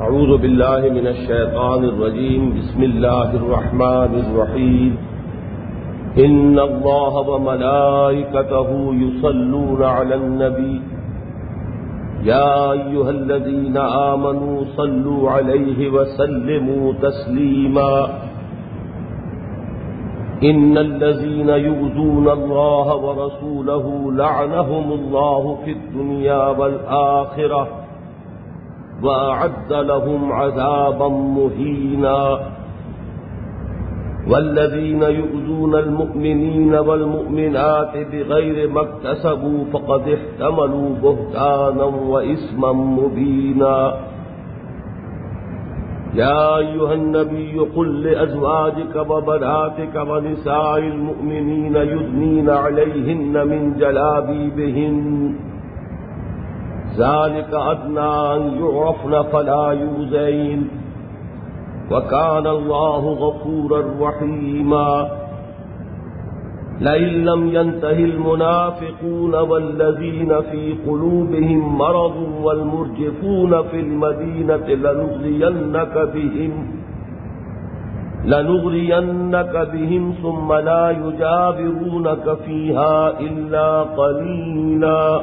أعوذ بالله من الشيطان الرجيم. بسم الله الرحمن الرحيم. إن الله وملائكته يصلون على النبي. يا أيها الذين آمنوا صلوا عليه وسلموا تسليما. إن الذين يؤذون الله ورسوله لعنهم الله في الدنيا والآخرة. وأعد لهم عذابا مهينا. والذين يؤذون المؤمنين والمؤمنات بغير ما اكتسبوا فقد احتملوا بهتانا وإسما مبينا. يا أيها النبي قل لأزواجك وبناتك ونساء المؤمنين يدنين عليهن من جلابيبهن. ذلك أدنى أن يعرفن فلا يوزين وكان الله غفورا رحيما لئن لم ينته المنافقون والذين في قلوبهم مرض والمرجفون في المدينة لنغرينك بهم لنغرينك بهم ثم لا يجابرونك فيها إلا قليلا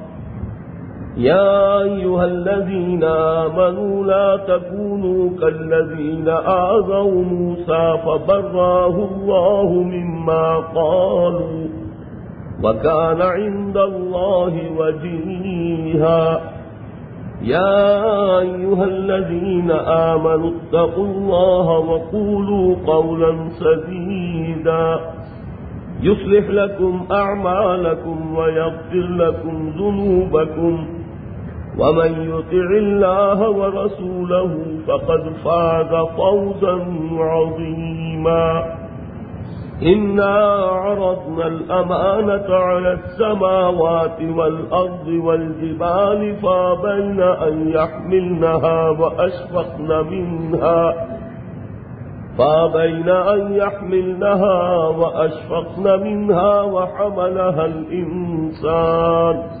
يا أيها الذين آمنوا لا تكونوا كالذين آذوا موسى فبراه الله مما قالوا وكان عند الله وجيها. يا أيها الذين آمنوا اتقوا الله وقولوا قولا سديدا. يصلح لكم أعمالكم ويغفر لكم ذنوبكم. ومن يطع الله ورسوله فقد فاز فوزا عظيما. إنا عرضنا الأمانة على السماوات والأرض والجبال فأبين أن يحملنها وأشفقن منها. فأبين أن يحملنها وأشفقن منها وحملها الإنسان.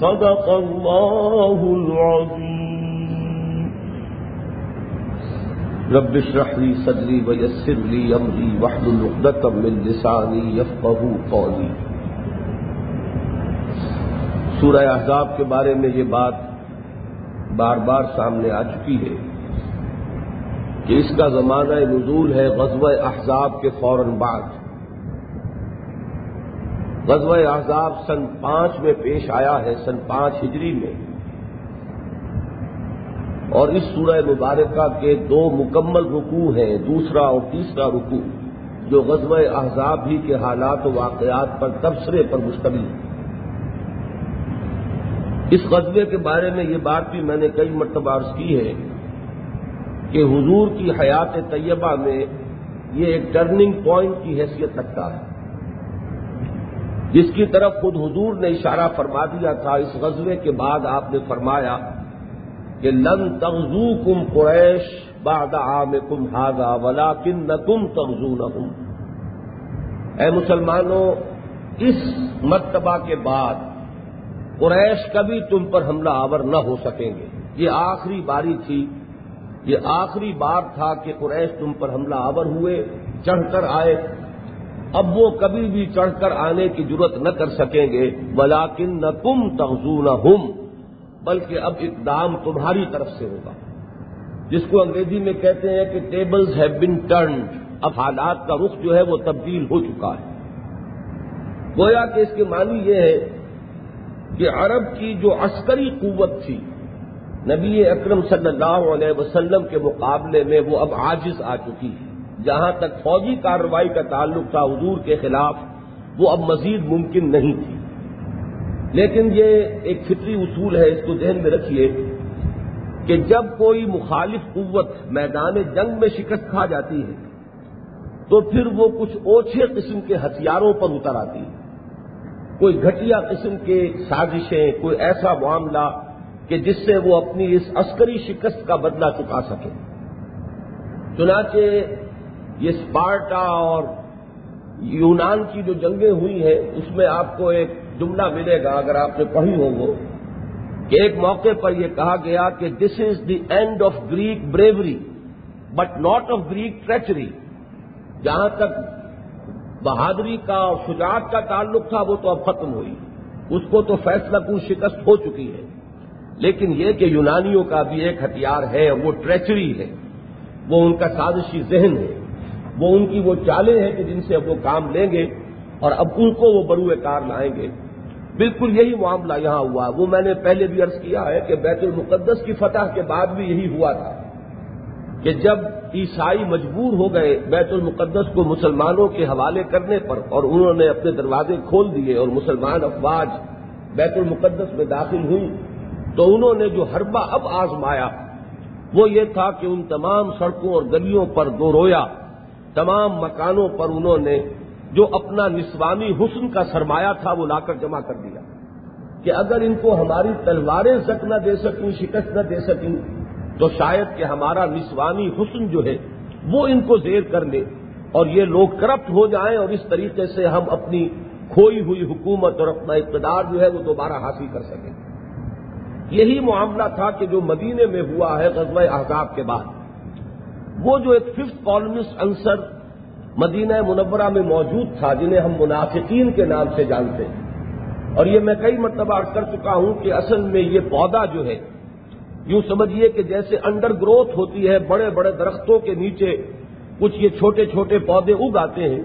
صدق الله العظيم. رب اشرح لي صدري ويسر لي امري واحلل عقدة من لساني يفقهوا قولي. سورہ احزاب کے بارے میں یہ بات بار بار سامنے آ چکی ہے کہ اس کا زمانہ نزول ہے غزوہ احزاب کے فوراً بعد. غزوہ احزاب سن پانچ میں پیش آیا ہے، سن پانچ ہجری میں۔ اور اس سورہ مبارکہ کے دو مکمل رکوع ہیں، دوسرا اور تیسرا رکوع، جو غزوہ احزاب ہی کے حالات و واقعات پر تبصرے پر مشتمل ہے اس غزبے کے بارے میں یہ بات بھی میں نے کئی مرتبہ عرض کی ہے کہ حضور کی حیات طیبہ میں یہ ایک ٹرننگ پوائنٹ کی حیثیت رکھتا ہے۔ جس کی طرف خود حضور نے اشارہ فرما دیا تھا، اس غزوے کے بعد آپ نے فرمایا کہ لن تغزو کم قریش باد عام کم ہاگا ولا کن نہ تم تغزو نہ اے مسلمانوں، اس مرتبہ کے بعد قریش کبھی تم پر حملہ آور نہ ہو سکیں گے۔ یہ آخری باری تھی، یہ آخری بار تھا کہ قریش تم پر حملہ آور ہوئے، چڑھ کر آئے۔ اب وہ کبھی بھی چڑھ کر آنے کی ضرورت نہ کر سکیں گے بلاکن نہ تم تغزو نہ بلکہ اب اقدام تمہاری طرف سے ہوگا۔ جس کو انگریزی میں کہتے ہیں کہ ٹیبلز ہیو بن ٹرنڈ اب حالات کا رخ جو ہے وہ تبدیل ہو چکا ہے۔ گویا کہ اس کے معنی یہ ہے کہ عرب کی جو عسکری قوت تھی، نبی اکرم صلی اللہ علیہ وسلم کے مقابلے میں وہ اب عاجز آ چکی۔ ہے جہاں تک فوجی کارروائی کا تعلق تھا حضور کے خلاف، وہ اب مزید ممکن نہیں تھی۔ لیکن یہ ایک فطری اصول ہے، اس کو ذہن میں رکھیے کہ جب کوئی مخالف قوت میدان جنگ میں شکست کھا جاتی ہے، تو پھر وہ کچھ اوچھے قسم کے ہتھیاروں پر اتر آتی ہے۔ کوئی گھٹیا قسم کے سازشیں، کوئی ایسا معاملہ کہ جس سے وہ اپنی اس عسکری شکست کا بدلہ چکا سکے۔ چنانچہ یہ اسپارٹا اور یونان کی جو جنگیں ہوئی ہیں، اس میں آپ کو ایک جملہ ملے گا، اگر آپ نے پڑھی ہو وہ، کہ ایک موقع پر یہ کہا گیا کہ this is the end of Greek bravery but not of Greek treachery جہاں تک بہادری کا اور شجاعت کا تعلق تھا، وہ تو اب ختم ہوئی۔ اس کو تو فیصلہ کن شکست ہو چکی ہے۔ لیکن یہ کہ یونانیوں کا بھی ایک ہتھیار ہے وہ ٹریچری ہے، وہ ان کا سازشی ذہن ہے۔ وہ ان کی وہ چالیں ہیں کہ جن سے اب وہ کام لیں گے اور اب ان کو وہ بروئے کار لائیں گے۔ بالکل یہی معاملہ یہاں ہوا۔ وہ میں نے پہلے بھی عرض کیا ہے کہ بیت المقدس کی فتح کے بعد بھی یہی ہوا تھا کہ جب عیسائی مجبور ہو گئے بیت المقدس کو مسلمانوں کے حوالے کرنے پر اور انہوں نے اپنے دروازے کھول دیے اور مسلمان افواج بیت المقدس میں داخل ہوئی تو انہوں نے جو حربہ اب آزمایا وہ یہ تھا کہ ان تمام سڑکوں اور گلیوں پر دو رویا۔ تمام مکانوں پر انہوں نے جو اپنا نسوانی حسن کا سرمایہ تھا وہ لا کر جمع کر دیا کہ اگر ان کو ہماری تلواریں زک نہ دے سکیں، شکست نہ دے سکیں، تو شاید کہ ہمارا نسوانی حسن جو ہے وہ ان کو زیر کر لے اور یہ لوگ کرپٹ ہو جائیں اور اس طریقے سے ہم اپنی کھوئی ہوئی حکومت اور اپنا اقتدار جو ہے وہ دوبارہ حاصل کر سکیں۔ یہی معاملہ تھا کہ جو مدینے میں ہوا ہے غزوہ احزاب کے بعد۔ وہ جو ایک ففتھ کالمسٹ انصر مدینہ منورہ میں موجود تھا، جنہیں ہم منافقین کے نام سے جانتے ہیں۔ اور یہ میں کئی مرتبہ کر چکا ہوں کہ اصل میں یہ پودا جو ہے، یوں سمجھیے کہ جیسے انڈر گروتھ ہوتی ہے بڑے بڑے درختوں کے نیچے کچھ یہ چھوٹے چھوٹے پودے اگ آتے ہیں،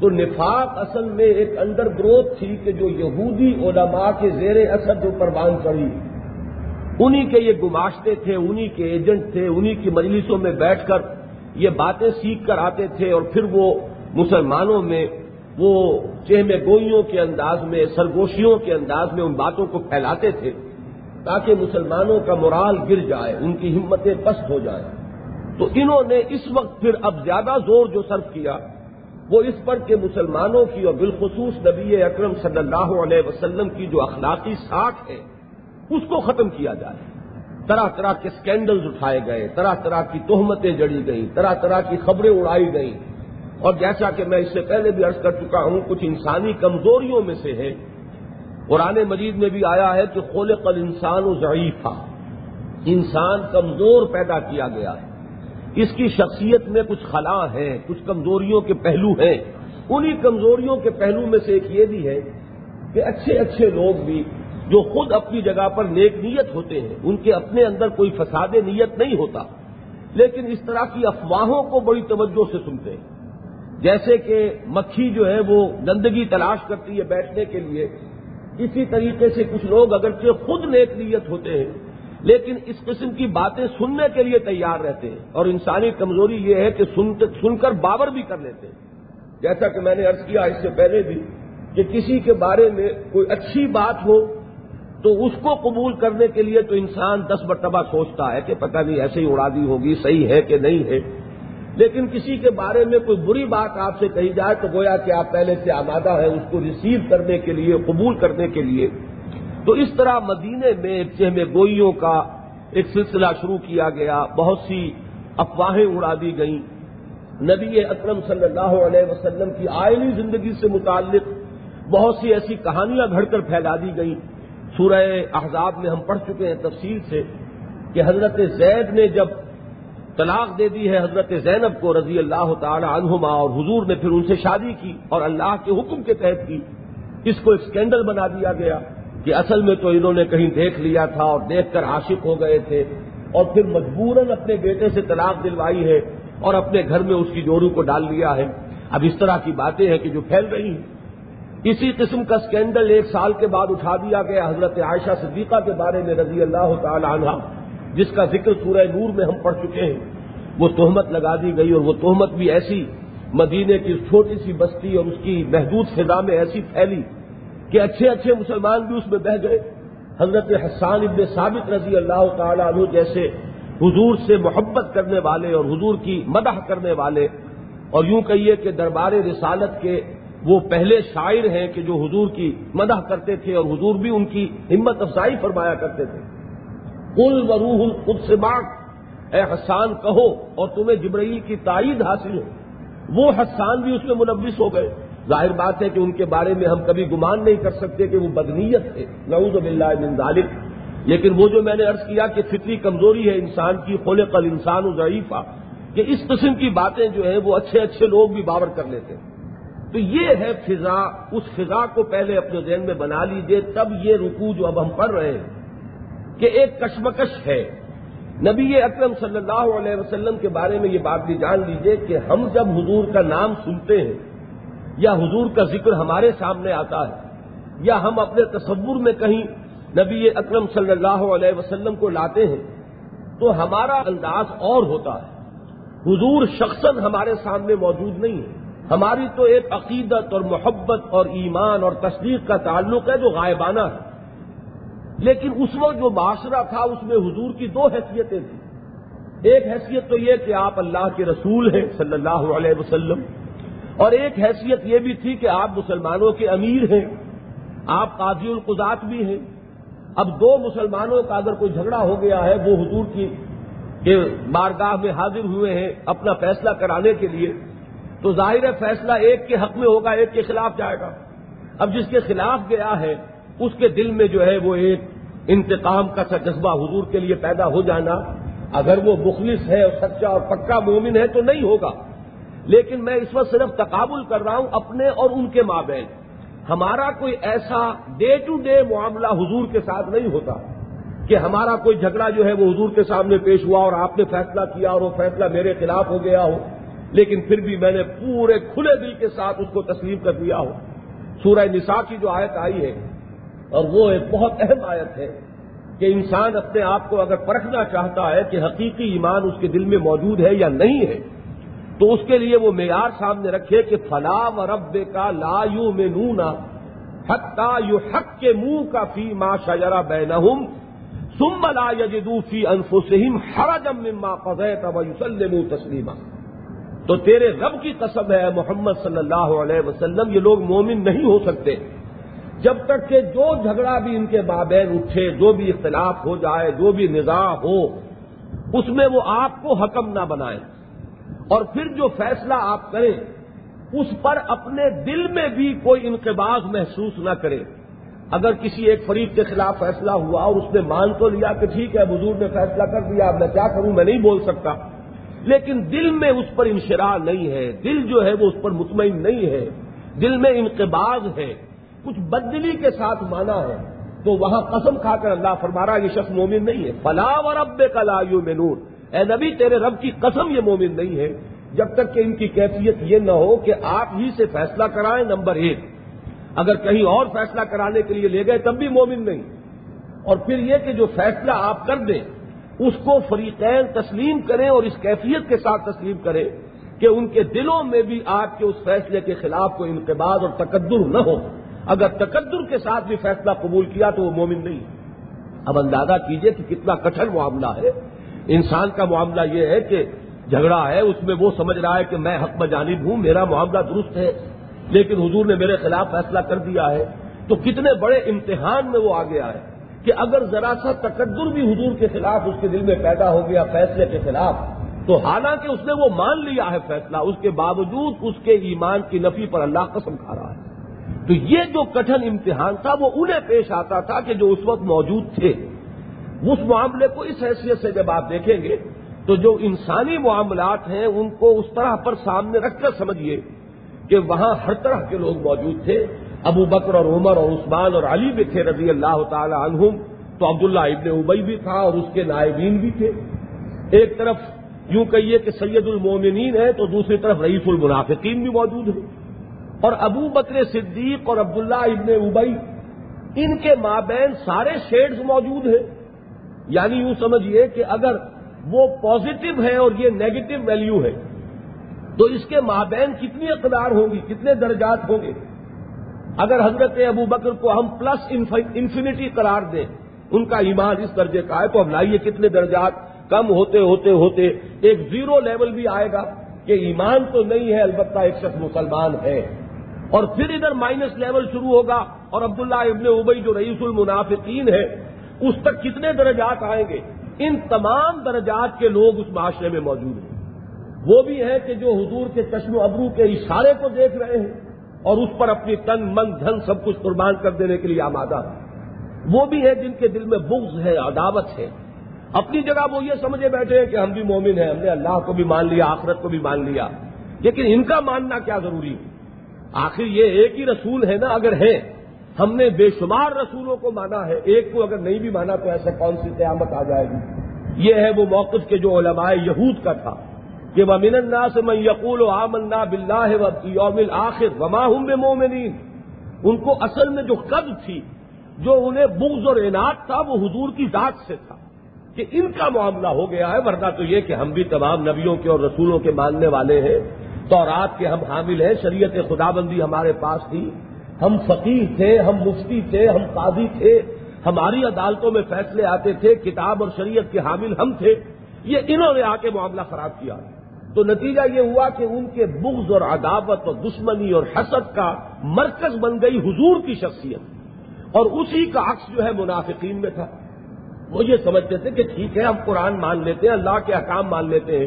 تو نفاق اصل میں ایک انڈر گروتھ تھی کہ جو یہودی علماء کے زیر اثر جو پروان چڑھی۔ انہی کے یہ گماشتے تھے، انہی کے ایجنٹ تھے، انہی کی مجلسوں میں بیٹھ کر یہ باتیں سیکھ کر آتے تھے اور پھر وہ مسلمانوں میں، وہ چہمے گوئیوں کے انداز میں، سرگوشیوں کے انداز میں ان باتوں کو پھیلاتے تھے تاکہ مسلمانوں کا مرال گر جائے، ان کی ہمتیں پست ہو جائیں۔ تو انہوں نے اس وقت پھر اب زیادہ زور جو صرف کیا، وہ اس پر کہ مسلمانوں کی اور بالخصوص نبی اکرم صلی اللہ علیہ وسلم کی جو اخلاقی ساکھ ہے اس کو ختم کیا جائے۔ طرح طرح کے سکینڈلز اٹھائے گئے، طرح طرح کی تہمتیں جڑی گئیں، طرح طرح کی خبریں اڑائی گئیں۔ اور جیسا کہ میں اس سے پہلے بھی عرض کر چکا ہوں، کچھ انسانی کمزوریوں میں سے ہے۔ قرآن مجید میں بھی آیا ہے کہ خول قل انسان و ضعیفہ انسان کمزور پیدا کیا گیا ہے۔ اس کی شخصیت میں کچھ خلا ہیں، کچھ کمزوریوں کے پہلو ہیں۔ انہی کمزوریوں کے پہلو میں سے ایک یہ بھی ہے کہ اچھے اچھے لوگ بھی جو خود اپنی جگہ پر نیک نیت ہوتے ہیں، ان کے اپنے اندر کوئی فساد نیت نہیں ہوتا۔ لیکن اس طرح کی افواہوں کو بڑی توجہ سے سنتے ہیں۔ جیسے کہ مکھی جو ہے، وہ گندگی تلاش کرتی ہے بیٹھنے کے لیے۔ اسی طریقے سے کچھ لوگ اگرچہ خود نیک نیت ہوتے ہیں، لیکن اس قسم کی باتیں سننے کے لیے تیار رہتے ہیں۔ اور انسانی کمزوری یہ ہے کہ سن کر باور بھی کر لیتے ہیں۔ جیسا کہ میں نے ارض کیا اس سے پہلے بھی کہ کسی کے بارے میں کوئی اچھی بات ہو تو اس کو قبول کرنے کے لیے تو انسان دس مرتبہ سوچتا ہے کہ پتہ نہیں ایسے ہی اڑا دی ہوگی، صحیح ہے کہ نہیں ہے۔ لیکن کسی کے بارے میں کوئی بری بات آپ سے کہی جائے تو گویا کہ آپ پہلے سے آمادہ ہیں، اس کو ریسیو کرنے کے لیے، قبول کرنے کے لیے۔ تو اس طرح مدینے میں ایک چہم گوئیوں کا ایک سلسلہ شروع کیا گیا۔ بہت سی افواہیں اڑا دی گئیں۔ نبی اکرم صلی اللہ علیہ وسلم کی آئلی زندگی سے متعلق بہت سی ایسی کہانیاں گھڑ کر پھیلا دی گئیں۔ سورہ احزاب میں ہم پڑھ چکے ہیں تفصیل سے کہ حضرت زید نے جب طلاق دے دی ہے حضرت زینب کو رضی اللہ تعالی عنہما اور حضور نے پھر ان سے شادی کی اور اللہ کے حکم کے تحت کی، اس کو ایک اسکینڈل بنا دیا گیا کہ اصل میں تو انہوں نے کہیں دیکھ لیا تھا اور دیکھ کر عاشق ہو گئے تھے اور پھر مجبوراً اپنے بیٹے سے طلاق دلوائی ہے اور اپنے گھر میں اس کی جوڑوں کو ڈال لیا ہے۔ اب اس طرح کی باتیں ہیں کہ جو پھیل رہی ہیں۔ اسی قسم کا اسکینڈل ایک سال کے بعد اٹھا دیا گیا حضرت عائشہ صدیقہ کے بارے میں رضی اللہ تعالی عنہ، جس کا ذکر سورہ نور میں ہم پڑھ چکے ہیں۔ وہ تہمت لگا دی گئی اور وہ تہمت بھی ایسی مدینے کی چھوٹی سی بستی اور اس کی محدود فضا میں ایسی پھیلی کہ اچھے اچھے مسلمان بھی اس میں بہ گئے۔ حضرت حسان ابن ثابت رضی اللہ تعالی عنہ جیسے حضور سے محبت کرنے والے اور حضور کی مدح کرنے والے، اور یوں کہیے کہ دربار رسالت کے وہ پہلے شاعر ہیں کہ جو حضور کی مدح کرتے تھے اور حضور بھی ان کی ہمت افزائی فرمایا کرتے تھے۔ کل وروح خود سے اے حسان، کہو اور تمہیں جبرائیل کی تائید حاصل ہو۔ وہ حسان بھی اس میں منوس ہو گئے۔ ظاہر بات ہے کہ ان کے بارے میں ہم کبھی گمان نہیں کر سکتے کہ وہ بدنیت ہے نعوذ باللہ من ذالک۔ لیکن وہ جو میں نے عرض کیا کہ فطری کمزوری ہے انسان کی خول قل انسان ضعیفہ۔ کہ اس قسم کی باتیں جو ہیں وہ اچھے اچھے لوگ بھی باور کر لیتے ہیں۔ تو یہ ہے فضا، اس فضا کو پہلے اپنے ذہن میں بنا لیجیے، تب یہ رکو جو اب ہم پڑھ رہے ہیں کہ ایک کشمکش ہے۔ نبی اکرم صلی اللہ علیہ وسلم کے بارے میں یہ بات بھی جان لیجیے کہ ہم جب حضور کا نام سنتے ہیں، یا حضور کا ذکر ہمارے سامنے آتا ہے، یا ہم اپنے تصور میں کہیں نبی اکرم صلی اللہ علیہ وسلم کو لاتے ہیں، تو ہمارا انداز اور ہوتا ہے۔ حضور شخصن ہمارے سامنے موجود نہیں ہے۔ ہماری تو ایک عقیدت اور محبت اور ایمان اور تصدیق کا تعلق ہے جو غائبانہ ہے۔ لیکن اس وقت جو معاشرہ تھا، اس میں حضور کی دو حیثیتیں تھیں۔ ایک حیثیت تو یہ کہ آپ اللہ کے رسول ہیں صلی اللہ علیہ وسلم، اور ایک حیثیت یہ بھی تھی کہ آپ مسلمانوں کے امیر ہیں۔ آپ قاضی القضات بھی ہیں۔ اب دو مسلمانوں کا اگر کوئی جھگڑا ہو گیا ہے، وہ حضور کی بارگاہ میں حاضر ہوئے ہیں اپنا فیصلہ کرانے کے لیے۔ تو ظاہر فیصلہ ایک کے حق میں ہوگا، ایک کے خلاف جائے گا۔ اب جس کے خلاف گیا ہے، اس کے دل میں جو ہے وہ ایک انتقام کا سا جذبہ حضور کے لیے پیدا ہو جانا۔ اگر وہ مخلص ہے اور سچا اور پکا مومن ہے تو نہیں ہوگا۔ لیکن میں اس وقت صرف تقابل کر رہا ہوں اپنے اور ان کے مابین۔ ہمارا کوئی ایسا ڈے ٹو ڈے معاملہ حضور کے ساتھ نہیں ہوتا کہ ہمارا کوئی جھگڑا جو ہے وہ حضور کے سامنے پیش ہوا اور آپ نے فیصلہ کیا اور وہ فیصلہ میرے خلاف ہو گیا ہو۔ لیکن پھر بھی میں نے پورے کھلے دل کے ساتھ اس کو تسلیم کر دیا ہو۔ سورہ نساء کی جو آیت آئی ہے، اور وہ ایک بہت اہم آیت ہے کہ انسان اپنے آپ کو اگر پرکھنا چاہتا ہے کہ حقیقی ایمان اس کے دل میں موجود ہے یا نہیں ہے، تو اس کے لیے وہ معیار سامنے رکھے کہ فلاں و رب کا لا یو میں نونا حق یو حق کے منہ کا فی ماں شجرا بین سم لا یجدو فی انفسہم حرجم مما قضیت و یسلموا تسلیما۔ تو تیرے رب کی قسم ہے محمد صلی اللہ علیہ وسلم، یہ لوگ مومن نہیں ہو سکتے۔ جب تک کہ جو جھگڑا بھی ان کے مابین اٹھے، جو بھی اختلاف ہو جائے، جو بھی نظام ہو، اس میں وہ آپ کو حکم نہ بنائیں اور پھر جو فیصلہ آپ کریں، اس پر اپنے دل میں بھی کوئی انقباز محسوس نہ کریں اگر کسی ایک فریق کے خلاف فیصلہ ہوا اور اس نے مان تو لیا کہ ٹھیک ہے بزرگ نے فیصلہ کر دیا، اب میں کیا کروں؟ میں نہیں بول سکتا۔ لیکن دل میں اس پر انشرا نہیں ہے، دل جو ہے وہ اس پر مطمئن نہیں ہے، دل میں انقباز ہے، کچھ بدلی کے ساتھ مانا ہے، تو وہاں قسم کھا کر اللہ فرما رہا یہ شخص مومن نہیں ہے۔ فلا و رب کا لایو میں نور اے نبی، تیرے رب کی قسم یہ مومن نہیں ہے، جب تک کہ ان کی کیفیت یہ نہ ہو کہ آپ ہی سے فیصلہ کرائیں نمبر ایک۔ اگر کہیں اور فیصلہ کرانے کے لیے لے گئے تب بھی مومن نہیں۔ اور پھر یہ کہ جو فیصلہ آپ کر دیں اس کو فریقین تسلیم کریں اور اس کیفیت کے ساتھ تسلیم کریں کہ ان کے دلوں میں بھی آپ کے اس فیصلے کے خلاف کوئی انقباض اور تقدر نہ ہو۔ اگر تقدر کے ساتھ بھی فیصلہ قبول کیا تو وہ مومن نہیں۔ اب اندازہ کیجیے کہ کتنا کٹن معاملہ ہے۔ انسان کا معاملہ یہ ہے کہ جھگڑا ہے، اس میں وہ سمجھ رہا ہے کہ میں حق بجانب ہوں، میرا معاملہ درست ہے، لیکن حضور نے میرے خلاف فیصلہ کر دیا ہے۔ تو کتنے بڑے امتحان میں وہ آ گیا ہے کہ اگر ذرا سا تقدر بھی حضور کے خلاف اس کے دل میں پیدا ہو گیا فیصلے کے خلاف، تو حالانکہ اس نے وہ مان لیا ہے فیصلہ، اس کے باوجود اس کے ایمان کی نفی پر اللہ قسم کھا رہا ہے۔ تو یہ جو کٹن امتحان تھا، وہ انہیں پیش آتا تھا کہ جو اس وقت موجود تھے۔ اس معاملے کو اس حیثیت سے جب آپ دیکھیں گے، تو جو انسانی معاملات ہیں، ان کو اس طرح پر سامنے رکھ کر سمجھیے کہ وہاں ہر طرح کے لوگ موجود تھے۔ ابو بکر اور عمر اور عثمان اور علی بھی تھے رضی اللہ تعالی عنہم، تو عبداللہ ابن ابئی بھی تھا اور اس کے نائبین بھی تھے۔ ایک طرف یوں کہیے کہ سید المومنین ہے تو دوسری طرف رئیس المنافقین بھی موجود ہیں۔ اور ابو بکر صدیق اور عبداللہ ابن ابئی ان کے مابین سارے شیڈز موجود ہیں۔ یعنی یوں سمجھیے کہ اگر وہ پازیٹو ہے اور یہ نیگیٹو ویلیو ہے تو اس کے مابین کتنی اقدار ہوں گی، کتنے درجات ہوں گے؟ اگر حضرت ابو بکر کو ہم پلس انفینٹی قرار دیں، ان کا ایمان اس درجے کا ہے، تو اب لائیے کتنے درجات کم ہوتے ہوتے ہوتے ایک زیرو لیول بھی آئے گا کہ ایمان تو نہیں ہے، البتہ ایک شخص مسلمان ہے۔ اور پھر ادھر مائنس لیول شروع ہوگا اور عبداللہ ابن ابئی جو رئیس المنافقین ہے اس تک کتنے درجات آئیں گے؟ ان تمام درجات کے لوگ اس معاشرے میں موجود ہیں۔ وہ بھی ہے کہ جو حضور کے چشم و ابرو کے اشارے کو دیکھ رہے ہیں۔ اور اس پر اپنی تن من دھن سب کچھ قربان کر دینے کے لیے آمادہ وہ بھی ہے جن کے دل میں بغض ہے، عداوت ہے۔ اپنی جگہ وہ یہ سمجھے بیٹھے ہیں کہ ہم بھی مومن ہیں، ہم نے اللہ کو بھی مان لیا، آخرت کو بھی مان لیا۔ لیکن ان کا ماننا کیا ضروری ہے؟ آخر یہ ایک ہی رسول ہے نا اگر ہے ہم نے بے شمار رسولوں کو مانا ہے، ایک کو اگر نہیں بھی مانا تو ایسا کون سی قیامت آ جائے گی؟ یہ ہے وہ موقف کے جو علماء یہود کا تھا۔ کہ وہ من اللہ سے میں یقول و آمنا بلّہ یوم آخر وما ہوں بے مومنین ان کو اصل میں جو قد تھی، جو انہیں بغض اور اعنات تھا، وہ حضور کی ذات سے تھا کہ ان کا معاملہ ہو گیا ہے۔ ورنہ تو یہ کہ ہم بھی تمام نبیوں کے اور رسولوں کے ماننے والے ہیں۔ تو رات کے ہم حامل ہیں، شریعت خدا بندی ہمارے پاس تھی۔ ہم فقیر تھے، ہم مفتی تھے، ہم قاضی تھے۔ ہماری عدالتوں میں فیصلے آتے تھے، کتاب اور شریعت کے حامل ہم تھے۔ یہ انہوں نے آ کے معاملہ خراب کیا۔ تو نتیجہ یہ ہوا کہ ان کے بغض اور عداوت اور دشمنی اور حسد کا مرکز بن گئی حضور کی شخصیت اور اسی کا عکس جو ہے منافقین میں تھا۔ وہ یہ سمجھتے تھے کہ ٹھیک ہے، ہم قرآن مان لیتے ہیں، اللہ کے احکام مان لیتے ہیں،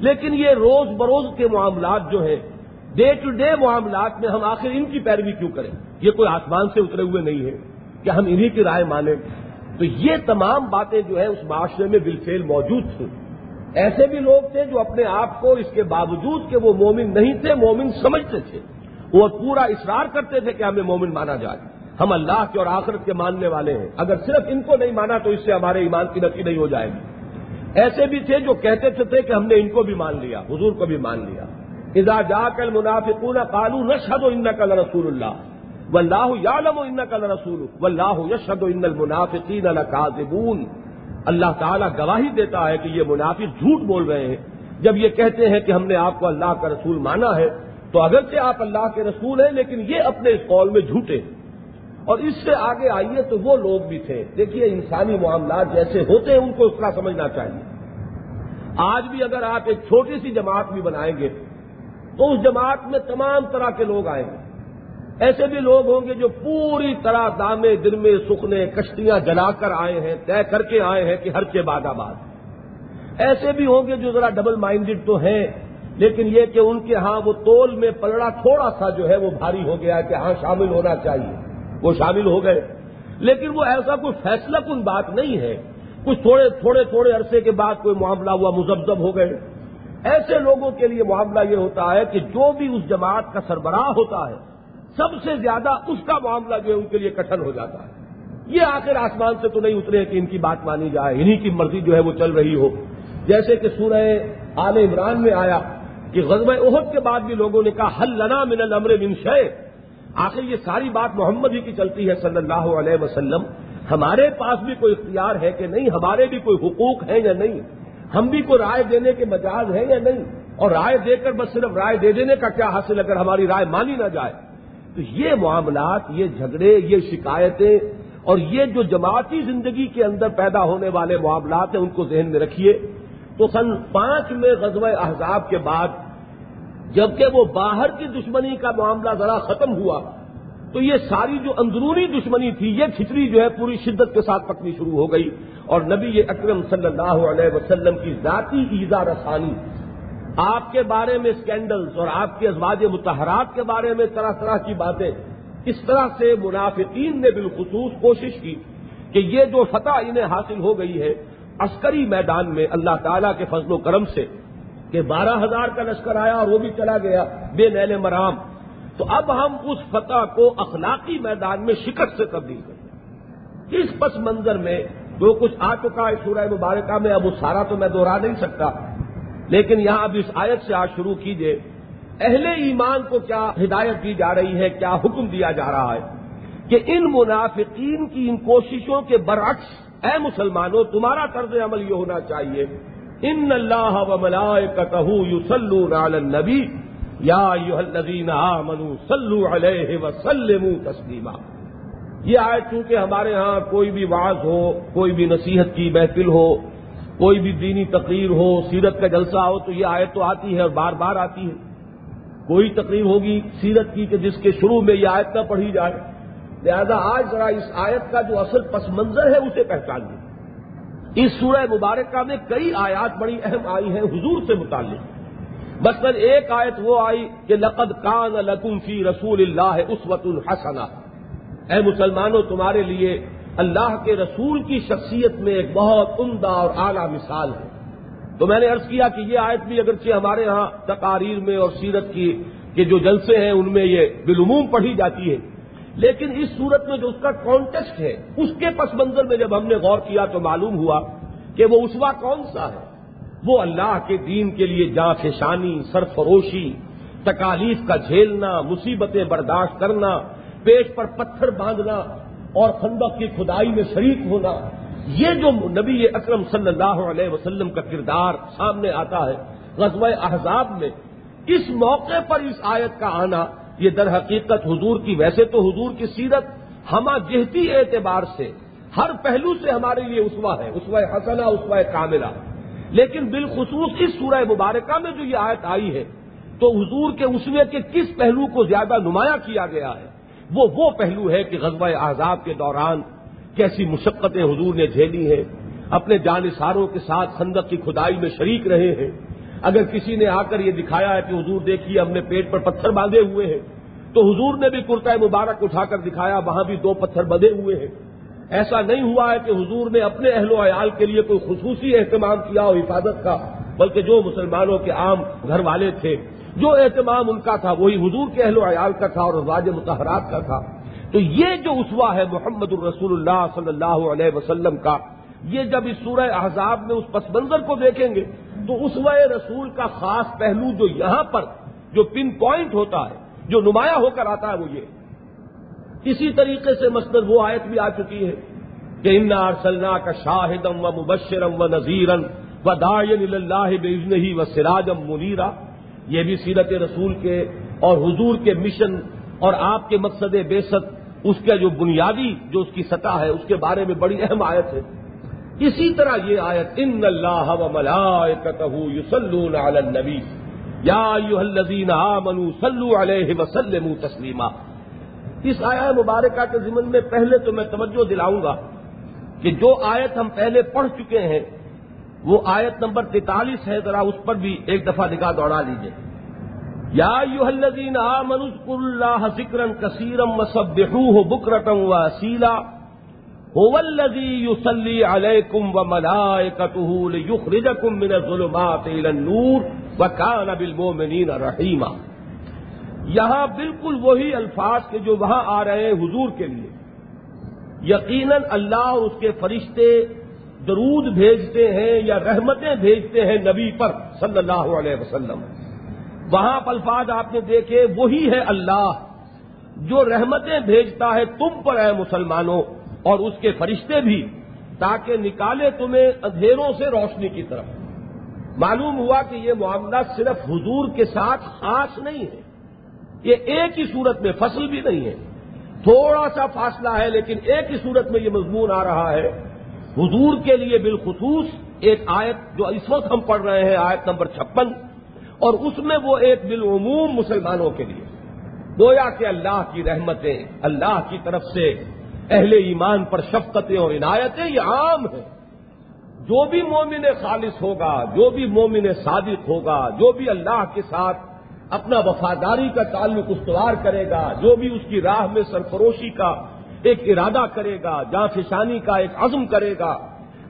لیکن یہ روز بروز کے معاملات جو ہیں ڈے ٹو ڈے معاملات میں ہم آخر ان کی پیروی کیوں کریں؟ یہ کوئی آسمان سے اترے ہوئے نہیں ہے کہ ہم انہی کی رائے مانیں۔ تو یہ تمام باتیں جو ہے اس معاشرے میں بالفیل موجود تھیں۔ ایسے بھی لوگ تھے جو اپنے آپ کو اس کے باوجود کہ وہ مومن نہیں تھے، مومن سمجھتے تھے۔ وہ پورا اصرار کرتے تھے کہ ہمیں مومن مانا جائے۔ ہم اللہ کے اور آخرت کے ماننے والے ہیں۔ اگر صرف ان کو نہیں مانا تو اس سے ہمارے ایمان کی نفی نہیں ہو جائے گی۔ ایسے بھی تھے جو کہتے تھے کہ ہم نے ان کو بھی مان لیا، حضور کو بھی مان لیا۔ اذا جا کل منافقون قالو نشد و ان کل رسول اللہ۔ و اللہ یالم و ان کل رسول و اللہ یشد و ان المنافقین القاذبون اللہ تعالیٰ گواہی دیتا ہے کہ یہ منافق جھوٹ بول رہے ہیں۔ جب یہ کہتے ہیں کہ ہم نے آپ کو اللہ کا رسول مانا ہے، تو اگرچہ آپ اللہ کے رسول ہیں، لیکن یہ اپنے اس قول میں جھوٹے۔ اور اس سے آگے آئیے تو وہ لوگ بھی تھے۔ دیکھیے، انسانی معاملات جیسے ہوتے ہیں، ان کو اس طرح سمجھنا چاہیے۔ آج بھی اگر آپ ایک چھوٹی سی جماعت بھی بنائیں گے، تو اس جماعت میں تمام طرح کے لوگ آئیں گے۔ ایسے بھی لوگ ہوں گے جو پوری طرح دامے درمے سکھنے، کشتیاں جلا کر آئے ہیں، طے کر کے آئے ہیں کہ ہر کے بعد آباد۔ ایسے بھی ہوں گے جو ذرا ڈبل مائنڈڈ تو ہیں، لیکن یہ کہ ان کے ہاں وہ تول میں پلڑا تھوڑا سا جو ہے وہ بھاری ہو گیا کہ ہاں شامل ہونا چاہیے۔ وہ شامل ہو گئے۔ لیکن وہ ایسا کوئی فیصلہ کن بات نہیں ہے۔ کچھ تھوڑے تھوڑے تھوڑے عرصے کے بعد کوئی معاملہ ہوا مزبزب ہو گئے۔ ایسے لوگوں کے لیے معاملہ یہ ہوتا ہے کہ جو بھی اس جماعت کا سربراہ ہوتا ہے سب سے زیادہ اس کا معاملہ جو ہے ان کے لیے کٹن ہو جاتا ہے۔ یہ آخر آسمان سے تو نہیں اترے کہ ان کی بات مانی جائے انہیں کی مرضی جو ہے وہ چل رہی ہو۔ جیسے کہ سورہ آل عمران میں آیا کہ غزب عہد کے بعد بھی لوگوں نے کہا، حل لنا من الامر من شے آخر یہ ساری بات محمد ہی کی چلتی ہے صلی اللہ علیہ وسلم۔ ہمارے پاس بھی کوئی اختیار ہے کہ نہیں؟ ہمارے بھی کوئی حقوق ہیں یا نہیں؟ ہم بھی کوئی رائے دینے کے مجاز ہیں یا نہیں؟ اور رائے دے کر بس صرف رائے دے دینے کا کیا حاصل اگر ہماری رائے مانی نہ جائے؟ تو یہ معاملات، یہ جھگڑے، یہ شکایتیں اور یہ جو جماعتی زندگی کے اندر پیدا ہونے والے معاملات ہیں، ان کو ذہن میں رکھیے۔ تو سن پانچ میں غزوہ احزاب کے بعد جبکہ وہ باہر کی دشمنی کا معاملہ ذرا ختم ہوا، تو یہ ساری جو اندرونی دشمنی تھی، یہ کھچڑی جو ہے پوری شدت کے ساتھ پکنی شروع ہو گئی۔ اور نبی اکرم صلی اللہ علیہ وسلم کی ذاتی ایزا رسانی آپ کے بارے میں اسکینڈلز اور آپ کے ازواج متحرات کے بارے میں طرح طرح کی باتیں، اس طرح سے منافقین نے بالخصوص کوشش کی کہ یہ جو فتح انہیں حاصل ہو گئی ہے عسکری میدان میں اللہ تعالی کے فضل و کرم سے، کہ بارہ ہزار کا لشکر آیا اور وہ بھی چلا گیا بے نیل مرام۔ تو اب ہم اس فتح کو اخلاقی میدان میں شکست سے تبدیل کریں اس پس منظر میں جو کچھ آ چکا ہے سورہ مبارکہ میں اب وہ سارا تو میں دوہرا نہیں سکتا لیکن یہاں اب اس آیت سے آج شروع کیجیے اہل ایمان کو کیا ہدایت دی جا رہی ہے، کیا حکم دیا جا رہا ہے؟ کہ ان منافقین کی ان کوششوں کے برعکس، اے مسلمانوں، تمہارا طرز عمل یہ ہونا چاہیے، ان اللہ و ملائے یو علی النبی، یا الذین آمنوا صلو علیہ وسلموا تسلیما۔ یہ آئے چونکہ ہمارے ہاں کوئی بھی واز ہو، کوئی بھی نصیحت کی محفل ہو کوئی بھی دینی تقریر ہو، سیرت کا جلسہ ہو تو یہ آیت تو آتی ہے اور بار بار آتی ہے۔ کوئی تقریر ہوگی سیرت کی کہ جس کے شروع میں یہ آیت نہ پڑھی جائے۔ لہذا آج ذرا اس آیت کا جو اصل پس منظر ہے اسے پہچان لیں اس سورہ مبارکہ میں کئی آیات بڑی اہم آئی ہیں حضور سے متعلق۔ مثلاً ایک آیت وہ آئی کہ لقد کان لکم فی رسول اللہ اسوت الحسنہ اے مسلمانوں، تمہارے لیے اللہ کے رسول کی شخصیت میں ایک بہت عمدہ اور اعلیٰ مثال ہے۔ تو میں نے عرض کیا کہ یہ آیت بھی اگرچہ ہمارے ہاں تقاریر میں اور سیرت کی کے جو جلسے ہیں ان میں یہ بالعموم پڑھی جاتی ہے، لیکن اس صورت میں جو اس کا کانٹیکسٹ ہے، اس کے پس منظر میں جب ہم نے غور کیا تو معلوم ہوا کہ وہ اسوا کون سا ہے۔ وہ اللہ کے دین کے لیے جاں فشانی سرفروشی، تکالیف کا جھیلنا، مصیبتیں برداشت کرنا، پیٹ پر پتھر باندھنا اور خندق کی کھدائی میں شریک ہونا، یہ جو نبی اکرم صلی اللہ علیہ وسلم کا کردار سامنے آتا ہے غزوہ احزاب میں، اس موقع پر اس آیت کا آنا، یہ در حقیقت حضور کی، ویسے تو حضور کی سیرت ہما جہتی اعتبار سے ہر پہلو سے ہمارے لیے اسوا ہے اسوا حسنا اسوا کاملہ۔ لیکن بالخصوص اس سورہ مبارکہ میں جو یہ آیت آئی ہے، تو حضور کے اسوے کے کس پہلو کو زیادہ نمایاں کیا گیا ہے؟ وہ وہ پہلو ہے کہ غزوہ آزاد کے دوران کیسی مشقتیں حضور نے جھیلی ہیں، اپنے جانصاروں کے ساتھ خندق کی کھدائی میں شریک رہے ہیں۔ اگر کسی نے آ کر یہ دکھایا ہے کہ حضور دیکھیے ہم نے پیٹ پر پتھر باندھے ہوئے ہیں، تو حضور نے بھی کرتا مبارک اٹھا کر دکھایا وہاں بھی دو پتھر بدے ہوئے ہیں۔ ایسا نہیں ہوا ہے کہ حضور نے اپنے اہل و عیال کے لیے کوئی خصوصی اہتمام کیا ہو حفاظت کا، بلکہ جو مسلمانوں کے عام گھر والے تھے جو اہتمام ان کا تھا، وہی حضور کے اہل و عیال کا تھا اور واج متحرات کا تھا۔ تو یہ جو اسوا ہے محمد الرسول اللہ صلی اللہ علیہ وسلم کا، یہ جب اس سورہ احزاب میں اس پس منظر کو دیکھیں گے، تو اسوا رسول کا خاص پہلو جو یہاں پر جو پن پوائنٹ ہوتا ہے، جو نمایاں ہو کر آتا ہے وہ یہ۔ اسی طریقے سے مثلاً وہ آیت بھی آ چکی ہے کہ ان ارسلنا کا شاہدم و مبشرم و نذیرن و دائن اللہ بزن ہی و سراجم منیرا یہ بھی سیرت رسول کے اور حضور کے مشن اور آپ کے مقصد بے ست اس کا جو بنیادی جو اس کی سطح ہے، اس کے بارے میں بڑی اہم آیت ہے۔ اسی طرح یہ آیت، ان اللہ و یسلون علی النبی۔ یا الذین آمنوا صلو علیہ وسلم تسلیما۔ اس آیا مبارکہ کے ضمن میں پہلے تو میں توجہ دلاؤں گا کہ جو آیت ہم پہلے پڑھ چکے ہیں وہ آیت نمبر تینتالیس ہے، ذرا اس پر بھی ایک دفعہ نگاہ دوڑا لیجیے یا یو الذین آمنوا اذکروا اللہ ذکرا کثیرا وسبحوه بکرتا واسیلا۔ هو الذی یصلی علیکم وملائکته لیخرجکم من الظلمات الى النور وکان بالمؤمنین رحیما۔ یہاں بالکل وہی الفاظ کے جو وہاں آ رہے ہیں حضور کے لیے۔ یقیناً اللہ اور اس کے فرشتے درود بھیجتے ہیں یا رحمتیں بھیجتے ہیں نبی پر صلی اللہ علیہ وسلم۔ وہاں الفاظ آپ نے دیکھے، وہی ہے اللہ جو رحمتیں بھیجتا ہے تم پر اے مسلمانوں، اور اس کے فرشتے بھی، تاکہ نکالے تمہیں اندھیروں سے روشنی کی طرف۔ معلوم ہوا کہ یہ معاملہ صرف حضور کے ساتھ خاص نہیں ہے، یہ ایک ہی صورت میں فصل بھی نہیں ہے۔ تھوڑا سا فاصلہ ہے، لیکن ایک ہی صورت میں یہ مضمون آ رہا ہے۔ حضور کے لیے بالخصوص ایک آیت جو اس وقت ہم پڑھ رہے ہیں، آیت نمبر چھپن، اور اس میں وہ ایک بالعموم مسلمانوں کے لیے۔ گویا کہ اللہ کی رحمتیں، اللہ کی طرف سے اہل ایمان پر شفقتیں اور عنایتیں یہ عام ہیں۔ جو بھی مومن خالص ہوگا، جو بھی مومن صادق ہوگا، جو بھی اللہ کے ساتھ اپنا وفاداری کا تعلق استوار کرے گا، جو بھی اس کی راہ میں سرفروشی کا ایک ارادہ کرے گا جان فشانی کا ایک عزم کرے گا۔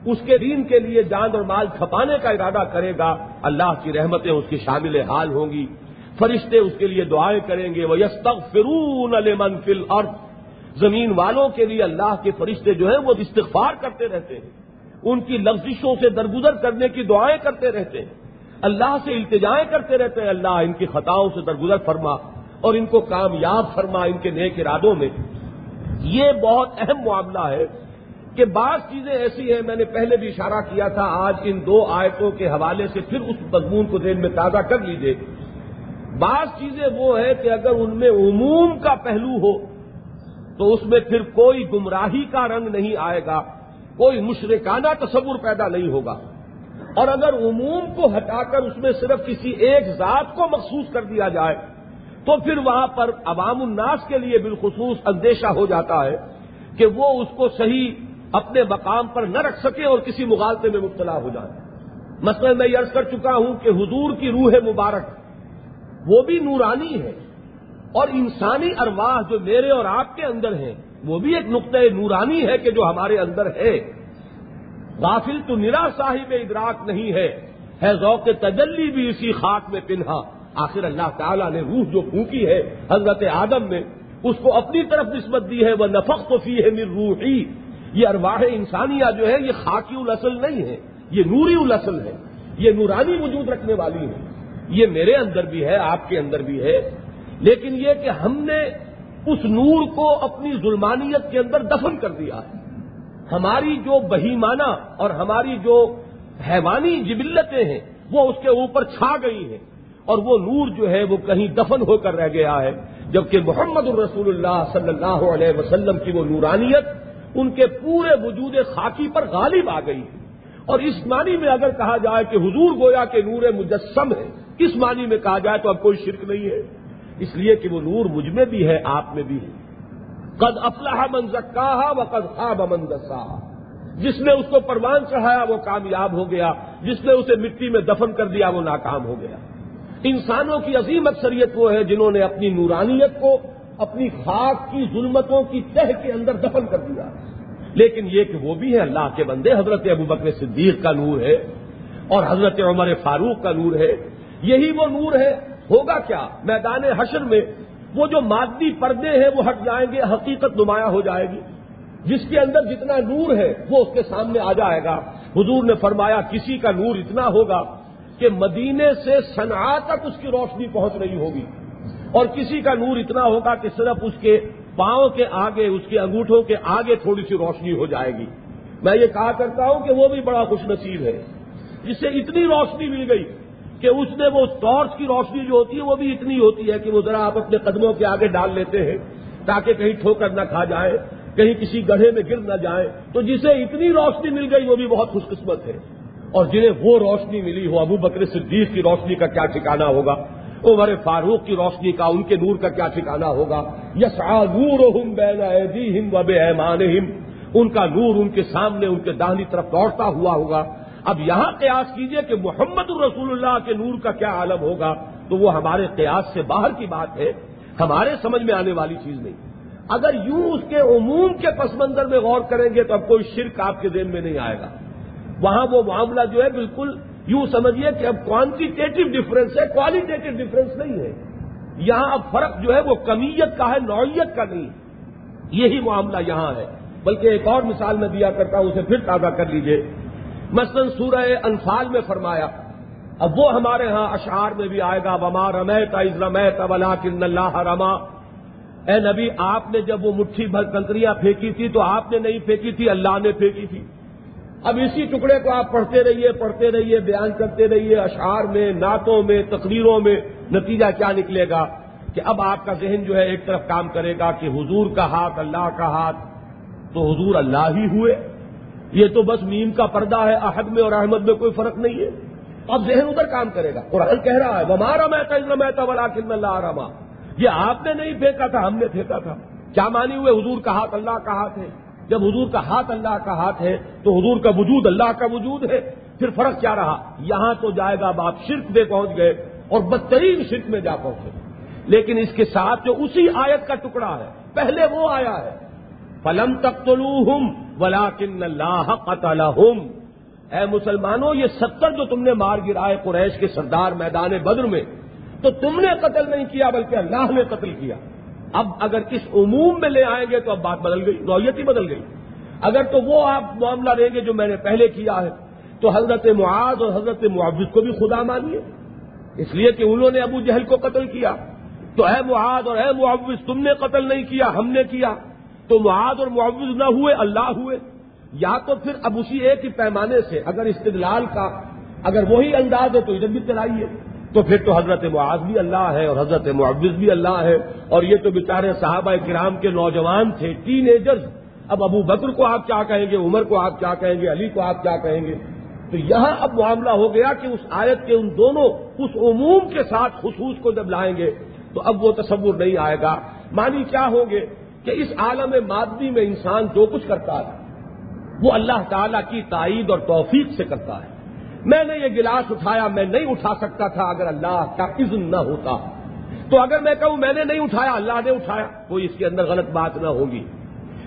اس کے دین کے لیے جان اور مال کھپانے کا ارادہ کرے گا۔ اللہ کی رحمتیں اس کی شامل حال ہوں گی۔ فرشتے اس کے لیے دعائیں کریں گے وہ یس فرون فل اور زمین والوں کے لیے اللہ کے فرشتے جو ہیں وہ استغفار کرتے رہتے ہیں۔ ان کی لفزشوں سے درگزر کرنے کی دعائیں کرتے رہتے ہیں۔ اللہ سے التجائیں کرتے رہتے ہیں۔ اللہ ان کی خطاؤں سے درگزر فرما اور ان کو کامیاب فرما ان کے نیک ارادوں میں۔ یہ بہت اہم معاملہ ہے کہ بعض چیزیں ایسی ہیں، میں نے پہلے بھی اشارہ کیا تھا، آج ان دو آیتوں کے حوالے سے پھر اس مضمون کو ذہن میں تازہ کر لیجیے بعض چیزیں وہ ہیں کہ اگر ان میں عموم کا پہلو ہو، تو اس میں پھر کوئی گمراہی کا رنگ نہیں آئے گا، کوئی مشرکانہ تصور پیدا نہیں ہوگا۔ اور اگر عموم کو ہٹا کر اس میں صرف کسی ایک ذات کو مخصوص کر دیا جائے تو پھر وہاں پر عوام الناس کے لیے بالخصوص اندیشہ ہو جاتا ہے کہ وہ اس کو صحیح اپنے مقام پر نہ رکھ سکے اور کسی مغالطے میں مبتلا ہو جائے مثلا میں یہ عرض کر چکا ہوں کہ حضور کی روح مبارک وہ بھی نورانی ہے اور انسانی ارواح جو میرے اور آپ کے اندر ہیں، وہ بھی ایک نقطۂ نورانی ہے کہ جو ہمارے اندر ہے۔ غافل تو نرا صاحب ادراک نہیں ہے ہے ذوق تجلی بھی اسی خاک میں پنہا۔ آخر اللہ تعالیٰ نے روح جو پھونکی ہے حضرت آدم میں اس کو اپنی طرف نسبت دی ہے وہ نفق تو فی ہے مر روحی یہ ارواح انسانیہ جو ہے یہ خاکی الاصل نہیں ہے یہ نوری الاصل ہے یہ نورانی وجود رکھنے والی ہے یہ میرے اندر بھی ہے، آپ کے اندر بھی ہے۔ لیکن یہ کہ ہم نے اس نور کو اپنی ظلمانیت کے اندر دفن کر دیا ہے۔ ہماری جو بہیمانہ اور ہماری جو حیوانی جبلتیں ہیں، وہ اس کے اوپر چھا گئی ہیں۔ اور وہ نور جو ہے وہ کہیں دفن ہو کر رہ گیا ہے جبکہ محمد الرسول اللہ صلی اللہ علیہ وسلم کی وہ نورانیت ان کے پورے وجود خاکی پر غالب آ گئی ہے۔ اور اس معنی میں اگر کہا جائے کہ حضور گویا کے نور مجسم ہے، اس معنی میں کہا جائے تو اب کوئی شرک نہیں ہے۔ اس لیے کہ وہ نور مجھ میں بھی ہے، آپ میں بھی ہے۔ قد افلاح من زکاہا و قد خواب من دساہا۔ جس نے اس کو پروان چڑھایا وہ کامیاب ہو گیا، جس نے اسے مٹی میں دفن کر دیا وہ ناکام ہو گیا۔ انسانوں کی عظیم اکثریت وہ ہے جنہوں نے اپنی نورانیت کو اپنی خاک کی ظلمتوں کی تہ کے اندر دفن کر دیا۔ لیکن یہ کہ وہ بھی ہے اللہ کے بندے، حضرت ابو بکر صدیق کا نور ہے اور حضرت عمر فاروق کا نور ہے۔ یہی وہ نور ہے۔ ہوگا کیا؟ میدان حشر میں وہ جو مادی پردے ہیں وہ ہٹ جائیں گے، حقیقت نمایاں ہو جائے گی۔ جس کے اندر جتنا نور ہے وہ اس کے سامنے آ جائے گا۔ حضور نے فرمایا، کسی کا نور اتنا ہوگا کہ مدینے سے سنا تک اس کی روشنی پہنچ رہی ہوگی اور کسی کا نور اتنا ہوگا کہ صرف اس کے پاؤں کے آگے، اس کے انگوٹھوں کے آگے تھوڑی سی روشنی ہو جائے گی۔ میں یہ کہا کرتا ہوں کہ وہ بھی بڑا خوش نصیب ہے۔ جسے اتنی روشنی مل گئی کہ اس میں وہ ٹارچ کی روشنی جو ہوتی ہے، وہ بھی اتنی ہوتی ہے کہ وہ ذرا آپ اپنے قدموں کے آگے ڈال لیتے ہیں تاکہ کہیں ٹھوکر نہ کھا جائے، کہیں کسی گڑھے میں گر نہ جائے۔ تو جسے اتنی روشنی مل گئی، وہ بھی بہت خوش قسمت ہے۔ اور جنہیں وہ روشنی ملی ہو، ابو بکر صدیق کی روشنی کا کیا ٹھکانا ہوگا؟ عمر فاروق کی روشنی کا، ان کے نور کا کیا ٹھکانا ہوگا؟ یس نور ہم و بے ان کا نور ان کے سامنے، ان کے داہنی طرف دوڑتا ہوا ہوگا۔ اب یہاں قیاس کیجیے کہ محمد الرسول اللہ کے نور کا کیا عالم ہوگا؟ تو وہ ہمارے قیاس سے باہر کی بات ہے، ہمارے سمجھ میں آنے والی چیز نہیں۔ اگر یوں اس کے عموم کے پس منظر میں غور کریں گے تو اب کوئی شرک آپ کے ذہن میں نہیں آئے گا۔ وہاں وہ معاملہ جو ہے بالکل یوں سمجھیے کہ اب کوانٹیٹیو ڈفرینس ہے کوالٹیٹیو ڈفرینس نہیں ہے۔ یہاں اب فرق جو ہے وہ کمیت کا ہے، نوعیت کا نہیں۔ یہی معاملہ یہاں ہے۔ بلکہ ایک اور مثال میں دیا کرتا ہوں، اسے پھر تازہ کر لیجیے۔ مثلاً سورہ انفال میں فرمایا، اب وہ ہمارے ہاں اشعار میں بھی آئے گا، وما رمیت از رمیت ولا کن اللہ رما اے نبی، آپ نے جب وہ مٹھی بھر کنکریاں پھینکی تھی تو آپ نے نہیں پھینکی تھی، اللہ نے پھینکی تھی۔ اب اسی ٹکڑے کو آپ پڑھتے رہیے پڑھتے رہیے، بیان کرتے رہیے، اشعار میں، نعتوں میں، تقریروں میں نتیجہ کیا نکلے گا؟ کہ اب آپ کا ذہن جو ہے ایک طرف کام کرے گا کہ حضور کا ہاتھ، اللہ کا ہاتھ، تو حضور اللہ ہی ہوئے۔ یہ تو بس میم کا پردہ ہے، احد میں اور احمد میں کوئی فرق نہیں ہے۔ اب ذہن ادھر کام کرے گا۔ قرآن کہہ رہا ہے ہمارا مہتا اتنا بلا اللہ رما یہ آپ نے نہیں پھینکا تھا، ہم نے پھینکا تھا۔ کیا مانی ہوئے حضور کا ہاتھ، اللہ کا ہاتھ ہے؟ جب حضور کا ہاتھ اللہ کا ہاتھ ہے تو حضور کا وجود اللہ کا وجود ہے پھر فرق کیا رہا؟ یہاں تو جائے گا آپ شرک میں پہنچ گئے اور بدترین شرک میں جا پہنچے۔ لیکن اس کے ساتھ جو اسی آیت کا ٹکڑا ہے، پہلے وہ آیا ہے۔ پلم تک تو ولا کن اللہ قتل اے مسلمانوں، یہ ستر جو تم نے مار گرائے قریش کے سردار میدان بدر میں، تو تم نے قتل نہیں کیا بلکہ اللہ نے قتل کیا۔ اب اگر اس عموم میں لے آئیں گے تو اب بات بدل گئی نوعیت ہی بدل گئی۔ اگر تو وہ آپ معاملہ دیں گے جو میں نے پہلے کیا ہے، تو حضرت معاذ اور حضرت معاوض کو بھی خدا مانیے۔ اس لیے کہ انہوں نے ابو جہل کو قتل کیا۔ تو اے معاذ اور اے معاوض تم نے قتل نہیں کیا، ہم نے کیا۔ تو معاذ اور معاوض نہ ہوئے، اللہ ہوئے۔ یا تو پھر اب اسی ایک ہی پیمانے سے، اگر استدلال کا اگر وہی انداز ہے تو ادھر بھی چلائیے۔ تو پھر تو حضرت معاذ بھی اللہ ہے اور حضرت معوض بھی اللہ ہے اور یہ تو بیچارے صحابہ کرام کے نوجوان تھے ٹین ایجرز اب ابو بکر کو آپ کیا کہیں گے؟ عمر کو آپ کیا کہیں گے؟ علی کو آپ کیا کہیں گے؟ تو یہاں اب معاملہ ہو گیا کہ اس آیت کے ان دونوں اس عموم کے ساتھ خصوص کو جب لائیں گے تو اب وہ تصور نہیں آئے گا۔ مانی کیا ہوں گے؟ کہ اس عالم مادی میں انسان جو کچھ کرتا ہے، وہ اللہ تعالی کی تائید اور توفیق سے کرتا ہے۔ میں نے یہ گلاس اٹھایا، میں نہیں اٹھا سکتا تھا اگر اللہ کا اذن نہ ہوتا۔ تو اگر میں کہوں میں نے نہیں اٹھایا، اللہ نے اٹھایا کوئی اس کے اندر غلط بات نہ ہوگی۔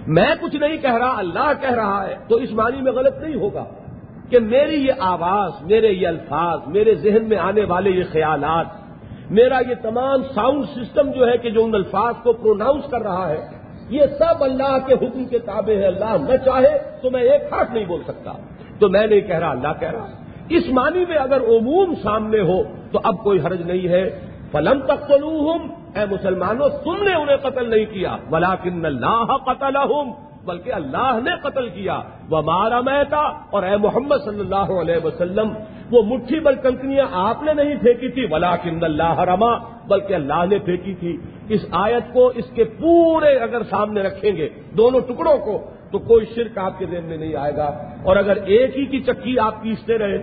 میں کچھ نہیں کہہ رہا، اللہ کہہ رہا ہے، تو اس معنی میں غلط نہیں ہوگا کہ میری یہ آواز، میرے یہ الفاظ، میرے ذہن میں آنے والے یہ خیالات، میرا یہ تمام ساؤنڈ سسٹم جو ہے کہ جو ان الفاظ کو پروناؤنس کر رہا ہے، یہ سب اللہ کے حکم کے تابع ہے۔ اللہ نہ چاہے تو میں ایک ہاتھ نہیں بول سکتا۔ تو میں نہیں کہہ رہا، اللہ کہہ رہا اس معنی میں اگر عموم سامنے ہو تو اب کوئی حرج نہیں ہے۔ فلم تک اے مسلمانوں، تم نے انہیں قتل نہیں کیا۔ بلاکن اللہ قتل بلکہ اللہ نے قتل کیا۔ وہ مارا میتا اور اے محمد صلی اللہ علیہ وسلم، وہ مٹھی بل کنکریاں آپ نے نہیں پھینکی تھی۔ ولاکن اللہ رما بلکہ اللہ نے پھینکی تھی۔ اس آیت کو اس کے پورے اگر سامنے رکھیں گے، دونوں ٹکڑوں کو تو کوئی شرک آپ کے ذہن میں نہیں آئے گا۔ اور اگر ایک ہی کی چکی آپ پیستے رہے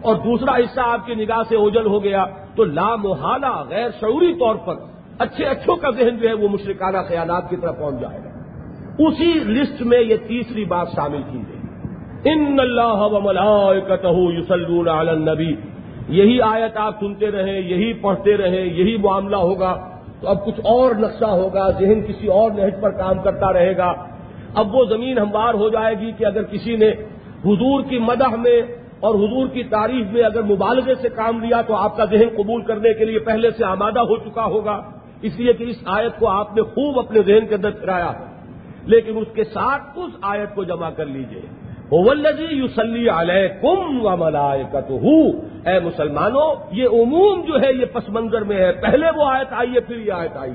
اور دوسرا حصہ آپ کی نگاہ سے اوجل ہو گیا تو لا محالہ غیر شعوری طور پر اچھے اچھوں کا ذہن جو ہے وہ مشرکانہ خیالات کی طرف پہنچ جائے گا۔ اسی لسٹ میں یہ تیسری بات شامل کی گئی۔ ان اللہ یوسلون علی النبی۔ یہی آیت آپ سنتے رہیں، یہی پڑھتے رہیں، یہی معاملہ ہوگا تو اب کچھ اور نقشہ ہوگا، ذہن کسی اور نہج پر کام کرتا رہے گا۔ اب وہ زمین ہموار ہو جائے گی کہ اگر کسی نے حضور کی مدح میں اور حضور کی تعریف میں اگر مبالغے سے کام لیا تو آپ کا ذہن قبول کرنے کے لیے پہلے سے آمادہ ہو چکا ہوگا۔ اس لیے کہ اس آیت کو آپ نے خوب اپنے ذہن کے اندر پھرایا۔ ہے لیکن اس کے ساتھ اس آیت کو جمع کر لیجیے۔ اولزی یوسلی علیہ کم و ملائے اے مسلمانوں، یہ عموم جو ہے، یہ پس منظر میں ہے۔ پہلے وہ آیت آئی ہے، پھر یہ آیت آئی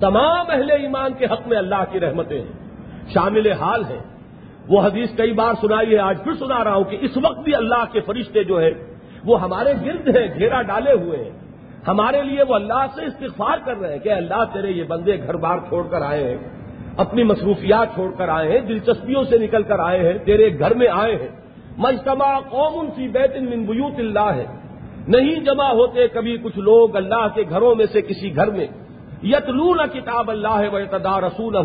تمام اہل ایمان کے حق میں اللہ کی رحمتیں ہیں۔ شامل حال ہیں وہ حدیث کئی بار سنائی ہے، آج پھر سنا رہا ہوں کہ اس وقت بھی اللہ کے فرشتے جو ہے وہ ہمارے گرد ہیں، گھیرا ڈالے ہوئے ہیں۔ ہمارے لیے وہ اللہ سے استغفار کر رہے ہیں کہ اللہ تیرے یہ بندے گھر بار چھوڑ کر آئے ہیں، اپنی مصروفیات چھوڑ کر آئے ہیں، دلچسپیوں سے نکل کر آئے ہیں، تیرے گھر میں آئے ہیں۔ مجتمع قوم سی بیت من بیوت اللہ ہے۔ نہیں جمع ہوتے کبھی کچھ لوگ اللہ کے گھروں میں سے کسی گھر میں۔ یتلون کتاب اللہ و تدا رسول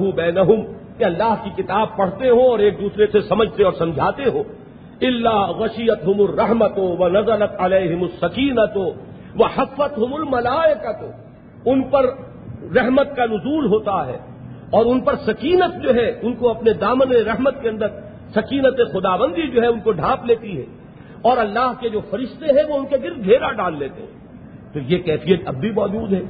کہ اللہ کی کتاب پڑھتے ہو اور ایک دوسرے سے سمجھتے اور سمجھاتے ہو۔ اللہ غشیت ہم الرحمت ہو وہ نزلت علیہم السکینت ہو وہ حفت ہم الملائکت ان پر رحمت کا نزول ہوتا ہے اور ان پر سکینت جو ہے، ان کو اپنے دامن رحمت کے اندر سکینت خداوندی جو ہے، ان کو ڈھانپ لیتی ہے۔ اور اللہ کے جو فرشتے ہیں، وہ ان کے گرد گھیرا ڈال لیتے ہیں۔ تو یہ کیفیت اب بھی موجود ہے۔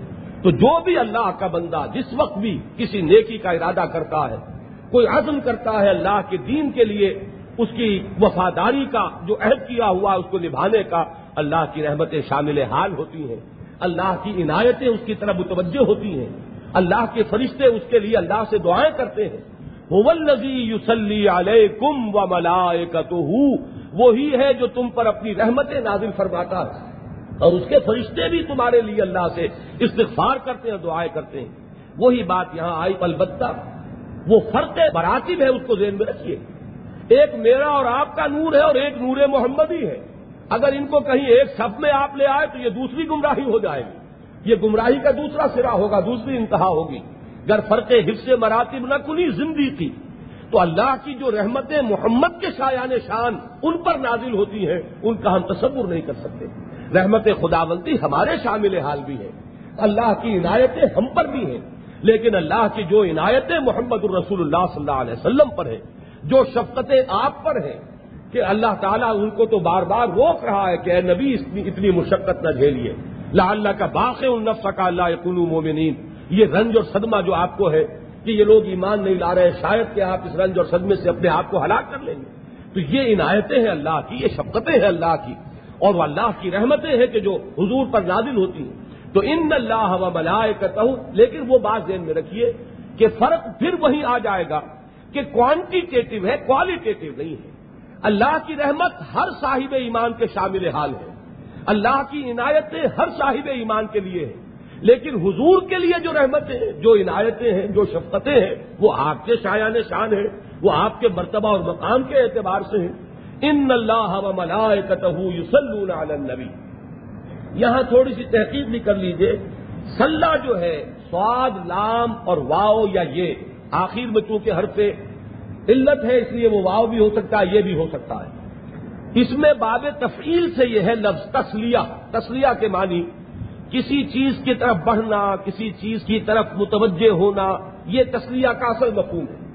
تو جو بھی اللہ کا بندہ جس وقت بھی کسی نیکی کا ارادہ کرتا ہے کوئی عزم کرتا ہے اللہ کے دین کے لیے، اس کی وفاداری کا جو عہد کیا ہوا، اس کو نبھانے کا اللہ کی رحمتیں شامل حال ہوتی ہیں۔ اللہ کی عنایتیں اس کی طرف متوجہ ہوتی ہیں۔ اللہ کے فرشتے اس کے لیے اللہ سے دعائیں کرتے ہیں۔ نزی یوسلی علیہ کم و ملائے وہی ہے جو تم پر اپنی رحمتیں نازل فرماتا ہے۔ اور اس کے فرشتے بھی تمہارے لیے اللہ سے استغفار کرتے ہیں دعائیں کرتے ہیں۔ وہی بات یہاں آئی، البتہ وہ فرق براتب ہے اس کو ذہن میں رکھیے۔ ایک میرا اور آپ کا نور ہے اور ایک نور محمد ہی ہے۔ اگر ان کو کہیں ایک سب میں آپ لے آئے تو یہ دوسری گمراہی ہو جائے گی۔ یہ گمراہی کا دوسرا سرا ہوگا، دوسری انتہا ہوگی۔ اگر فرق حفظ مراتب نہ کنی، زندگی۔ تھی تو اللہ کی جو رحمتیں محمد کے شایان شان ان پر نازل ہوتی ہیں، ان کا ہم تصور نہیں کر سکتے۔ رحمت خداونتی ہمارے شامل حال بھی ہے۔ اللہ کی عنایتیں ہم پر بھی ہیں۔ لیکن اللہ کی جو عنایتیں محمد الرسول اللہ صلی اللہ علیہ وسلم پر ہیں جو شفقتیں آپ پر ہیں کہ اللہ تعالیٰ ان کو تو بار بار روک رہا ہے کہ اے نبی اتنی مشقت نہ جھیلیے۔ لا اللہ کا باق النفس کا اللہ کنو مومنین۔ یہ رنج اور صدمہ جو آپ کو ہے کہ یہ لوگ ایمان نہیں لا رہے، شاید کہ آپ اس رنج اور صدمے سے اپنے آپ کو ہلاک کر لیں گے۔ تو یہ عنایتیں ہیں اللہ کی، یہ شفقتیں ہیں اللہ کی۔ اور وہ اللہ کی رحمتیں ہیں کہ جو حضور پر نازل ہوتی ہیں۔ تو ان اللہ و ملائے کرتا ہوں لیکن وہ بات ذہن میں رکھیے کہ فرق پھر وہی آ جائے گا کہ کوانٹیٹیو ہے کوالیٹیو نہیں ہے۔ اللہ کی رحمت ہر صاحب ایمان کے شامل حال ہے۔ اللہ کی عنایتیں ہر صاحب ایمان کے لیے ہیں۔ لیکن حضور کے لیے جو رحمتیں ہیں، جو عنایتیں ہیں، جو شفقتیں ہیں، وہ آپ کے شایان شان ہیں۔ وہ آپ کے مرتبہ اور مقام کے اعتبار سے ہیں۔ ان اللہ و ملائے یسلون علی النبی۔ یہاں تھوڑی سی تحقیق بھی کر لیجیے سلح جو ہے، سواد، لام اور واؤ یا یہ، آخر میں چونکہ ہر پہ علت ہے، اس لیے وہ واؤ بھی ہو سکتا ہے، یہ بھی ہو سکتا ہے۔ اس میں باب تفعیل سے یہ ہے لفظ تسلیہ تسلیہ کے معنی، کسی چیز کی طرف بڑھنا، کسی چیز کی طرف متوجہ ہونا، یہ تسلیہ کا اصل مفہوم ہے۔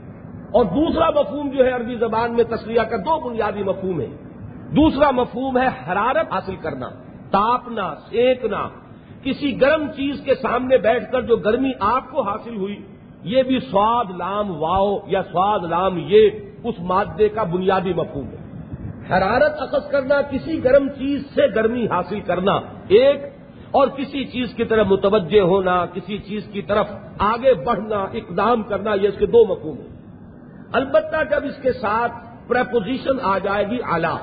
اور دوسرا مفہوم جو ہے عربی زبان میں، تسلیہ کا دو بنیادی مفہوم ہے۔ دوسرا مفہوم ہے حرارت حاصل کرنا۔ تاپنا، سینکنا، کسی گرم چیز کے سامنے بیٹھ کر جو گرمی آپ کو حاصل ہوئی، یہ بھی سواد لام واؤ یا سواد لام یہ اس مادے کا بنیادی مفہوم ہے۔ حرارت اخذ کرنا، کسی گرم چیز سے گرمی حاصل کرنا ایک، اور کسی چیز کی طرف متوجہ ہونا، کسی چیز کی طرف آگے بڑھنا، اقدام کرنا، یہ اس کے دو مقوم ہیں۔ البتہ جب اس کے ساتھ پریپوزیشن آ جائے گی اعلی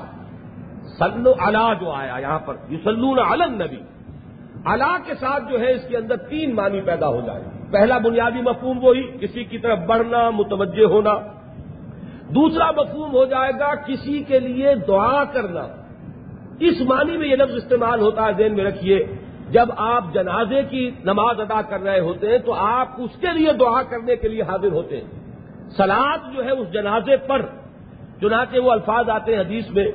سلو الا جو آیا یہاں پر یوسلون علم نبی الا کے ساتھ جو ہے اس کے اندر تین معنی پیدا ہو جائے۔ پہلا بنیادی مفہوم وہی، کسی کی طرف بڑھنا، متوجہ ہونا۔ دوسرا مفہوم ہو جائے گا کسی کے لیے دعا کرنا۔ اس معنی میں یہ لفظ استعمال ہوتا ہے ذہن میں رکھیے۔ جب آپ جنازے کی نماز ادا کر رہے ہوتے ہیں تو آپ اس کے لیے دعا کرنے کے لیے حاضر ہوتے ہیں۔ سلاد جو ہے اس جنازے پر، چنانچہ وہ الفاظ آتے ہیں حدیث میں۔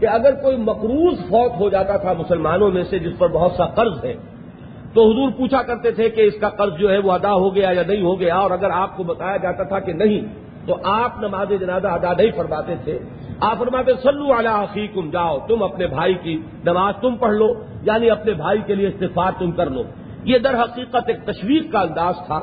کہ اگر کوئی مقروض فوت ہو جاتا تھا مسلمانوں میں سے جس پر بہت سا قرض ہے، تو حضور پوچھا کرتے تھے کہ اس کا قرض جو ہے وہ ادا ہو گیا یا نہیں ہو گیا، اور اگر آپ کو بتایا جاتا تھا کہ نہیں، تو آپ نماز جنازہ ادا نہیں فرماتے تھے۔ آپ فرماتے سلو علی کم جاؤ، تم اپنے بھائی کی نماز تم پڑھ لو یعنی اپنے بھائی کے لیے استفار تم کر لو۔ یہ در حقیقت ایک تشویق کا انداز تھا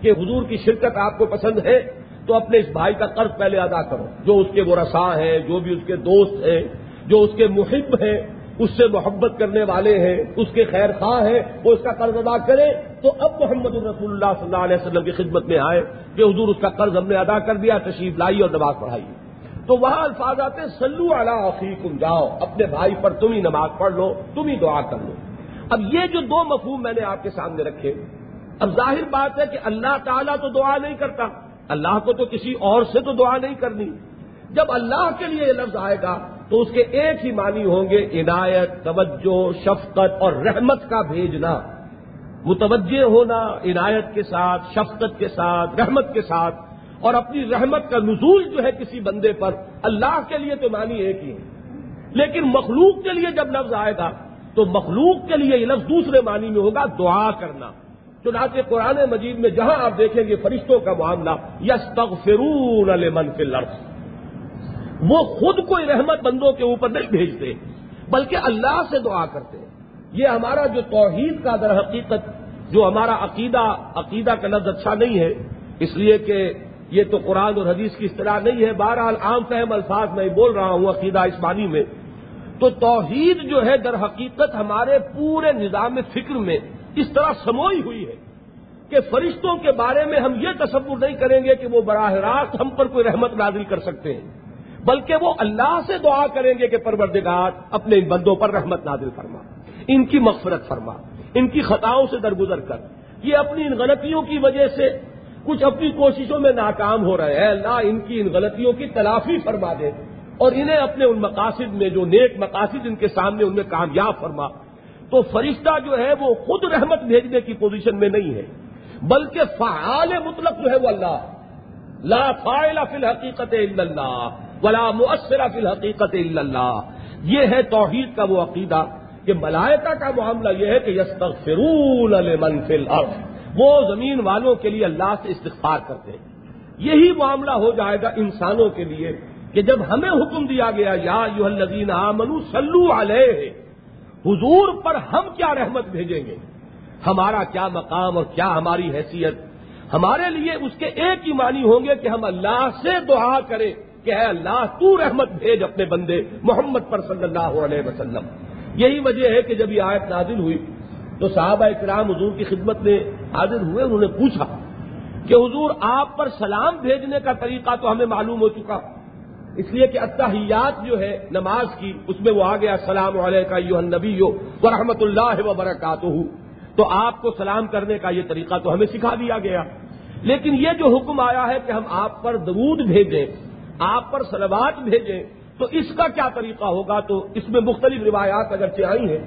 کہ حضور کی شرکت آپ کو پسند ہے، تو اپنے اس بھائی کا قرض پہلے ادا کرو۔ جو اس کے وہ رساں ہیں، جو بھی اس کے دوست ہیں جو اس کے محب ہیں، اس سے محبت کرنے والے ہیں، اس کے خیر خواہ ہیں، وہ اس کا قرض ادا کرے تو اب محمد الرسول اللہ صلی اللہ علیہ وسلم کی خدمت میں آئے کہ حضور اس کا قرض ہم نے ادا کر دیا، تشریف لائی اور نماز پڑھائی۔ تو وہاں الفاظ آتے سلو علی کم جاؤ، اپنے بھائی پر تم ہی نماز پڑھ لو، تم ہی دعا کر لو۔ اب یہ جو دو مفہوم میں نے آپ کے سامنے رکھے، اب ظاہر بات ہے کہ اللہ تعالیٰ تو دعا نہیں کرتا، اللہ کو تو کسی اور سے تو دعا نہیں کرنی۔ جب اللہ کے لیے یہ لفظ آئے گا تو اس کے ایک ہی معنی ہوں گے عنایت، توجہ، شفقت اور رحمت کا بھیجنا۔ متوجہ ہونا عنایت کے ساتھ، شفقت کے ساتھ، رحمت کے ساتھ۔ اور اپنی رحمت کا نزول جو ہے کسی بندے پر اللہ کے لیے تو معنی ایک ہی ہے۔ لیکن مخلوق کے لیے جب لفظ آئے گا تو مخلوق کے لیے یہ لفظ دوسرے معنی میں ہوگا دعا کرنا۔ چنانچہ قرآن مجید میں جہاں آپ دیکھیں گے فرشتوں کا معاملہ یس فرون المن فی لفظ وہ خود کوئی رحمت بندوں کے اوپر نہیں بھیجتے، بلکہ اللہ سے دعا کرتے۔ ہیں یہ ہمارا جو توحید کا در حقیقت، جو ہمارا عقیدہ عقیدہ کا لفظ اچھا نہیں ہے، اس لیے کہ یہ تو قرآن اور حدیث کی اصطلاح نہیں ہے۔ بہرحال عام فہم الفاظ میں بول رہا ہوں عقیدہ اس بانی میں۔ تو توحید جو ہے در حقیقت ہمارے پورے نظام فکر میں اس طرح سموئی ہوئی ہے کہ فرشتوں کے بارے میں ہم یہ تصور نہیں کریں گے کہ وہ براہ راست ہم پر کوئی رحمت نازل کر سکتے ہیں۔ بلکہ وہ اللہ سے دعا کریں گے کہ پروردگار اپنے بندوں پر رحمت نازل فرما، ان کی مغفرت فرما، ان کی خطاؤں سے درگزر کر۔ یہ اپنی ان غلطیوں کی وجہ سے کچھ اپنی کوششوں میں ناکام ہو رہے ہیں۔ اللہ ان کی ان غلطیوں کی تلافی فرما دے اور انہیں اپنے ان مقاصد میں جو نیک مقاصد ان کے سامنے ان میں کامیاب فرما۔ تو فرشتہ جو ہے وہ خود رحمت بھیجنے کی پوزیشن میں نہیں ہے، بلکہ فعال مطلق جو ہے وہ اللہ لا فائلہ فی الحقیقت اللہ ولا مؤثرہ فی الحقیقت اللہ۔ یہ ہے توحید کا وہ عقیدہ کہ ملائکہ کا معاملہ یہ ہے کہ یستغفرون لمن فی الارض۔ وہ زمین والوں کے لیے اللہ سے استغفار کرتے ہیں۔ یہی معاملہ ہو جائے گا انسانوں کے لیے کہ جب ہمیں حکم دیا گیا، یا یو الذین آمنو صلو علیہ۔ حضور پر ہم کیا رحمت بھیجیں گے؟ ہمارا کیا مقام اور کیا ہماری حیثیت؟ ہمارے لیے اس کے ایک ہی معنی ہوں گے کہ ہم اللہ سے دعا کریں کہ اے اللہ تو رحمت بھیج اپنے بندے محمد پر صلی اللہ علیہ وسلم۔ یہی وجہ ہے کہ جب یہ آیت نازل ہوئی تو صحابہ اکرام حضور کی خدمت میں حاضر ہوئے، انہوں نے پوچھا کہ حضور آپ پر سلام بھیجنے کا طریقہ تو ہمیں معلوم ہو چکا۔ اس لیے کہ اتحیات جو ہے نماز کی، اس میں وہ آ گیا سلام علیہ نبی ہو و رحمت اللہ وبرکاتہ۔ تو آپ کو سلام کرنے کا یہ طریقہ تو ہمیں سکھا دیا گیا۔ لیکن یہ جو حکم آیا ہے کہ ہم آپ پر درود بھیجیں، آپ پر سلوات بھیجیں، تو اس کا کیا طریقہ ہوگا؟ تو اس میں مختلف روایات اگرچہ آئی ہیں،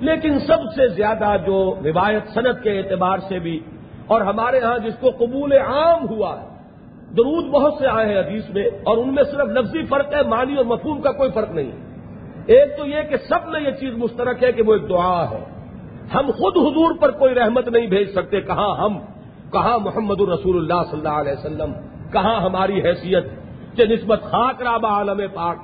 لیکن سب سے زیادہ جو روایت صنعت کے اعتبار سے بھی، اور ہمارے ہاں جس کو قبول عام ہوا ہے، درود بہت سے آئے ہیں حدیث میں، اور ان میں صرف لفظی فرق ہے، معنی اور مفہوم کا کوئی فرق نہیں۔ ایک تو یہ کہ سب میں یہ چیز مشترک ہے کہ وہ ایک دعا ہے۔ ہم خود حضور پر کوئی رحمت نہیں بھیج سکتے کہاں ہم، کہاں محمد الرسول اللہ صلی اللہ علیہ وسلم، کہاں ہماری حیثیت کہ نسبت خاک رابع عالم پاک۔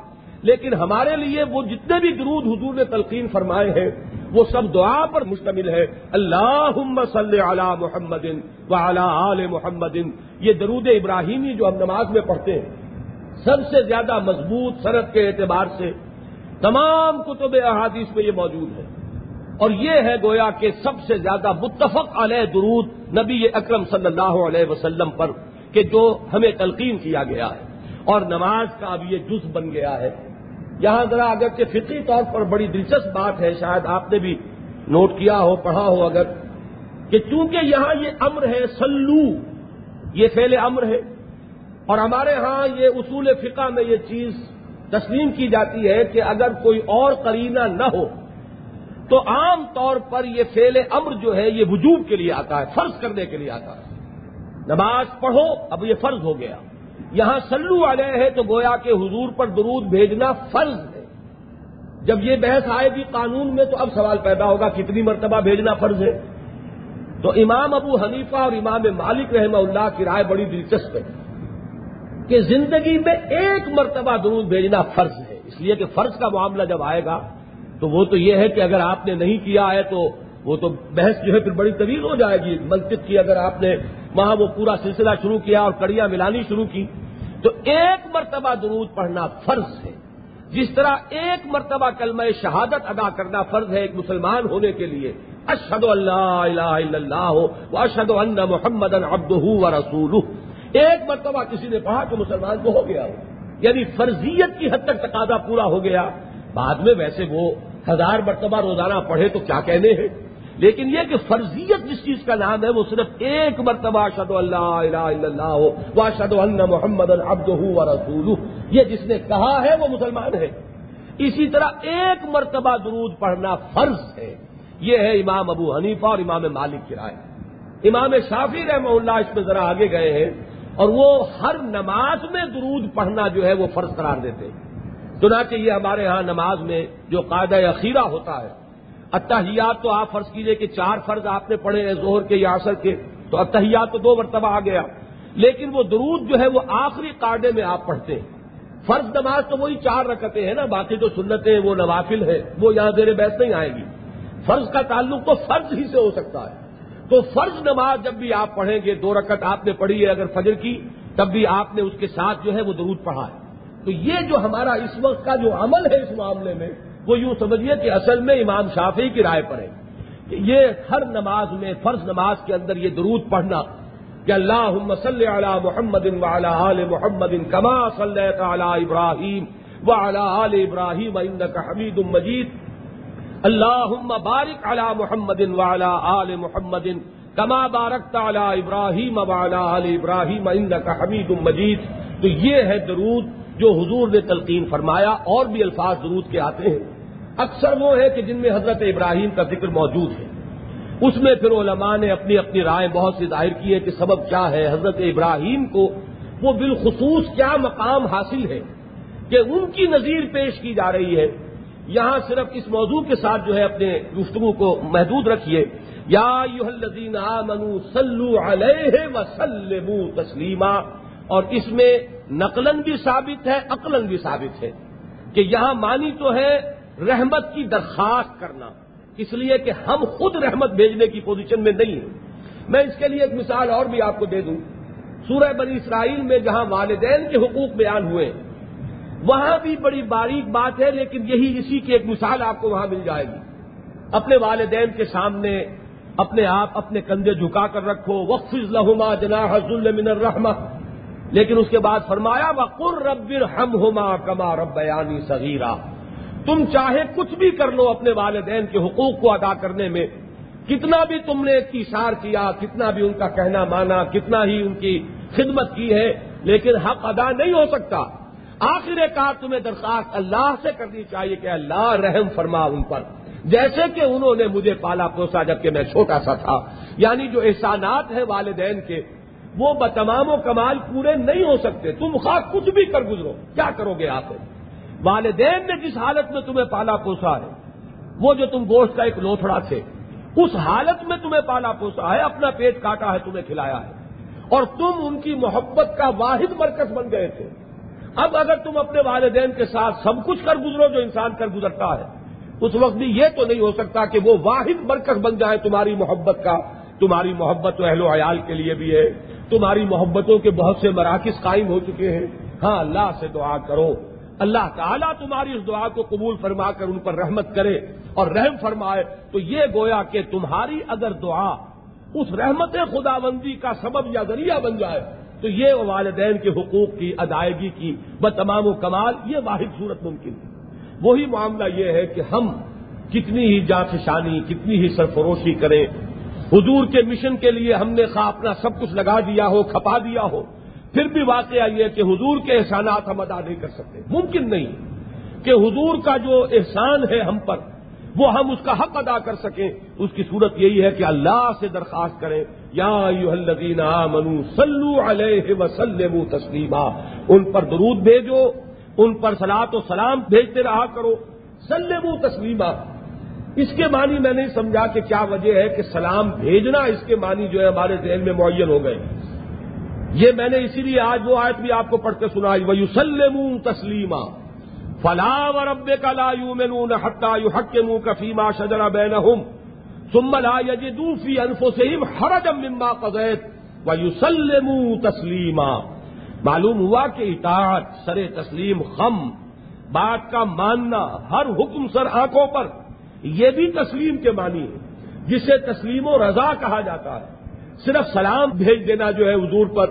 لیکن ہمارے لیے وہ جتنے بھی درود حضور نے تلقین فرمائے ہیں، وہ سب دعا پر مشتمل ہے اللہ صلی علی محمد و آل محمد۔ یہ درود ابراہیمی جو ہم نماز میں پڑھتے ہیں، سب سے زیادہ مضبوط سرد کے اعتبار سے تمام کتب احادیث میں یہ موجود ہے۔ اور یہ ہے گویا کہ سب سے زیادہ متفق علیہ درود نبی اکرم صلی اللہ علیہ وسلم پر کہ جو ہمیں تلقین کیا گیا ہے اور نماز کا اب یہ جز بن گیا ہے۔ یہاں ذرا اگر کہ فطری طور پر بڑی دلچسپ بات ہے، شاید آپ نے بھی نوٹ کیا ہو، پڑھا ہو اگر، کہ چونکہ یہاں یہ امر ہے سلو یہ فعل امر ہے، اور ہمارے ہاں یہ اصول فقہ میں یہ چیز تسلیم کی جاتی ہے کہ اگر کوئی اور قرینہ نہ ہو تو عام طور پر یہ فعل امر جو ہے یہ وجوب کے لیے آتا ہے، فرض کرنے کے لیے آتا ہے۔ نماز پڑھو، اب یہ فرض ہو گیا۔ یہاں سلو علیہ ہے تو گویا کہ حضور پر درود بھیجنا فرض ہے۔ جب یہ بحث آئے گی قانون میں تو اب سوال پیدا ہوگا کتنی مرتبہ بھیجنا فرض ہے۔ تو امام ابو حنیفہ اور امام مالک رحمہ اللہ کی رائے بڑی دلچسپ ہے کہ زندگی میں ایک مرتبہ درود بھیجنا فرض ہے۔ اس لیے کہ فرض کا معاملہ جب آئے گا تو وہ تو یہ ہے کہ اگر آپ نے نہیں کیا ہے تو وہ تو بحث جو ہے پھر بڑی طویل ہو جائے گی منطق کی اگر آپ نے وہاں وہ پورا سلسلہ شروع کیا اور کڑیاں ملانی شروع کی۔ تو ایک مرتبہ درود پڑھنا فرض ہے۔ جس طرح ایک مرتبہ کلمہ شہادت ادا کرنا فرض ہے ایک مسلمان ہونے کے لیے اشد اللہ الہ الا اللہ ہو اشد اللہ محمد ابد و رسول ایک مرتبہ کسی نے کہا کہ مسلمان کو ہو گیا ہو یعنی فرضیت کی حد تک تقاضا پورا ہو گیا۔ بعد میں ویسے وہ ہزار مرتبہ روزانہ پڑھے تو کیا کہنے ہیں؟ لیکن یہ کہ فرضیت جس چیز کا نام ہے وہ صرف ایک مرتبہ اشد اللہ الہ الا اللہ ہو وہ اشد اللہ محمد العبد و رسول یہ جس نے کہا ہے وہ مسلمان ہے۔ اسی طرح ایک مرتبہ درود پڑھنا فرض ہے۔ یہ ہے امام ابو حنیفہ اور امام مالک کی رائے۔ امام شافی رحمہ اللہ اس میں ذرا آگے گئے ہیں اور وہ ہر نماز میں درود پڑھنا جو ہے وہ فرض قرار دیتے ہیں۔ چنانچہ یہ ہمارے ہاں نماز میں جو قاعدہ اخیرہ ہوتا ہے اتحیات تو آپ فرض کیجیے کہ چار فرض آپ نے پڑھے ہیں زہر کے یا اثر کے، تو اتحیات تو دو مرتبہ آ گیا۔ لیکن وہ درود جو ہے وہ آخری قاعدے میں آپ پڑھتے ہیں۔ فرض نماز تو وہی چار رکھتے ہیں نا، باقی جو سنتیں وہ نوافل ہے وہ یہاں زیر بحث نہیں آئے گی۔ فرض کا تعلق تو فرض ہی سے ہو سکتا ہے۔ تو فرض نماز جب بھی آپ پڑھیں گے، دو رکعت آپ نے پڑھی ہے اگر فجر کی، تب بھی آپ نے اس کے ساتھ جو ہے وہ درود پڑھا ہے۔ تو یہ جو ہمارا اس وقت کا جو عمل ہے اس معاملے میں، وہ یوں سمجھیے کہ اصل میں امام شافی کی رائے پر ہے۔ کہ یہ ہر نماز میں، فرض نماز کے اندر یہ درود پڑھنا کہ اللہ صلی علی محمد آل محمد کما صلی علی ابراہیم و آل ابراہیم حمید المجید اللہ بارک علی محمد والا آل محمد کما بارک تعلی ابراہیم والا آل ابراہیم عند کا حمید مجید۔ تو یہ ہے درود جو حضور نے تلقین فرمایا اور بھی الفاظ درود کے آتے ہیں۔ اکثر وہ ہے کہ جن میں حضرت ابراہیم کا ذکر موجود ہے۔ اس میں پھر علماء نے اپنی اپنی رائے بہت سی ظاہر کی ہے کہ سبب کیا ہے۔ حضرت ابراہیم کو وہ بالخصوص کیا مقام حاصل ہے کہ ان کی نظیر پیش کی جا رہی ہے۔ یہاں صرف اس موضوع کے ساتھ جو ہے اپنے گفتگو کو محدود رکھیے۔ یا منو سلو علیہ و سلم تسلیما۔ اور اس میں نقلن بھی ثابت ہے عقلن بھی ثابت ہے کہ یہاں مانی تو ہے رحمت کی درخواست کرنا۔ اس لیے کہ ہم خود رحمت بھیجنے کی پوزیشن میں نہیں ہیں۔ میں اس کے لیے ایک مثال اور بھی آپ کو دے دوں۔ سورہ بنی اسرائیل میں جہاں والدین کے حقوق بیان ہوئے، وہاں بھی بڑی باریک بات ہے، لیکن یہی اسی کی ایک مثال آپ کو وہاں مل جائے گی۔ اپنے والدین کے سامنے اپنے آپ اپنے کندھے جھکا کر رکھو۔ وقف لہما جنا حضل من الرحمہ لیکن اس کے بعد فرمایا وقر ربر ہم ہوما کما رب بیانی صغیرہ تم چاہے کچھ بھی کر لو اپنے والدین کے حقوق کو ادا کرنے میں، کتنا بھی تم نے اشار کیا، کتنا بھی ان کا کہنا مانا، کتنا ہی ان کی خدمت کی ہے، لیکن حق ادا نہیں ہو سکتا۔ آخر کار تمہیں درخواست اللہ سے کرنی چاہیے کہ اللہ رحم فرما ان پر۔ جیسے کہ انہوں نے مجھے پالا پوسا جبکہ میں چھوٹا سا تھا۔ یعنی جو احسانات ہیں والدین کے وہ بتمام و کمال پورے نہیں ہو سکتے۔ تم خواہ کچھ بھی کر گزرو۔ کیا کرو گے آپ؟ والدین نے جس حالت میں تمہیں پالا پوسا ہے، وہ جو تم گوشت کا ایک لوتھڑا تھے، اس حالت میں تمہیں پالا پوسا ہے، اپنا پیٹ کاٹا ہے، تمہیں کھلایا ہے۔ اور تم ان کی محبت کا واحد مرکز بن گئے تھے۔ اب اگر تم اپنے والدین کے ساتھ سب کچھ کر گزرو، جو انسان کر گزرتا ہے، اس وقت بھی یہ تو نہیں ہو سکتا کہ وہ واحد مرکز بن جائے تمہاری محبت کا۔ تمہاری محبت تو اہل و عیال کے لیے بھی ہے۔ تمہاری محبتوں کے بہت سے مراکز قائم ہو چکے ہیں۔ ہاں اللہ سے دعا کرو۔ اللہ تعالیٰ تمہاری اس دعا کو قبول فرما کر ان پر رحمت کرے اور رحم فرمائے۔ تو یہ گویا کہ تمہاری اگر دعا اس رحمت خدا بندی کا سبب یا ذریعہ بن جائے، تو یہ والدین کے حقوق کی ادائیگی کی بتمام و کمال یہ واحد صورت ممکن ہے۔ وہی معاملہ یہ ہے کہ ہم کتنی ہی جافشانی کتنی ہی سرفروشی کریں حضور کے مشن کے لیے ہم نے خواہ اپنا سب کچھ لگا دیا ہو، کھپا دیا ہو، پھر بھی واقعہ یہ کہ حضور کے احسانات ہم ادا نہیں کر سکتے۔ ممکن نہیں کہ حضور کا جو احسان ہے ہم پر، وہ ہم اس کا حق ادا کر سکیں۔ اس کی صورت یہی ہے کہ اللہ سے درخواست کریں، یا الذین منو سلو علیہ وسلم تسلیمہ ان پر درود بھیجو، ان پر سلاد و سلام بھیجتے رہا کرو۔ سلم تسلیمہ اس کے معنی میں نہیں سمجھا کہ کیا وجہ ہے کہ سلام بھیجنا اس کے معنی جو ہے ہمارے ذہن میں معین ہو گئے۔ یہ میں نے اسی لیے آج وہ آیت بھی آپ کو پڑھ کے سنائی۔ وہ یو سلم تسلیمہ فلاں و رب کا لا یو میں نون حقا یو حق کے منہ کفیما شجرا بین ہوں سملا یجوفی انفو سے ہرجم مما قزیت و یو تسلیمہ معلوم ہوا کہ اطاعت، سر تسلیم خم بات کا ماننا، ہر حکم سر آنکھوں پر۔ یہ بھی تسلیم کے معنی ہے، جسے تسلیم و رضا کہا جاتا ہے۔ صرف سلام بھیج دینا جو ہے حضور پر،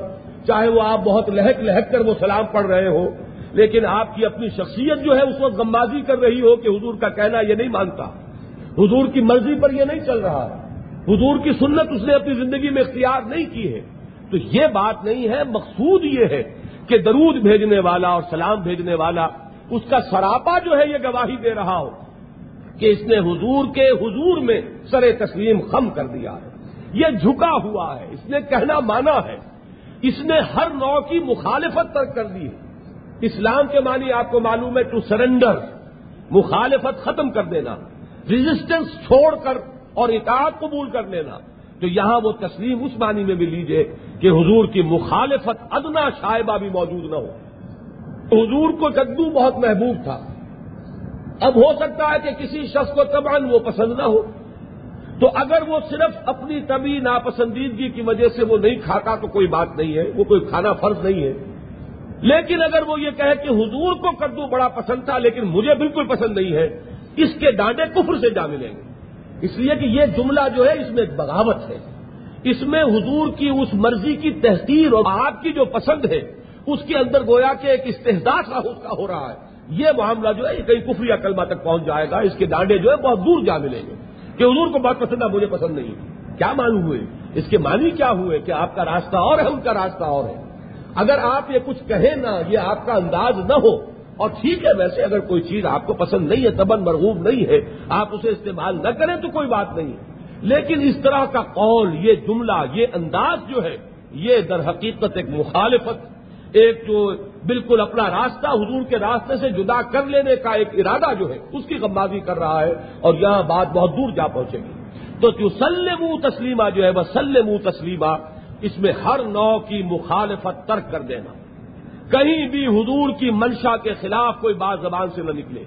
چاہے وہ آپ بہت لہک لہک کر وہ سلام پڑھ رہے ہو، لیکن آپ کی اپنی شخصیت جو ہے اس وقت گمبازی کر رہی ہو کہ حضور کا کہنا یہ نہیں مانتا۔ حضور کی مرضی پر یہ نہیں چل رہا۔ حضور کی سنت اس نے اپنی زندگی میں اختیار نہیں کی ہے۔ تو یہ بات نہیں ہے، مقصود یہ ہے کہ درود بھیجنے والا اور سلام بھیجنے والا اس کا سراپا جو ہے یہ گواہی دے رہا ہو۔ کہ اس نے حضور کے حضور میں سر تسلیم خم کر دیا ہے۔ یہ جھکا ہوا ہے۔ اس نے کہنا مانا ہے۔ اس نے ہر نو کی مخالفت ترک کر دی ہے۔ اسلام کے معنی آپ کو معلوم ہے ٹو سرنڈر مخالفت ختم کر دینا ریزسٹنس چھوڑ کر اور اطاعت قبول کر لینا۔ تو یہاں وہ تسلیم اس معنی میں بھی لیجیے کہ حضور کی مخالفت ادنا شائبہ بھی موجود نہ ہو۔ حضور کو جدو بہت محبوب تھا۔ اب ہو سکتا ہے کہ کسی شخص کو تبان وہ پسند نہ ہو۔ تو اگر وہ صرف اپنی طبی ناپسندیدگی کی وجہ سے وہ نہیں کھاتا تو کوئی بات نہیں ہے، وہ کوئی کھانا فرض نہیں ہے۔ لیکن اگر وہ یہ کہے کہ حضور کو کدو بڑا پسند تھا لیکن مجھے بالکل پسند نہیں ہے، اس کے ڈانڈے کفر سے جا ملیں گے۔ اس لیے کہ یہ جملہ جو ہے، اس میں ایک بغاوت ہے۔ اس میں حضور کی اس مرضی کی تحقیر اور آپ کی جو پسند ہے، اس کے اندر گویا کہ ایک استحداث اس کا ہو رہا ہے۔ یہ معاملہ جو ہے یہ کہیں کفری کلمہ تک پہنچ جائے گا، اس کے ڈانڈے جو ہے بہت دور جا ملیں گے کہ حضور کو بہت پسند ہے، مجھے پسند نہیں کیا معلوم ہوئے؟ اس کے معنی کیا ہوئے کہ آپ کا راستہ اور ہے، ان کا راستہ اور ہے۔ اگر آپ یہ کچھ کہیں نا، یہ آپ کا انداز نہ ہو، اور ٹھیک ہے، ویسے اگر کوئی چیز آپ کو پسند نہیں ہے تبن مرغوب نہیں ہے، آپ اسے استعمال نہ کریں تو کوئی بات نہیں لیکن اس طرح کا قول، یہ جملہ، یہ انداز جو ہے، یہ در حقیقت ایک مخالفت ایک جو بالکل اپنا راستہ حضور کے راستے سے جدا کر لینے کا ایک ارادہ جو ہے، اس کی غمازی کر رہا ہے اور یہاں بات بہت دور جا پہنچے گی۔ تو جو سلم تسلیمہ جو ہے وہ سلم تسلیمہ، اس میں ہر نو کی مخالفت ترک کر دینا۔ کہیں بھی حضور کی منشا کے خلاف کوئی بات زبان سے نہ نکلے۔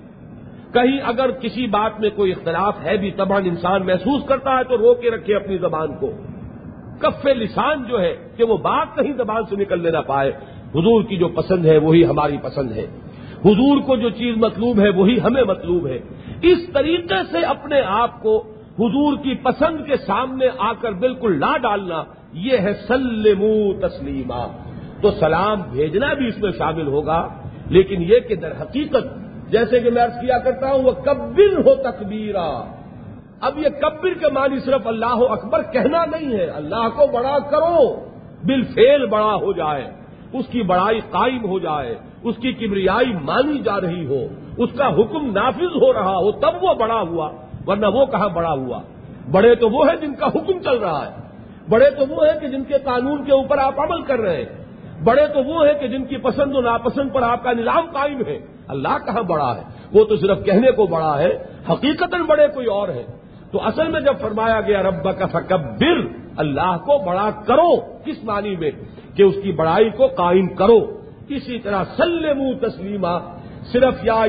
کہیں اگر کسی بات میں کوئی اختلاف ہے بھی تباہ انسان محسوس کرتا ہے تو رو کے رکھے اپنی زبان کو۔ کف لسان جو ہے، کہ وہ بات کہیں زبان سے نکلنے نہ پائے۔ حضور کی جو پسند ہے وہی ہماری پسند ہے۔ حضور کو جو چیز مطلوب ہے وہی ہمیں مطلوب ہے۔ اس طریقے سے اپنے آپ کو حضور کی پسند کے سامنے آ کر بالکل لا ڈالنا، یہ ہے سلمو تسلیمہ تو سلام بھیجنا بھی اس میں شامل ہوگا، لیکن یہ کہ در حقیقت جیسے کہ میں ارض کیا کرتا ہوں، وہ کبر ہو تکبیرا۔ اب یہ کبر کے معنی صرف اللہ اکبر کہنا نہیں ہے، اللہ کو بڑا کرو بل فیل بڑا ہو جائے۔ اس کی بڑائی قائم ہو جائے، اس کی کبریائی مانی جا رہی ہو، اس کا حکم نافذ ہو رہا ہو، تب وہ بڑا ہوا، ورنہ وہ کہاں بڑا ہوا؟ بڑے تو وہ ہیں جن کا حکم چل رہا ہے، بڑے تو وہ ہیں کہ جن کے قانون کے اوپر آپ عمل کر رہے ہیں، بڑے تو وہ ہیں کہ جن کی پسند و ناپسند پر آپ کا نظام قائم ہے۔ اللہ کہاں بڑا ہے؟ وہ تو صرف کہنے کو بڑا ہے حقیقت بڑے کوئی اور ہے تو اصل میں جب فرمایا گیا رب کا فکبر، اللہ کو بڑا کرو، کس معنی میں؟ کہ اس کی بڑائی کو قائم کرو۔ اسی طرح سلم تسلیمہ صرف یا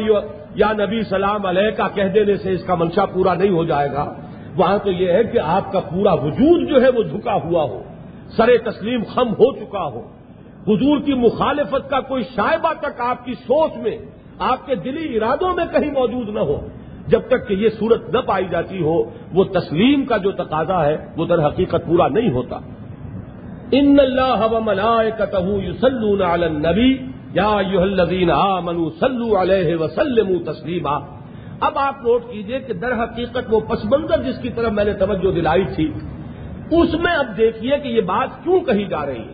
یا نبی سلام علیہ کا کہہ دینے سے اس کا منشا پورا نہیں ہو جائے گا۔ وہاں تو یہ ہے کہ آپ کا پورا وجود جو ہے وہ جھکا ہوا ہو۔ سر تسلیم خم ہو چکا ہو۔ حضور کی مخالفت کا کوئی شائبہ تک آپ کی سوچ میں، آپ کے دلی ارادوں میں کہیں موجود نہ ہو۔ جب تک کہ یہ صورت نہ پائی جاتی ہو، وہ تسلیم کا جو تقاضا ہے، وہ در حقیقت پورا نہیں ہوتا۔ ان اللہ یسلون علی النبی یا الذین آمنوا صلو علیہ وسلموا تسلیما اب آپ نوٹ کیجیے کہ در حقیقت وہ پس منظر جس کی طرف میں نے توجہ دلائی تھی، اس میں اب دیکھیے کہ یہ بات کیوں کہی جا رہی ہے۔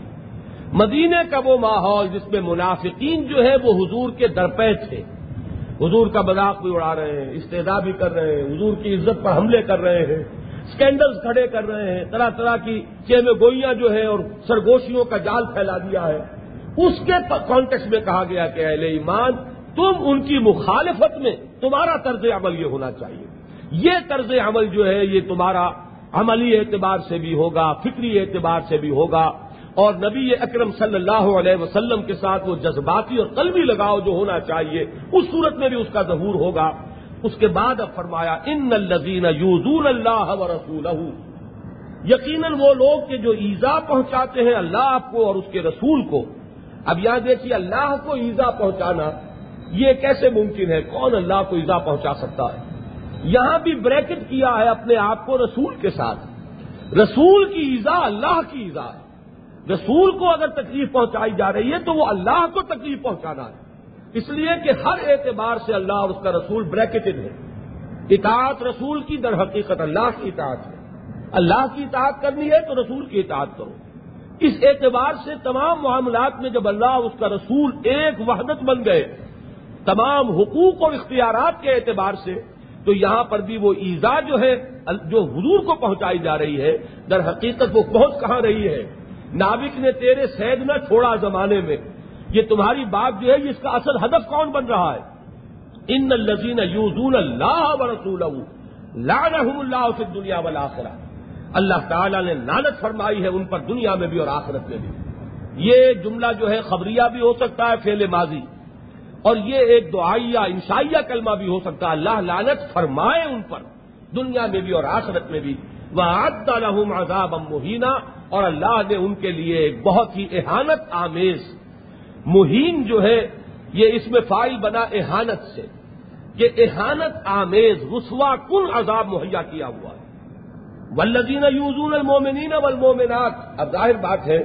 مدینے کا وہ ماحول جس میں منافقین جو ہے وہ حضور کے درپے تھے۔ حضور کا مذاق بھی اڑا رہے ہیں استدا بھی کر رہے ہیں، حضور کی عزت پر حملے کر رہے ہیں۔ اسکینڈلز کھڑے کر رہے ہیں، طرح طرح کی چیم گوئیاں جو ہے اور سرگوشیوں کا جال پھیلا دیا ہے۔ اس کے کانٹیکس میں کہا گیا کہ اہل ایمان، تم ان کی مخالفت میں تمہارا طرز عمل یہ ہونا چاہیے۔ یہ طرز عمل جو ہے، یہ تمہارا عملی اعتبار سے بھی ہوگا، فکری اعتبار سے بھی ہوگا۔ اور نبی اکرم صلی اللہ علیہ وسلم کے ساتھ وہ جذباتی اور قلبی لگاؤ جو ہونا چاہیے، اس صورت میں بھی اس کا ظہور ہوگا۔ اس کے بعد اب فرمایا، ان الزین یوزون اللہ و رسول یقیناً وہ لوگ کہ جو ایزا پہنچاتے ہیں اللہ کو اور اس کے رسول کو. اب یہاں دیکھیے، اللہ کو ایزا پہنچانا یہ کیسے ممکن ہے؟ کون اللہ کو ایزا پہنچا سکتا ہے؟ یہاں بھی بریکٹ کیا ہے اپنے آپ کو رسول کے ساتھ. رسول کی ایزا اللہ کی ایزا ہے. رسول کو اگر تکلیف پہنچائی جا رہی ہے تو وہ اللہ کو تکلیف پہنچانا ہے. اس لیے کہ ہر اعتبار سے اللہ اور اس کا رسول بریکٹڈ ہے۔ اطاعت رسول کی در حقیقت اللہ کی اطاعت ہے۔ اللہ کی اطاعت کرنی ہے تو رسول کی اطاعت کرو۔ اس اعتبار سے تمام معاملات میں جب اللہ اس کا رسول ایک وحدت بن گئے، تمام حقوق اور اختیارات کے اعتبار سے، تو یہاں پر بھی وہ ایزا جو ہے، جو حضور کو پہنچائی جا رہی ہے، در حقیقت وہ پہنچ کہاں رہی ہے؟ نابک نے تیرے سید نہ چھوڑا زمانے میں۔ یہ تمہاری بات جو ہے اس کا اصل ہدف کون بن رہا ہے؟ ان الزین یوزون اللہ و رسول اللہ سے دنیا والا اللہ تعالیٰ نے نالت فرمائی ہے ان پر دنیا میں بھی اور آخرت میں بھی۔ یہ جملہ جو ہے خبریہ بھی ہو سکتا ہے فیل ماضی۔ اور یہ ایک دعائیہ، انشائیہ کلمہ بھی ہو سکتا ہے۔ اللہ لالت فرمائے ان پر دنیا میں بھی اور آخرت میں بھی۔ وہ آد عذاب مہینہ اور اللہ نے ان کے لیے ایک بہت ہی احانت آمیز مہین جو ہے، یہ اس میں فائل بنا احانت سے یہ احانت، آمیز رسوا کل عذاب مہیا کیا ہوا ہے۔ ولدین یوزون المومنین والمومنات۔ اب ظاہر بات ہے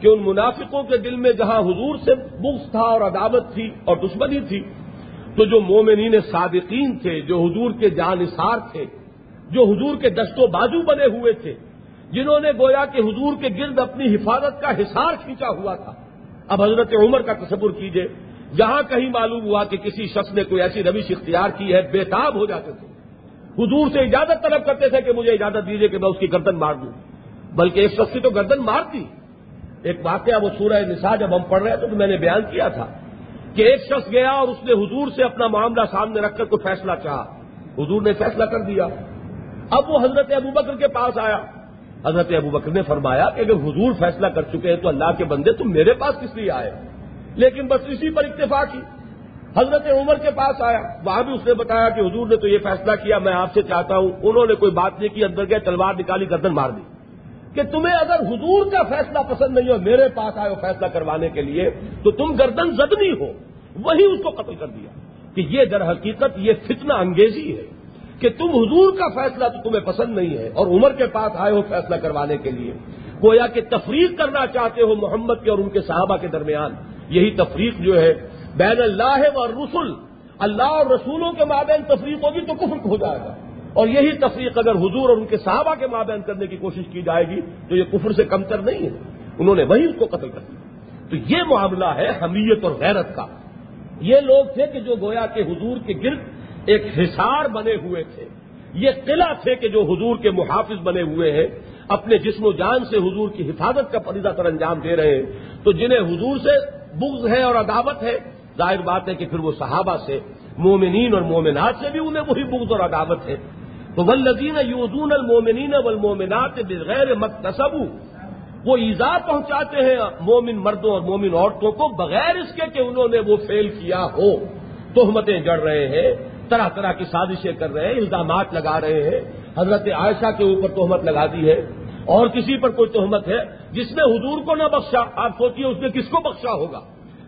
کہ ان منافقوں کے دل میں جہاں حضور سے بغض تھا اور عداوت تھی اور دشمنی تھی، تو جو مومنین صادقین تھے، جو حضور کے جانصار تھے، جو حضور کے دست و بازو بنے ہوئے تھے، جنہوں نے گویا کہ حضور کے گرد اپنی حفاظت کا حصار کھینچا ہوا تھا۔ اب حضرت عمر کا تصور کیجیے، جہاں کہیں معلوم ہوا کہ کسی شخص نے کوئی ایسی روش اختیار کی ہے، بےتاب ہو جاتے تھے۔ حضور سے اجازت طلب کرتے تھے کہ مجھے اجازت دیجیے کہ میں اس کی گردن مار دوں۔ بلکہ ایک شخص کی تو گردن مار دی۔ ایک واقعہ وہ سورہ نسا جب ہم پڑھ رہے تھے تو میں نے بیان کیا تھا کہ ایک شخص گیا اور اس نے حضور سے اپنا معاملہ سامنے رکھ کر کوئی فیصلہ چاہا۔ حضور نے فیصلہ کر دیا۔ اب وہ حضرت ابو بکر کے پاس آیا۔ حضرت ابو بکر نے فرمایا کہ اگر حضور فیصلہ کر چکے ہیں تو اللہ کے بندے تم میرے پاس کس لیے آئے؟ لیکن بس اسی پر اتفاق کی حضرت عمر کے پاس آیا۔ وہاں بھی اس نے بتایا کہ حضور نے تو یہ فیصلہ کیا، میں آپ سے چاہتا ہوں۔ انہوں نے کوئی بات نہیں کی، اندر گئے، تلوار نکالی، گردن مار دی۔ کہ تمہیں اگر حضور کا فیصلہ پسند نہیں ہو میرے پاس آئے ہو فیصلہ کروانے کے لیے، تو تم گردن زدنی ہو۔ وہی اس کو قتل کر دیا۔ کہ یہ در حقیقت یہ فتنہ انگیزی ہے۔ کہ تم حضور کا فیصلہ تو تمہیں پسند نہیں ہے اور عمر کے پاس آئے ہو فیصلہ کروانے کے لیے۔ گویا کہ تفریق کرنا چاہتے ہو محمد کے اور ان کے صحابہ کے درمیان۔ یہی تفریق جو ہے، بین اللہ و رسول اللہ اور رسولوں کے مابین تفریق ہوگی تو کفر ہو جائے گا۔ اور یہی تفریق اگر حضور اور ان کے صحابہ کے مابین کرنے کی کوشش کی جائے گی، تو یہ کفر سے کمتر نہیں ہے۔ انہوں نے وہی اس کو قتل کر دیا۔ تو یہ معاملہ ہے حمیت اور غیرت کا۔ یہ لوگ تھے کہ جو گویا کے حضور کے گرد ایک حصار بنے ہوئے تھے۔ یہ قلعہ تھے کہ جو حضور کے محافظ بنے ہوئے ہیں، اپنے جسم و جان سے حضور کی حفاظت کا فریضہ کر انجام دے رہے ہیں۔ تو جنہیں حضور سے بغض ہے اور عداوت ہے، ظاہر بات ہے کہ پھر وہ صحابہ سے، مومنین اور مومنات سے بھی انہیں وہی بغض اور عداوت ہے۔ تو ولدین یوزون المومنین والمومنات بغیر مکتسب وہ ایزا پہنچاتے ہیں مومن مردوں اور مومن عورتوں کو بغیر اس کے کہ انہوں نے وہ فیل کیا ہو۔ تہمتیں جڑ رہے ہیں۔ طرح طرح کی سازشیں کر رہے ہیں، الزامات لگا رہے ہیں۔ حضرت عائشہ کے اوپر تہمت لگا دی ہے۔ اور کسی پر کوئی تہمت ہے جس نے حضور کو نہ بخشا، آپ سوچیے اس نے کس کو بخشا ہوگا؟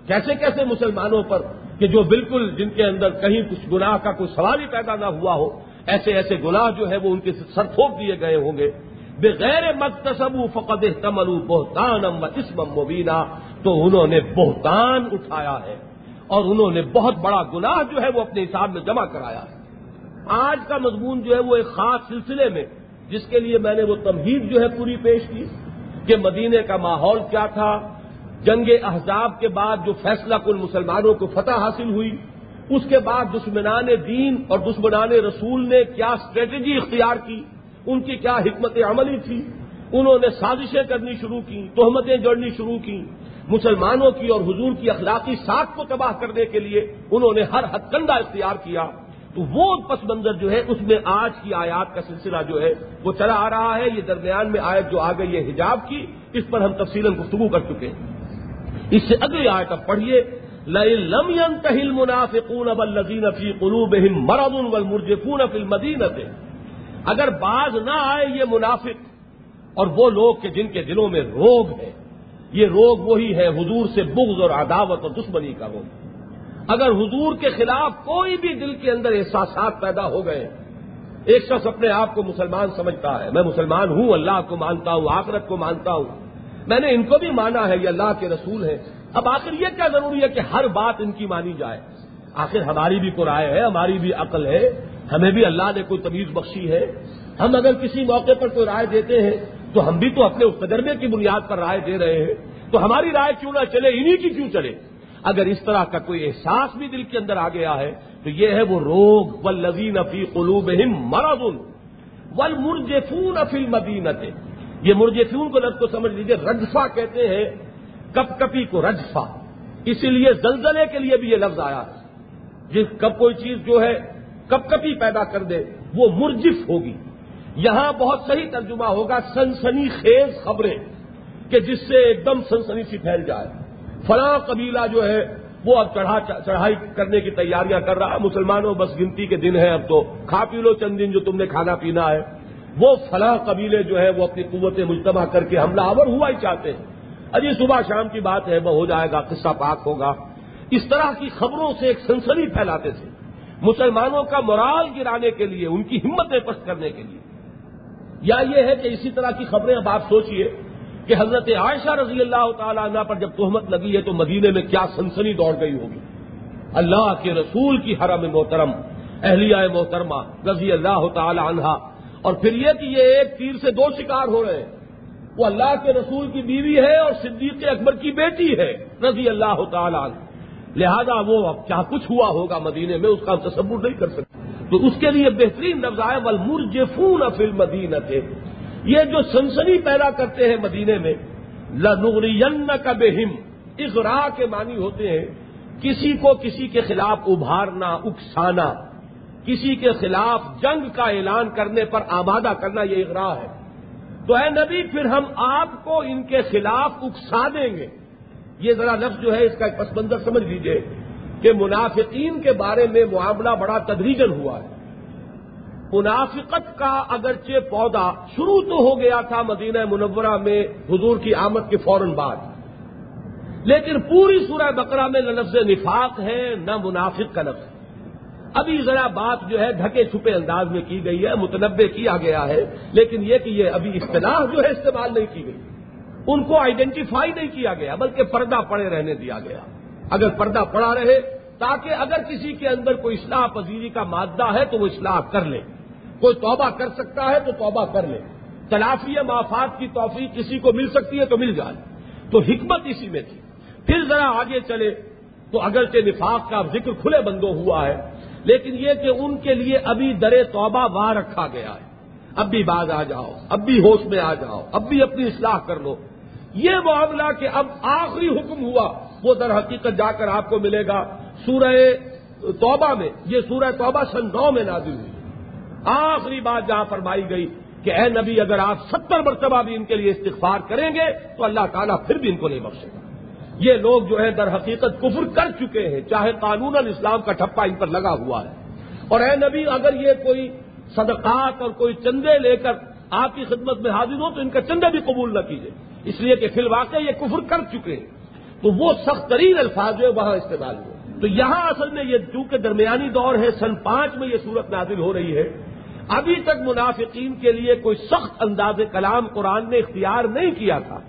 کیسے کیسے مسلمانوں پر کہ جو بالکل جن کے اندر کہیں کچھ گناہ کا کوئی سوال ہی پیدا نہ ہوا ہو، ایسے ایسے گناہ جو ہے وہ ان کے سر تھوک دیے گئے ہوں گے۔ بغیر مقتصب فقد تمل بہتان ام اسم مبینہ تو انہوں نے بہتان اٹھایا ہے۔ اور انہوں نے بہت بڑا گناہ جو ہے وہ اپنے حساب میں جمع کرایا ہے۔ آج کا مضمون جو ہے وہ ایک خاص سلسلے میں، جس کے لیے میں نے وہ تمہید جو ہے پوری پیش کی کہ مدینے کا ماحول کیا تھا، جنگ احزاب کے بعد جو فیصلہ کل مسلمانوں کو فتح حاصل ہوئی، اس کے بعد دشمنان دین اور دشمنان رسول نے کیا اسٹریٹجی اختیار کی، ان کی کیا حکمت عملی تھی، انہوں نے سازشیں کرنی شروع کی، تہمتیں جڑنی شروع کی۔ مسلمانوں کی اور حضور کی اخلاقی ساکھ کو تباہ کرنے کے لیے انہوں نے ہر حد کنڈا اختیار کیا، تو وہ پس منظر جو ہے، اس میں آج کی آیات کا سلسلہ جو ہے، وہ چلا آ رہا ہے۔ یہ درمیان میں آیت جو آ گئی ہے حجاب کی، اس پر ہم تفصیل گفتگو کر چکے ہیں۔ اس سے اگلی آیت اب پڑھیے لم ينتهي المنافقون والذين في قلوبهم مرض والمرجفون في المدينه اگر باز نہ آئے یہ منافق، اور وہ لوگ کہ جن کے دلوں میں روگ ہے یہ روگ وہی ہے حضور سے بغض اور عداوت اور دشمنی کا روگ۔ اگر حضور کے خلاف کوئی بھی دل کے اندر احساسات پیدا ہو گئے، ایک شخص اپنے آپ کو مسلمان سمجھتا ہے، میں مسلمان ہوں، اللہ کو مانتا ہوں، آخرت کو مانتا ہوں، میں نے ان کو بھی مانا ہے، یہ اللہ کے رسول ہیں۔ اب آخر یہ کیا ضروری ہے کہ ہر بات ان کی مانی جائے؟ آخر ہماری بھی کوئی رائے ہے ہماری بھی عقل ہے، ہمیں بھی اللہ نے کوئی تمیز بخشی ہے۔ ہم اگر کسی موقع پر کوئی رائے دیتے ہیں تو ہم بھی تو اپنے اس تجربے کی بنیاد پر رائے دے رہے ہیں۔ تو ہماری رائے کیوں نہ چلے، انہی کی کیوں چلے؟ اگر اس طرح کا کوئی احساس بھی دل کے اندر آ گیا ہے، تو یہ ہے وہ روگ و لذین افی قلوب مرض ول مرجفون افل مدینت یہ مرجفون کو لفظ کو سمجھ لیجیے رجفا کہتے ہیں کپ کپی کو رجفا اسی لیے زلزلے کے لیے بھی یہ لفظ آیا ہے۔ جس کب کوئی چیز جو ہے کپ کپی پیدا کر دے، وہ مرجف ہوگی۔ یہاں بہت صحیح ترجمہ ہوگا سنسنی خیز خبریں کہ جس سے ایک دم سنسنی سی پھیل جائے۔ فلاں قبیلہ جو ہے، وہ اب چڑھائی کرنے کی تیاریاں کر رہا ہے۔ مسلمانوں بس گنتی کے دن ہے اب تو۔ کھا پی لو چند دن جو تم نے کھانا پینا ہے۔ وہ فلاں قبیلے جو ہے وہ اپنی قوتیں مجتمع کر کے حملہ آور ہوا ہی چاہتے ہیں۔ اجی صبح شام کی بات ہے، وہ ہو جائے گا، قصہ پاک ہوگا۔ اس طرح کی خبروں سے ایک سنسنی پھیلاتے تھے۔ مسلمانوں کا مرال گرانے کے لیے، ان کی ہمتیں پست کرنے کے لیے۔ یا یہ ہے کہ اسی طرح کی خبریں اب آپ سوچئے کہ حضرت عائشہ رضی اللہ تعالی عنہ پر جب تہمت لگی ہے تو مدینے میں کیا سنسنی دوڑ گئی ہوگی۔ اللہ کے رسول کی حرم محترم، اہلیہ محترمہ، رضی اللہ تعالی عنہا اور پھر یہ کہ یہ ایک تیر سے دو شکار ہو رہے ہیں۔ وہ اللہ کے رسول کی بیوی ہے اور صدیق اکبر کی بیٹی ہے، رضی اللہ تعالی عنہ۔ لہذا وہ اب کیا کچھ ہوا ہوگا مدینے میں، اس کا تصور نہیں کر سکتے۔ تو اس کے لیے بہترین لفظ آئے بل مرجفون افل مدینہ تھے یہ جو سنسنی پیدا کرتے ہیں مدینے میں لنغرین کا بہم اغرا کے معنی ہوتے ہیں، کسی کو کسی کے خلاف ابھارنا، اکسانا۔ کسی کے خلاف جنگ کا اعلان کرنے پر آبادہ کرنا یہ اغرا ہے۔ تو اے نبی، پھر ہم آپ کو ان کے خلاف اکسا دیں گے۔ یہ ذرا لفظ جو ہے، اس کا ایک پس منظر سمجھ لیجیے۔ کہ منافقین کے بارے میں معاملہ بڑا تدریجن ہوا ہے۔ منافقت کا اگرچہ پودا شروع تو ہو گیا تھا مدینہ منورہ میں حضور کی آمد کے فوراً بعد، لیکن پوری سورہ بقرہ میں نہ لفظ نفاق ہے، نہ منافق کا لفظ۔ ہے ابھی ذرا بات جو ہے ڈھکے چھپے انداز میں کی گئی ہے متنوع کیا گیا ہے، لیکن یہ کہ یہ ابھی اصطلاح جو ہے استعمال نہیں کی گئی۔ ان کو آئیڈینٹیفائی نہیں کیا گیا، بلکہ پردہ پڑے رہنے دیا گیا۔ اگر پردہ پڑا رہے، تاکہ اگر کسی کے اندر کوئی اصلاح پذیری کا مادہ ہے تو وہ اصلاح کر لے۔ کوئی توبہ کر سکتا ہے تو توبہ کر لے۔ تلافی مافات کی توفیق کسی کو مل سکتی ہے تو مل جائے۔ تو حکمت اسی میں تھی۔ پھر ذرا آگے چلے۔ تو اگرچہ نفاق کا ذکر کھلے بندوں ہوا ہے، لیکن یہ کہ ان کے لیے ابھی در توبہ وہاں رکھا گیا ہے۔ اب بھی باز آ جاؤ، اب بھی ہوش میں آ جاؤ، اب بھی اپنی اصلاح کر لو۔ یہ معاملہ کہ اب آخری حکم ہوا۔ وہ در حقیقت جا کر آپ کو ملے گا۔ سورہ توبہ میں، یہ سورہ توبہ سن نو میں نازل ہوئی۔ آخری بات جہاں فرمائی گئی کہ اے نبی، اگر آپ ستر مرتبہ بھی ان کے لیے استغفار کریں گے، تو اللہ تعالیٰ پھر بھی ان کو نہیں بخشے گا۔ یہ لوگ جو ہے در حقیقت کفر کر چکے ہیں، چاہے قانون الاسلام کا ٹھپا ان پر لگا ہوا ہے۔ اور اے نبی، اگر یہ کوئی صدقات اور کوئی چندے لے کر آپ کی خدمت میں حاضر ہو، تو ان کا چندے بھی قبول نہ کیجیے اس لیے کہ فی الواقع یہ کفر کر چکے ہیں۔ تو وہ سخت ترین الفاظ جو ہے وہاں استعمال ہوئے۔ تو یہاں اصل میں یہ چونکہ درمیانی دور ہے، سن پانچ میں یہ صورت نازل ہو رہی ہے، ابھی تک منافقین کے لیے کوئی سخت انداز کلام قرآن نے اختیار نہیں کیا تھا۔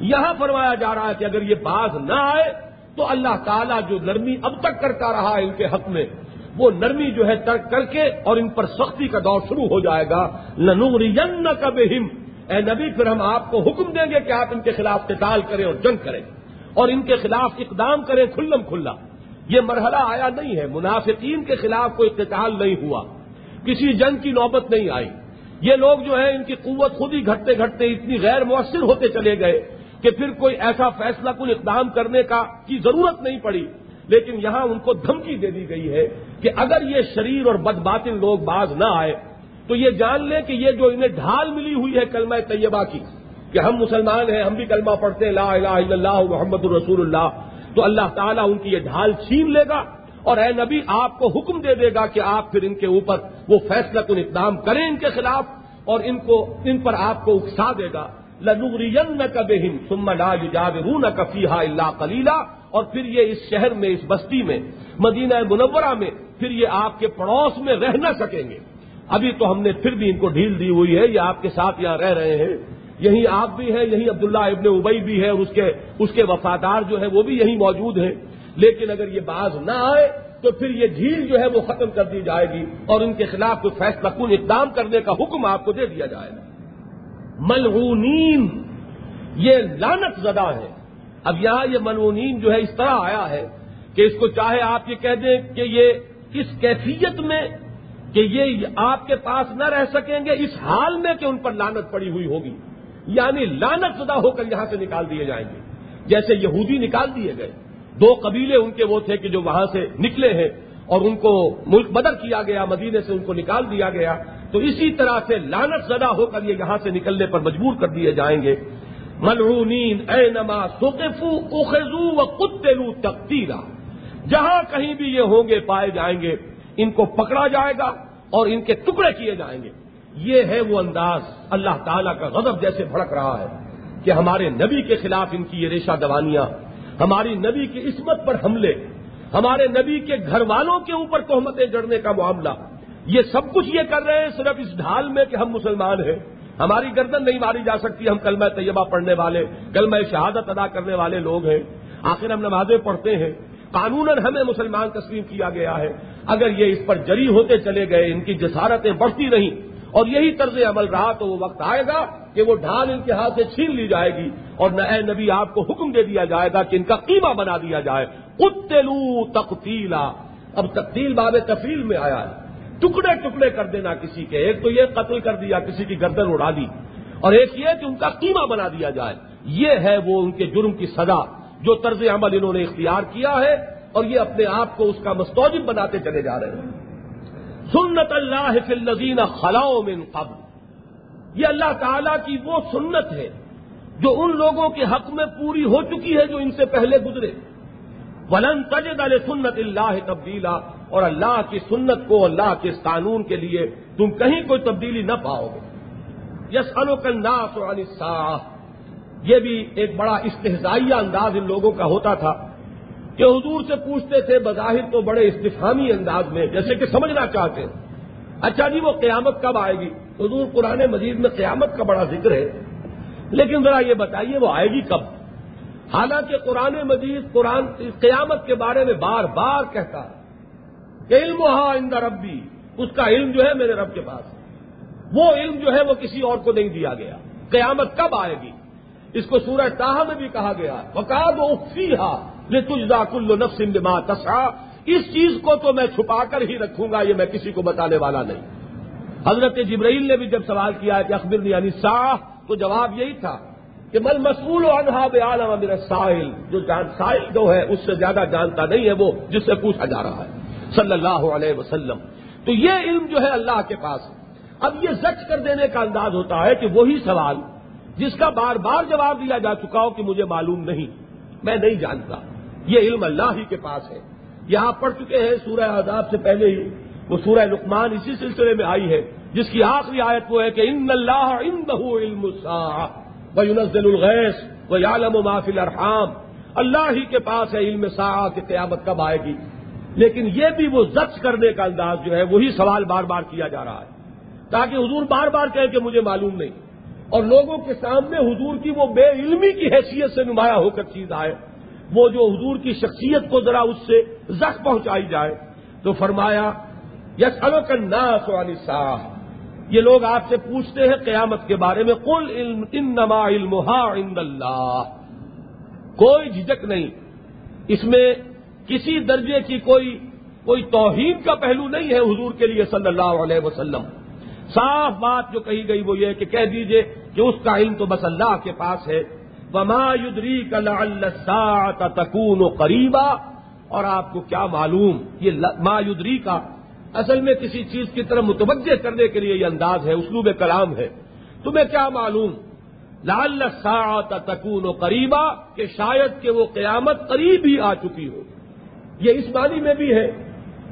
یہاں فرمایا جا رہا ہے کہ اگر یہ باز نہ آئے تو اللہ تعالیٰ جو نرمی اب تک کرتا رہا ہے ان کے حق میں، وہ نرمی جو ہے ترک کر کے اور ان پر سختی کا دور شروع ہو جائے گا۔ ننوری کا بہم۔ اے نبی، پھر ہم آپ کو حکم دیں گے کہ آپ ان کے خلاف قتال کریں اور جنگ کریں۔ اور ان کے خلاف اقدام کریں کھلم کھلا۔ یہ مرحلہ آیا نہیں ہے۔ منافقین کے خلاف کوئی قتال نہیں ہوا۔ کسی جنگ کی نوبت نہیں آئی۔ یہ لوگ جو ہے ان کی قوت خود ہی گھٹتے گھٹتے اتنی غیر مؤثر ہوتے چلے گئے کہ پھر کوئی ایسا فیصلہ کل اقدام کرنے کا کی ضرورت نہیں پڑی۔ لیکن یہاں ان کو دھمکی دے دی گئی ہے کہ اگر یہ شریر اور بد باطن لوگ باز نہ آئے، تو یہ جان لیں کہ یہ جو انہیں ڈھال ملی ہوئی ہے کلمہ طیبہ کی کہ ہم مسلمان ہیں، ہم بھی کلمہ پڑھتے ہیں، لا الہ الا اللہ، محمد الرسول اللہ۔ تو اللہ تعالیٰ ان کی یہ ڈھال چھین لے گا اور اے نبی، آپ کو حکم دے دے گا کہ آپ پھر ان کے اوپر وہ فیصلہ کن اقدام کریں ان کے خلاف اور ان کو، ان پر آپ کو اکسا دے گا۔ لنغرین کا بہن ثم لا یجاورون کفیحا اللہ کلیلہ اور پھر یہ اس شہر میں، اس بستی میں، مدینہ منورہ میں پھر یہ آپ کے پڑوس میں رہ نہ سکیں گے۔ ابھی تو ہم نے پھر بھی ان کو ڈھیل دی ہوئی ہے، یہ آپ کے ساتھ یہاں رہ رہے ہیں۔ یہیں آپ بھی ہیں یہیں عبداللہ ابن ابئی بھی ہے اور اس کے اس کے وفادار جو ہے وہ بھی یہیں موجود ہیں۔ لیکن اگر یہ باز نہ آئے تو پھر یہ جھیل جو ہے وہ ختم کر دی جائے گی اور ان کے خلاف کوئی فیصلہ کن اقدام کرنے کا حکم آپ کو دے دیا جائے گا۔ ملعونین، یہ لانت زدہ ہے۔ اب یہاں یہ ملعونین جو ہے اس طرح آیا ہے کہ اس کو چاہے آپ یہ کہہ دیں کہ یہ اس کیفیت میں کہ یہ آپ کے پاس نہ رہ سکیں گے، اس حال میں کہ ان پر لانت پڑی ہوئی ہوگی۔ یعنی لانت زدہ ہو کر یہاں سے نکال دیے جائیں گے۔ جیسے یہودی نکال دیے گئے۔ دو قبیلے ان کے وہ تھے کہ جو وہاں سے نکلے ہیں اور ان کو ملک بدر کیا گیا مدینے سے ان کو نکال دیا گیا۔ تو اسی طرح سے لانت زدہ ہو کر یہ یہاں سے نکلنے پر مجبور کر دیے جائیں گے۔ ملعونین، اے نما سوقفو اخذو و قتلو تقتیرا جہاں کہیں بھی یہ ہوں گے، پائے جائیں گے۔ ان کو پکڑا جائے گا اور ان کے ٹکڑے کیے جائیں گے۔ یہ ہے وہ انداز اللہ تعالیٰ کا غضب جیسے بھڑک رہا ہے کہ ہمارے نبی کے خلاف ان کی یہ ریشہ دوانیاں، ہماری نبی کی عصمت پر حملے، ہمارے نبی کے گھر والوں کے اوپر تہمتیں جڑنے کا معاملہ۔ یہ سب کچھ یہ کر رہے ہیں صرف اس ڈھال میں کہ ہم مسلمان ہیں۔ ہماری گردن نہیں ماری جا سکتی، ہم کلمہ طیبہ پڑھنے والے، کلمہ شہادت ادا کرنے والے لوگ ہیں۔ آخر ہم نمازیں پڑھتے ہیں۔ قانون ہمیں مسلمان تسلیم کیا گیا ہے۔ اگر یہ اس پر جری ہوتے چلے گئے، ان کی جسارتیں بڑھتی نہیں اور یہی طرز عمل رہا تو وہ وقت آئے گا کہ وہ ڈھال ان کے ہاتھ سے چھین لی جائے گی اور نئے نبی آپ کو حکم دے دیا جائے گا کہ ان کا قیمہ بنا دیا جائے۔ اتلو تقتیلا اب تقتیل باب تفیل میں آیا ہے۔ ٹکڑے ٹکڑے کر دینا کسی کے۔ ایک تو یہ قتل کر دیا، کسی کی گردن اڑا دی۔ اور ایک یہ کہ ان کا قیمہ بنا دیا جائے۔ یہ ہے وہ ان کے جرم کی سزا جو طرز عمل انہوں نے اختیار کیا ہے اور یہ اپنے آپ کو اس کا مستوجب بناتے چلے جا رہے ہیں۔ سنت اللہ فی الذین خلاؤ من قبل۔ یہ اللہ تعالی کی وہ سنت ہے جو ان لوگوں کے حق میں پوری ہو چکی ہے جو ان سے پہلے گزرے۔ ولن تجد علیہ سنت اللہ تبدیلا۔ اور اللہ کی سنت کو اللہ کے قانون کے لیے تم کہیں کوئی تبدیلی نہ پاؤ گے۔ یس الناس علی یہ بھی ایک بڑا استحزائیہ انداز ان لوگوں کا ہوتا تھا۔ کہ حضور سے پوچھتے تھے، بظاہر تو بڑے استفامی انداز میں، جیسے کہ سمجھنا چاہتے ہیں۔ اچھا جی وہ قیامت کب آئے گی؟ حضور قرآن مجید میں قیامت کا بڑا ذکر ہے۔ لیکن ذرا یہ بتائیے، وہ آئے گی کب؟ حالانکہ قرآن مجید قرآن قیامت کے بارے میں بار بار کہتا ہے کہ علم ہا اندر ربی، اس کا علم جو ہے میرے رب کے پاس۔ وہ علم جو ہے وہ کسی اور کو نہیں دیا گیا۔ قیامت کب آئے گی؟ اس کو سورہ تاہ میں بھی کہا گیا۔ وقاد و ہا یہ تجزا کل نفس بما تسا اس چیز کو تو میں چھپا کر ہی رکھوں گا، یہ میں کسی کو بتانے والا نہیں۔ حضرت جبرائیل نے بھی جب سوال کیا کہ اخبر یعنی صاح تو جواب یہی تھا کہ مل مسول و انہاب عالم میرا ساحل جو جان، ساحل جو ہے، اس سے زیادہ جانتا نہیں ہے وہ، جس سے پوچھا جا رہا ہے۔ صلی اللہ علیہ وسلم۔ تو یہ علم جو ہے اللہ کے پاس۔ اب یہ زچ کر دینے کا انداز ہوتا ہے کہ وہی سوال جس کا بار بار جواب دیا جا چکا ہو کہ مجھے معلوم نہیں۔ میں نہیں جانتا۔ یہ علم اللہ ہی کے پاس ہے۔ یہاں پڑھ چکے ہیں سورہ آزاد سے پہلے ہی۔ وہ سورہ لقمان اسی سلسلے میں آئی ہے۔ جس کی آخری آیت وہ ہے کہ ان اللہ علم وہ الغیث وہ عالم و محفل ارحام اللہ ہی کے پاس ہے علم سا کہ قیامت کب آئے گی۔ لیکن یہ بھی وہ ضبط کرنے کا انداز جو ہے وہی سوال بار بار کیا جا رہا ہے۔ تاکہ حضور بار بار کہے کہ مجھے معلوم نہیں۔ اور لوگوں کے سامنے حضور کی وہ بے علمی کی حیثیت سے نمایاں ہو کر چیز آئے۔ وہ جو حضور کی شخصیت کو ذرا اس سے زخ پہنچائی جائے تو فرمایا یس الناس والی صاحب یہ لوگ آپ سے پوچھتے ہیں قیامت کے بارے میں کل علم ان نما علم اللہ۔ کوئی جھجک نہیں۔ اس میں کسی درجے کی کوئی کوئی توہین کا پہلو نہیں ہے حضور کے لیے صلی اللہ علیہ وسلم۔ صاف بات جو کہی گئی وہ یہ کہ کہہ دیجیے کہ اس کا علم تو بس اللہ کے پاس ہے۔ وما یدری کا تکون و قریبا اور آپ کو کیا معلوم؟ یہ ما یدری کا اصل میں کسی چیز کی طرف متوجہ کرنے کے لیے یہ انداز ہے، اسلوب کلام ہے۔ تمہیں کیا معلوم؟ لال ساعت تکون و قریبا کہ شاید کہ وہ قیامت قریب ہی آ چکی ہو۔ یہ اس معنی میں بھی ہے۔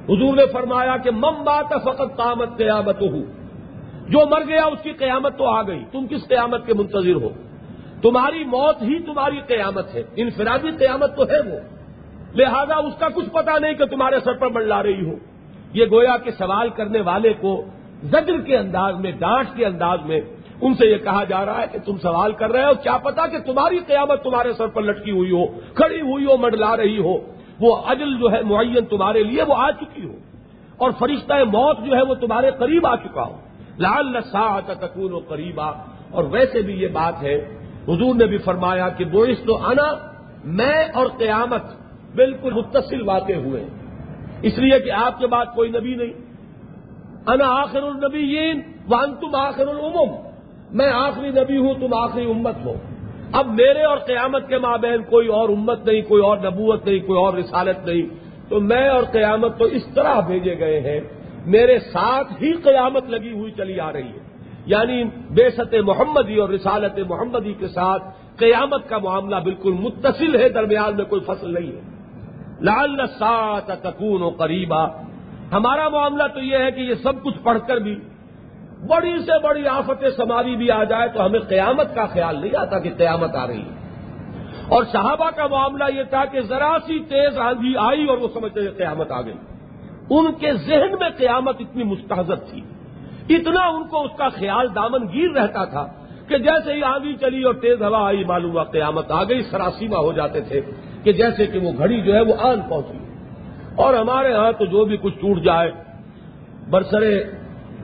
حضور نے فرمایا کہ مم بات فقط قامت قیامت ہو جو مر گیا اس کی قیامت تو آ گئی۔ تم کس قیامت کے منتظر ہو؟ تمہاری موت ہی تمہاری قیامت ہے انفرادی قیامت تو ہے وہ لہذا اس کا کچھ پتا نہیں کہ تمہارے سر پر لا رہی ہو یہ گویا کہ سوال کرنے والے کو زجر کے انداز میں، ڈانٹ کے انداز میں ان سے یہ کہا جا رہا ہے کہ تم سوال کر رہے ہو، کیا پتا کہ تمہاری قیامت تمہارے سر پر لٹکی ہوئی ہو، کھڑی ہوئی ہو، منڈلا رہی ہو۔ وہ اجل جو ہے، معین تمہارے لیے وہ آ چکی ہو۔ اور فرشتہ موت جو ہے، وہ تمہارے قریب آ چکا ہو۔ لال لسا تکون و قریبا۔ اور ویسے بھی یہ بات ہے حضور نے بھی فرمایا کہ بوئس تو آنا میں اور قیامت بالکل متصل واقع ہوئے اس لیے کہ آپ کے بعد کوئی نبی نہیں۔ انا آخر النبیین وان تم آخر العمم میں آخری نبی ہوں، تم آخری امت ہو۔ اب میرے اور قیامت کے مابین کوئی اور امت نہیں، کوئی اور نبوت نہیں، کوئی اور رسالت نہیں۔ تو میں اور قیامت تو اس طرح بھیجے گئے ہیں۔ میرے ساتھ ہی قیامت لگی ہوئی چلی آ رہی ہے۔ یعنی بے ست محمدی اور رسالت محمدی کے ساتھ قیامت کا معاملہ بالکل متصل ہے، درمیان میں کوئی فصل نہیں ہے۔ لال سات تکون و قریبا۔ ہمارا معاملہ تو یہ ہے کہ یہ سب کچھ پڑھ کر بھی بڑی سے بڑی آفت سماری بھی آ جائے تو ہمیں قیامت کا خیال نہیں آتا کہ قیامت آ رہی ہے۔ اور صحابہ کا معاملہ یہ تھا کہ ذرا سی تیز آندھی آئی اور وہ سمجھتے ہیں قیامت آ گئی۔ ان کے ذہن میں قیامت اتنی مستحضر تھی۔ اتنا ان کو اس کا خیال دامن گیر رہتا تھا کہ جیسے ہی آندھی چلی اور تیز ہوا آئی، معلوم ہوا قیامت آ گئی سراسیما ہو جاتے تھے کہ جیسے کہ وہ گھڑی جو ہے وہ آن پہنچی اور ہمارے ہاں تو جو بھی کچھ ٹوٹ جائے برسرے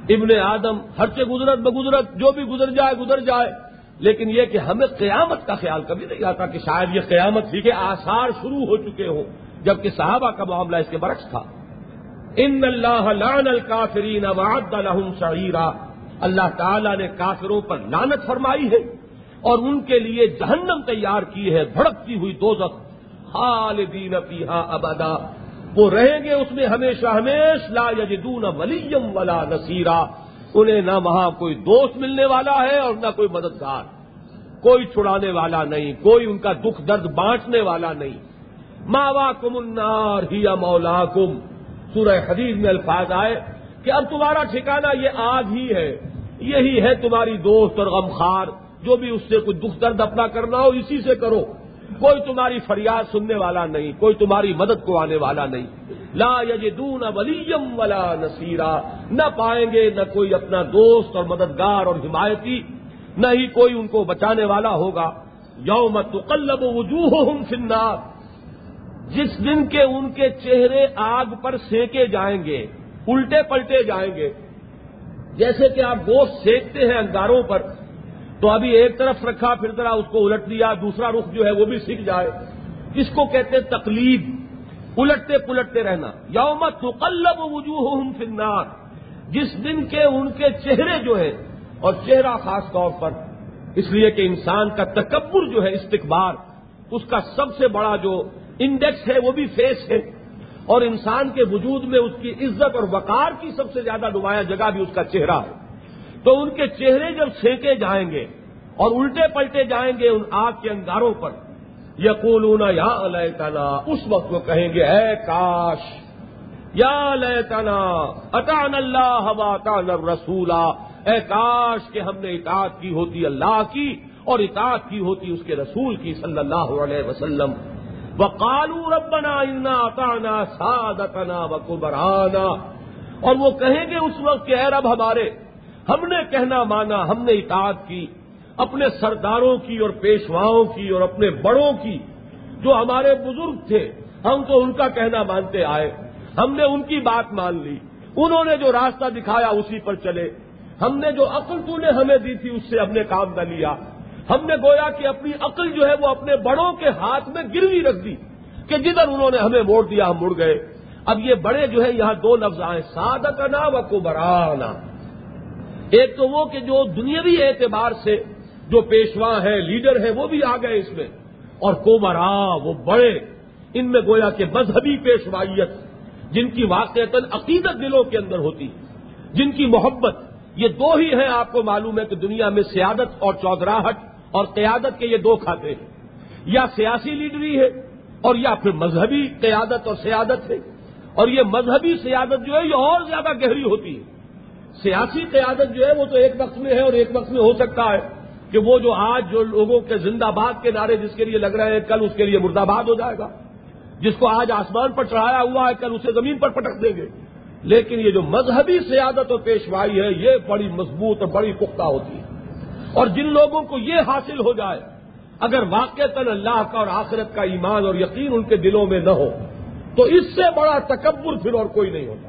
ابن آدم، ہر سے گزرت بگزرت، جو بھی گزر جائے گزر جائے۔ لیکن یہ کہ ہمیں قیامت کا خیال کبھی نہیں آتا کہ شاید یہ قیامت تھی کہ آثار شروع ہو چکے ہوں، جبکہ صحابہ کا معاملہ اس کے برعکس تھا۔ ان اللہ لان الکافرین وعد لهم شعیرا۔ اللہ تعالی نے کافروں پر لانت فرمائی ہے اور ان کے لیے جہنم تیار کی ہے، بھڑکتی ہوئی دوزخ۔ خالدین فیہا ابدا۔ وہ رہیں گے اس میں ہمیشہ ہمیش۔ لا یجدون ولیم ولا نصیرا۔ انہیں نہ وہاں کوئی دوست ملنے والا ہے اور نہ کوئی مددگار۔ کوئی چھڑانے والا نہیں، کوئی ان کا دکھ درد بانٹنے والا نہیں۔ ماوا کم انار ہی مولا کم سورہ حدیث میں الفاظ آئے کہ اب تمہارا ٹھکانہ یہ آگ ہی ہے، یہی ہے تمہاری دوست اور غمخار جو بھی اس سے کوئی دکھ درد اپنا کرنا ہو اسی سے کرو۔ کوئی تمہاری فریاد سننے والا نہیں، کوئی تمہاری مدد کو آنے والا نہیں۔ لا یجدون ولیم ولا نصیرا، نہ پائیں گے نہ کوئی اپنا دوست اور مددگار اور حمایتی، نہ ہی کوئی ان کو بچانے والا ہوگا۔ یوم تقلب وجوہہم فی النار جس دن کے ان کے چہرے آگ پر سینکے جائیں گے، الٹے پلٹے جائیں گے۔ جیسے کہ آپ گوشت سینکتے ہیں انگاروں پر، تو ابھی ایک طرف رکھا، پھر طرح اس کو الٹ دیا دوسرا رخ جو ہے وہ بھی سیکھ جائے۔ اس کو کہتے تقلیب الٹتے پلٹتے رہنا۔ یوم تقلب وجوہ فنار جس دن کے ان کے چہرے جو ہے اور چہرہ خاص طور پر۔ اس لیے کہ انسان کا تکبر جو ہے استقبال اس کا سب سے بڑا جو انڈیکس ہے، وہ بھی فیس ہے۔ اور انسان کے وجود میں اس کی عزت اور وقار کی سب سے زیادہ نمایاں جگہ بھی اس کا چہرہ ہے۔ تو ان کے چہرے جب سینکے جائیں گے اور الٹے پلٹے جائیں گے ان آگ کے انگاروں پر، یقولون، یا لے اس وقت وہ کہیں گے، اے کاش، یا لے اطان اللہ اطان رسولا اے کاش کہ ہم نے اطاعت کی ہوتی اللہ کی اور اطاعت کی ہوتی اس کے رسول کی صلی اللہ علیہ وسلم۔ وہ کالو ربنا انا اطانا سادتنا وکبرانا اور وہ کہیں گے اس وقت کہ اے رب ہمارے، ہم نے کہنا مانا، ہم نے اطاعت کی، اپنے سرداروں کی اور پیشواؤں کی اور اپنے بڑوں کی جو ہمارے بزرگ تھے، ہم تو ان کا کہنا مانتے آئے۔ ہم نے ان کی بات مان لی۔ انہوں نے جو راستہ دکھایا اسی پر چلے۔ ہم نے جو عقل تو نے ہمیں دی تھی، اس سے ہم نے کام نہ لیا۔ ہم نے گویا کہ اپنی عقل جو ہے وہ اپنے بڑوں کے ہاتھ میں گروی رکھ دی کہ جدھر انہوں نے ہمیں موڑ دیا ہم مڑ گئے۔ اب یہ بڑے جو ہے یہاں دو لفظ آئے سادہ و کبرانا۔ ایک تو وہ کہ جو دنیاوی اعتبار سے جو پیشوا ہے لیڈر ہے وہ بھی آ گئے اس میں۔ اور کومرا وہ بڑے۔ ان میں گویا کہ مذہبی پیشوائیت، جن کی واقعات عقیدت دلوں کے اندر ہوتی، جن کی محبت، یہ دو ہی ہیں، آپ کو معلوم ہے کہ دنیا میں سیادت اور چودراہٹ اور قیادت کے یہ دو کھاتے ہیں۔ یا سیاسی لیڈری ہے اور یا پھر مذہبی قیادت اور سیادت ہے۔ اور یہ مذہبی سیادت جو ہے یہ اور زیادہ گہری ہوتی ہے۔ سیاسی قیادت جو ہے وہ تو ایک وقت میں ہے اور ایک وقت میں ہو سکتا ہے کہ وہ جو آج جو لوگوں کے زندہ باد کے نعرے جس کے لیے لگ رہے ہیں، کل اس کے لیے مرد آباد ہو جائے گا۔ جس کو آج آسمان پر چڑھایا ہوا ہے، کل اسے زمین پر پٹک دیں گے۔ لیکن یہ جو مذہبی سیادت اور پیشوائی ہے، یہ بڑی مضبوط اور بڑی پختہ ہوتی ہے۔ اور جن لوگوں کو یہ حاصل ہو جائے، اگر واقع تن اللہ کا اور آخرت کا ایمان اور یقین ان کے دلوں میں نہ ہو، تو اس سے بڑا تکبر پھر اور کوئی نہیں ہوتا۔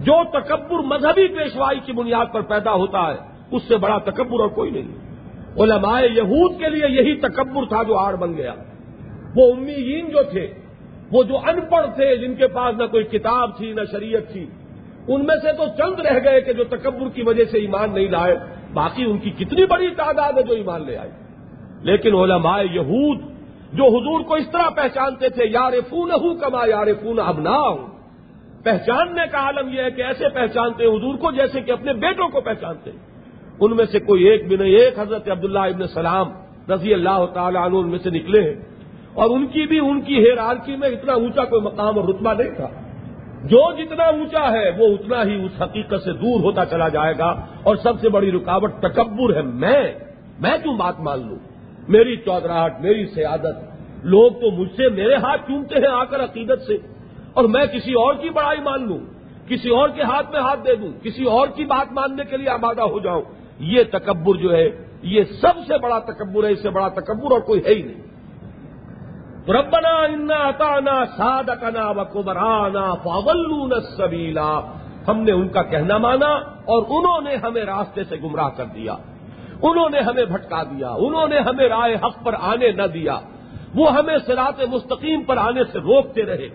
جو تکبر مذہبی پیشوائی کی بنیاد پر پیدا ہوتا ہے، اس سے بڑا تکبر اور کوئی نہیں۔ علماء یہود کے لیے یہی تکبر تھا جو آڑ بن گیا۔ وہ امیین جو تھے، وہ جو ان پڑھ تھے، جن کے پاس نہ کوئی کتاب تھی، نہ شریعت تھی، ان میں سے تو چند رہ گئے کہ جو تکبر کی وجہ سے ایمان نہیں لائے۔ باقی ان کی کتنی بڑی تعداد ہے جو ایمان لے آئی۔ لیکن علماء یہود جو حضور کو اس طرح پہچانتے تھے یار فون ہوں کما یار فون اب نہ ہوں پہچاننے کا عالم یہ ہے کہ ایسے پہچانتے حضور کو جیسے کہ اپنے بیٹوں کو پہچانتے ہیں۔ ان میں سے کوئی ایک بھی نہیں ایک حضرت عبداللہ ابن سلام رضی اللہ تعالی عنہ ان میں سے نکلے ہیں۔ اور ان کی بھی ان کی ہیرارکی میں اتنا اونچا کوئی مقام اور رتبہ نہیں تھا۔ جو جتنا اونچا ہے وہ اتنا ہی اس حقیقت سے دور ہوتا چلا جائے گا اور سب سے بڑی رکاوٹ تکبر ہے میں میں کیوں بات مان لوں میری چودراہٹ، میری سیادت، لوگ تو مجھ سے میرے ہاتھ چومتے ہیں آ کر عقیدت سے اور میں کسی اور کی بڑائی مان لوں، کسی اور کے ہاتھ میں ہاتھ دے دوں، کسی اور کی بات ماننے کے لیے آبادہ ہو جاؤں، یہ تکبر جو ہے، یہ سب سے بڑا تکبر ہے، اس سے بڑا تکبر اور کوئی ہے ہی نہیں۔ ربنا انا اتانا سادکنا و کبرانا فاولون السبیلا ہم نے ان کا کہنا مانا اور انہوں نے ہمیں راستے سے گمراہ کر دیا۔ انہوں نے ہمیں بھٹکا دیا۔ انہوں نے ہمیں رائے حق پر آنے نہ دیا۔ وہ ہمیں سرات مستقیم پر آنے سے روکتے رہے۔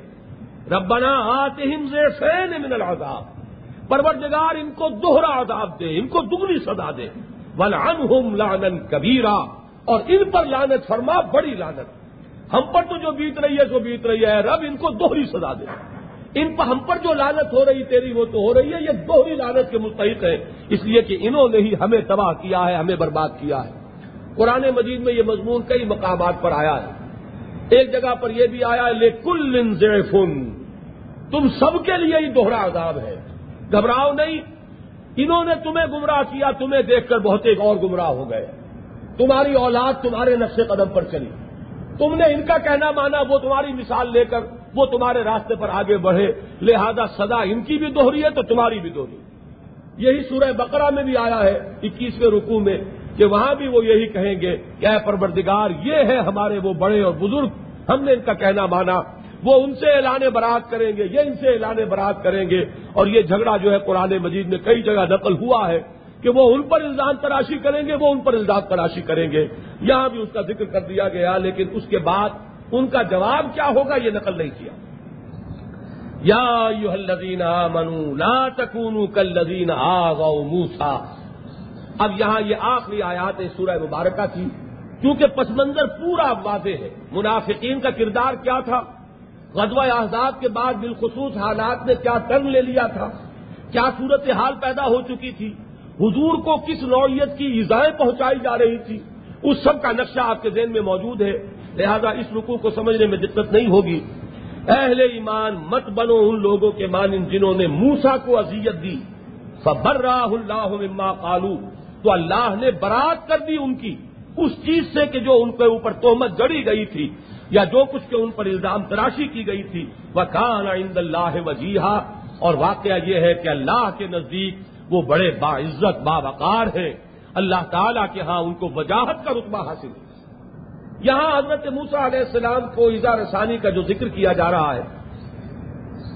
ربنا آتہم زیفین من العذاب۔ پروردگار ان کو دوہرا عذاب دے، ان کو دگنی سزا دے۔ ولعنہم لعنا کبیرا اور ان پر لانت فرما، بڑی لانت ہم پر تو جو بیت رہی ہے سو بیت رہی ہے۔ رب، ان کو دوہری سزا دے۔ ان پر ہم پر جو لانت ہو رہی، تیری وہ تو ہو رہی ہے۔ یہ دوہری لانت کے مستحق ہے اس لیے کہ انہوں نے ہی ہمیں تباہ کیا ہے، ہمیں برباد کیا ہے۔ قرآن مجید میں یہ مضمون کئی مقامات پر آیا ہے۔ ایک جگہ پر یہ بھی آیا ہے لے کل تم سب کے لیے ہی دوہرا عذاب ہے۔ گھبراؤ نہیں۔ انہوں نے تمہیں گمراہ کیا، تمہیں دیکھ کر بہت ایک اور گمراہ ہو گئے۔ تمہاری اولاد تمہارے نقش قدم پر چلی۔ تم نے ان کا کہنا مانا، وہ تمہاری مثال لے کر، وہ تمہارے راستے پر آگے بڑھے۔ لہذا سدا ان کی بھی دوہری ہے تو تمہاری بھی دوہری۔ یہی سورہ بقرہ میں بھی آیا ہے، اکیسویں رکوع میں، کہ وہاں بھی وہ یہی کہیں گے، کہ اے پروردگار، یہ ہے ہمارے وہ بڑے اور بزرگ، ہم نے ان کا کہنا مانا۔ وہ ان سے اعلان برات کریں گے، یہ ان سے اعلان برات کریں گے۔ اور یہ جھگڑا جو ہے قرآن مجید میں کئی جگہ نقل ہوا ہے۔ کہ وہ ان پر الزام تراشی کریں گے، وہ ان پر الزام تراشی کریں گے۔ یہاں بھی اس کا ذکر کر دیا گیا، لیکن اس کے بعد ان کا جواب کیا ہوگا، یہ نقل نہیں کیا۔ یا الذین منو لا تکونوا کلذین آغوا موسا اب یہاں یہ آخری آیات سورہ مبارکہ تھی کیونکہ پس منظر پورا واضح ہے۔ منافقین کا کردار کیا تھا؟ غزوہ احزاب کے بعد بالخصوص حالات نے کیا ٹرن لے لیا تھا؟ کیا صورت حال پیدا ہو چکی تھی؟ حضور کو کس نوعیت کی ایزائیں پہنچائی جا رہی تھی؟ اس سب کا نقشہ آپ کے ذہن میں موجود ہے۔ لہذا اس رکو کو سمجھنے میں دقت نہیں ہوگی۔ اہل ایمان مت بنو ان لوگوں کے مانند جنہوں نے موسا کو اذیت دی۔ فبر راہ اللہ مما قالو تو اللہ نے برات کر دی ان کی۔ اس چیز سے کہ جو ان کے اوپر تہمت جڑی گئی تھی یا جو کچھ کے ان پر الزام تراشی کی گئی تھی۔ وہ کان عند اللہ وجیحا اور واقعہ یہ ہے کہ اللہ کے نزدیک وہ بڑے باعزت، باوقار ہیں۔ اللہ تعالیٰ کے ہاں ان کو وجاہت کا رتبہ حاصل ہے۔ یہاں حضرت موسا علیہ السلام کو ایزا رسانی کا جو ذکر کیا جا رہا ہے،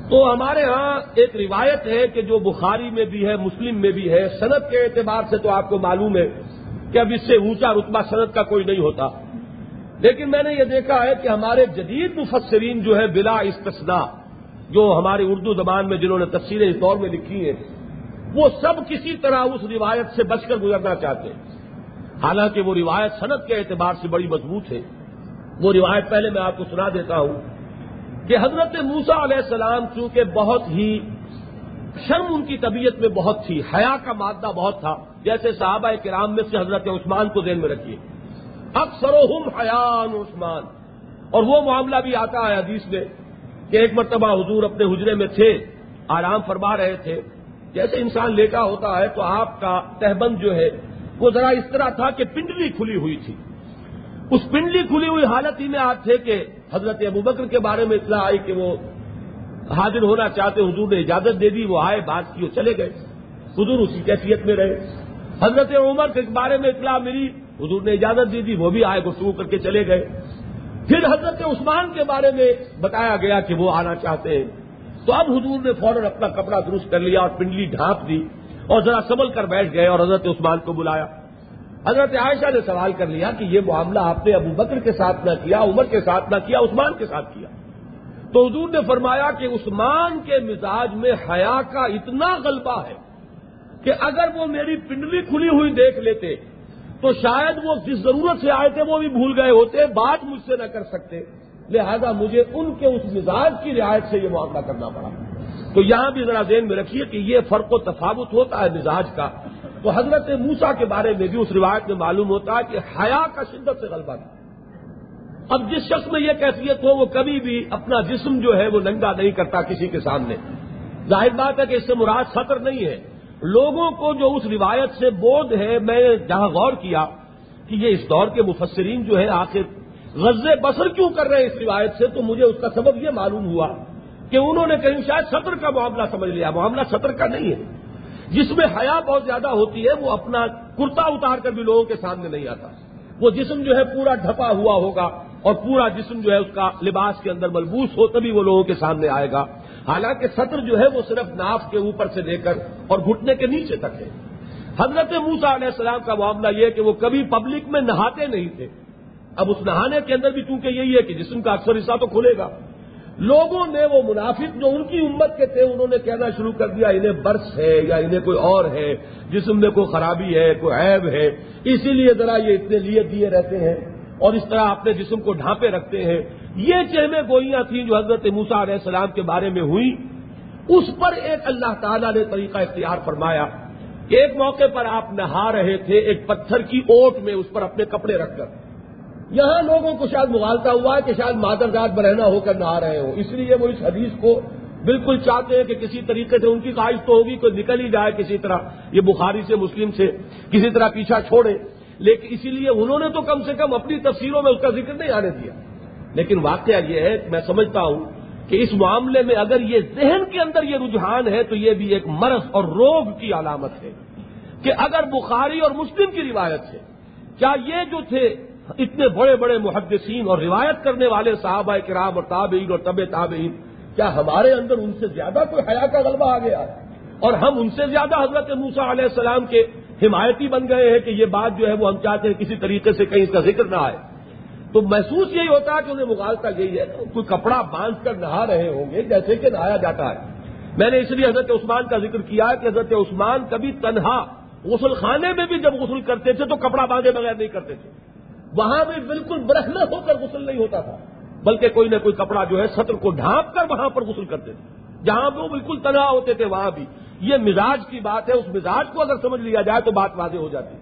تو ہمارے ہاں ایک روایت ہے کہ جو بخاری میں بھی ہے، مسلم میں بھی ہے، صنعت کے اعتبار سے تو آپ کو معلوم ہے کہ اب اس سے اونچا رتبہ صنعت کا کوئی نہیں ہوتا۔ لیکن میں نے یہ دیکھا ہے کہ ہمارے جدید مفسرین جو ہے بلا استثنا جو ہماری اردو زبان میں جنہوں نے تفصیلیں اس دور میں لکھی ہیں وہ سب کسی طرح اس روایت سے بچ کر گزرنا چاہتے ہیں۔ حالانکہ وہ روایت صنعت کے اعتبار سے بڑی مضبوط ہے۔ وہ روایت پہلے میں آپ کو سنا دیتا ہوں کہ حضرت موسا علیہ السلام چونکہ بہت ہی شرم ان کی طبیعت میں بہت تھی، حیا کا مادہ بہت تھا، جیسے صحابہ کرام میں سے حضرت عثمان کو ذہن میں رکھیے۔ اکثر و حیان عثمان۔ اور وہ معاملہ بھی آتا ہے حدیث میں کہ ایک مرتبہ حضور اپنے حجرے میں تھے، آرام فرما رہے تھے۔ جیسے انسان لیٹا ہوتا ہے تو آپ کا تہبند جو ہے وہ ذرا اس طرح تھا کہ پنڈلی کھلی ہوئی تھی۔ اس پنڈلی کھلی ہوئی حالت ہی میں آپ تھے کہ حضرت ابو بکر کے بارے میں اطلاع آئی کہ وہ حاضر ہونا چاہتے، حضور نے اجازت دے دی، وہ آئے بات کی وہ چلے گئے۔ حضور اسی کیفیت میں رہے۔ حضرت عمر کے بارے میں اطلاع ملی، حضور نے اجازت دی، وہ بھی آئے، گفتگو کر کے چلے گئے۔ پھر حضرت عثمان کے بارے میں بتایا گیا کہ وہ آنا چاہتے ہیں۔ تو اب حضور نے فوراً اپنا کپڑا درست کر لیا اور پنڈلی ڈھانپ دی اور ذرا سنبھل کر بیٹھ گئے اور حضرت عثمان کو بلایا۔ حضرت عائشہ نے سوال کر لیا کہ یہ معاملہ آپ نے ابو بکر کے ساتھ نہ کیا، عمر کے ساتھ نہ کیا، عثمان کے ساتھ کیا؟ تو حضور نے فرمایا کہ عثمان کے مزاج میں حیا کا اتنا غلبہ ہے کہ اگر وہ میری پنڈلی کھلی ہوئی دیکھ لیتے تو شاید وہ جس ضرورت سے آئے تھے وہ بھی بھول گئے ہوتے، بات مجھ سے نہ کر سکتے۔ لہذا مجھے ان کے اس مزاج کی رعایت سے یہ معاملہ کرنا پڑا۔ تو یہاں بھی ذرا ذہن میں رکھیے کہ یہ فرق و تفاوت ہوتا ہے مزاج کا۔ تو حضرت موسا کے بارے میں بھی اس روایت میں معلوم ہوتا ہے کہ حیا کا شدت سے غلبہ۔ تھا اب جس شخص میں یہ کیفیت ہو، وہ کبھی بھی اپنا جسم جو ہے وہ ننگا نہیں کرتا کسی کے سامنے۔ ظاہر بات ہے کہ اس سے مراد سطر نہیں ہے۔ لوگوں کو جو اس روایت سے بودھ ہے، میں نے جہاں غور کیا کہ یہ اس دور کے مفسرین جو ہے آخر غز بسر کیوں کر رہے ہیں اس روایت سے؟ تو مجھے اس کا سبب یہ معلوم ہوا کہ انہوں نے کہیں شاید سطر کا معاملہ سمجھ لیا۔ معاملہ سطر کا نہیں ہے۔ جس میں حیا بہت زیادہ ہوتی ہے، وہ اپنا کرتا اتار کر بھی لوگوں کے سامنے نہیں آتا۔ وہ جسم جو ہے پورا ڈھپا ہوا ہوگا اور پورا جسم جو ہے اس کا لباس کے اندر ملبوس ہو، تبھی وہ لوگوں کے سامنے آئے گا۔ حالانکہ سطر جو ہے وہ صرف ناف کے اوپر سے لے کر اور گھٹنے کے نیچے تک ہے۔ حضرت موسا علیہ السلام کا معاملہ یہ کہ وہ کبھی پبلک میں نہاتے نہیں تھے۔ اب اس نہانے کے اندر بھی چونکہ یہی ہے کہ جسم کا اکثر حصہ تو کھلے گا۔ لوگوں نے وہ منافق جو ان کی امت کے تھے، انہوں نے کہنا شروع کر دیا، انہیں برس ہے یا انہیں کوئی اور ہے، جسم میں کوئی خرابی ہے، کوئی عیب ہے۔ اسی لیے ذرا یہ اتنے لیے دیے رہتے ہیں اور اس طرح اپنے جسم کو ڈھانپے رکھتے ہیں۔ یہ چہمے گوئیاں تھیں جو حضرت موسا علیہ السلام کے بارے میں ہوئی اس پر ایک اللہ تعالیٰ نے طریقہ اختیار فرمایا۔ کہ ایک موقع پر آپ نہا رہے تھے، ایک پتھر کی اوٹ میں اس پر اپنے کپڑے رکھ کر۔ یہاں لوگوں کو شاید مغالتا ہوا ہے کہ شاید مادر داد برہنا ہو کر نہا رہے ہوں۔ اس لیے وہ اس حدیث کو بالکل چاہتے ہیں کہ کسی طریقے سے ان کی خواہش تو ہوگی، کوئی نکل ہی جائے کسی طرح، یہ بخاری سے، مسلم سے کسی طرح پیچھا چھوڑے۔ لیکن اسی لیے انہوں نے تو کم سے کم اپنی تفسیروں میں اس کا ذکر نہیں آنے دیا۔ لیکن واقعہ یہ ہے، میں سمجھتا ہوں کہ اس معاملے میں اگر یہ ذہن کے اندر یہ رجحان ہے تو یہ بھی ایک مرض اور روگ کی علامت ہے کہ اگر بخاری اور مسلم کی روایت ہے، کیا یہ جو تھے اتنے بڑے بڑے محدثین اور روایت کرنے والے صحابہ کرام اور تابعین اور طب تابعین، کیا ہمارے اندر ان سے زیادہ کوئی حیا کا غلبہ آ گیا؟ ہے اور ہم ان سے زیادہ حضرت موسا علیہ السلام کے حمایتی بن گئے ہیں کہ یہ بات جو ہے وہ ہم چاہتے ہیں کسی طریقے سے کہیں اس کا ذکر نہ آئے۔ تو محسوس یہی ہوتا ہے کہ انہیں مغالتا یہی ہے کوئی کپڑا باندھ کر نہا رہے ہوں گے جیسے کہ نہایا جاتا ہے۔ میں نے اس لیے حضرت عثمان کا ذکر کیا کہ حضرت عثمان کبھی تنہا غسل خانے میں بھی جب غسل کرتے تھے تو کپڑا باندھے بغیر نہیں کرتے تھے۔ وہاں بھی بالکل برہنا ہو کر غسل نہیں ہوتا تھا، بلکہ کوئی نہ کوئی کپڑا جو ہے سطر کو ڈھانپ کر وہاں پر غسل کرتے تھے۔ جہاں وہ بالکل تنہا ہوتے تھے، وہاں بھی۔ یہ مزاج کی بات ہے، اس مزاج کو اگر سمجھ لیا جائے تو بات واضح ہو جاتی۔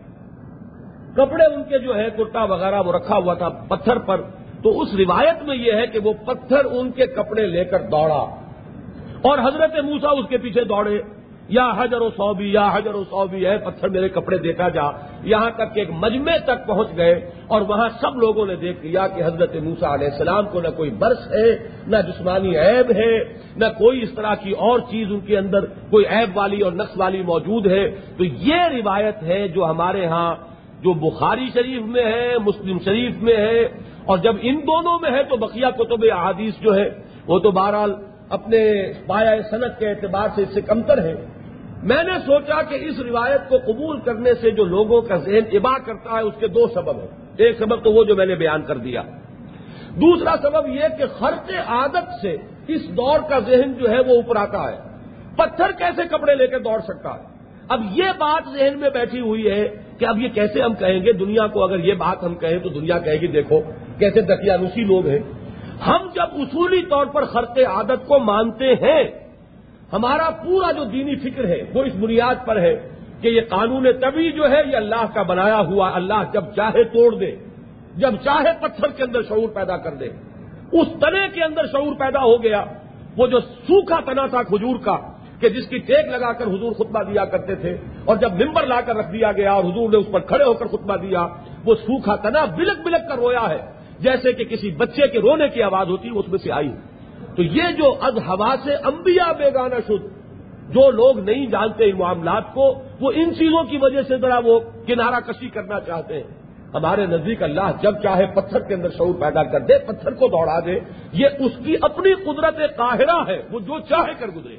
کپڑے ان کے جو ہے، کرتا وغیرہ وہ رکھا ہوا تھا پتھر پر۔ تو اس روایت میں یہ ہے کہ وہ پتھر ان کے کپڑے لے کر دوڑا۔ اور حضرت موسا اس کے پیچھے دوڑے۔ یا حجر و صوبی یا حجر و صوبی ہے پتھر میرے کپڑے دیتا جا۔ یہاں تک کہ ایک مجمے تک پہنچ گئے اور وہاں سب لوگوں نے دیکھ لیا کہ حضرت موسا علیہ السلام کو نہ کوئی برس ہے، نہ جسمانی عیب ہے، نہ کوئی اس طرح کی اور چیز ان کے اندر کوئی عیب والی اور نقص والی موجود ہے۔ تو یہ روایت ہے جو ہمارے ہاں جو بخاری شریف میں ہے، مسلم شریف میں ہے۔ اور جب ان دونوں میں ہے تو بقیہ کتب احادیث جو ہے، وہ تو بہرحال اپنے پایا صنعت کے اعتبار سے اس سے کمتر ہے۔ میں نے سوچا کہ اس روایت کو قبول کرنے سے جو لوگوں کا ذہن ابا کرتا ہے، اس کے دو سبب ہیں۔ ایک سبب تو وہ جو میں نے بیان کر دیا۔ دوسرا سبب یہ کہ خرچ عادت سے اس دور کا ذہن جو ہے وہ اوپر آتا ہے۔ پتھر کیسے کپڑے لے کے دوڑ سکتا ہے؟ اب یہ بات ذہن میں بیٹھی ہوئی ہے کہ اب یہ کیسے ہم کہیں گے؟ دنیا کو اگر یہ بات ہم کہیں تو دنیا کہے گی، دیکھو کیسے دقیانوسی لوگ ہیں۔ ہم جب اصولی طور پر خرچ عادت کو مانتے ہیں ہمارا پورا جو دینی فکر ہے وہ اس بنیاد پر ہے کہ یہ قانون طبی جو ہے یہ اللہ کا بنایا ہوا اللہ جب چاہے توڑ دے، جب چاہے پتھر کے اندر شعور پیدا کر دے۔ اس تنے کے اندر شعور پیدا ہو گیا، وہ جو سوکھا تنا تھا کھجور کا، کہ جس کی ٹیک لگا کر حضور خطبہ دیا کرتے تھے، اور جب ممبر لا کر رکھ دیا گیا اور حضور نے اس پر کھڑے ہو کر خطبہ دیا، وہ سوکھا تنا بلک بلک کر رویا ہے۔ جیسے کہ کسی بچے کے رونے کی آواز ہوتی اس میں سے آئی۔ تو یہ جو از ہوا سے انبیاء بیگانہ شد، جو لوگ نہیں جانتے ان معاملات کو، وہ ان چیزوں کی وجہ سے ذرا وہ کنارہ کشی کرنا چاہتے ہیں۔ ہمارے نزدیک اللہ جب چاہے پتھر کے اندر شعور پیدا کر دے، پتھر کو دوڑا دے، یہ اس کی اپنی قدرت قاہرہ ہے، وہ جو چاہے کر گزرے۔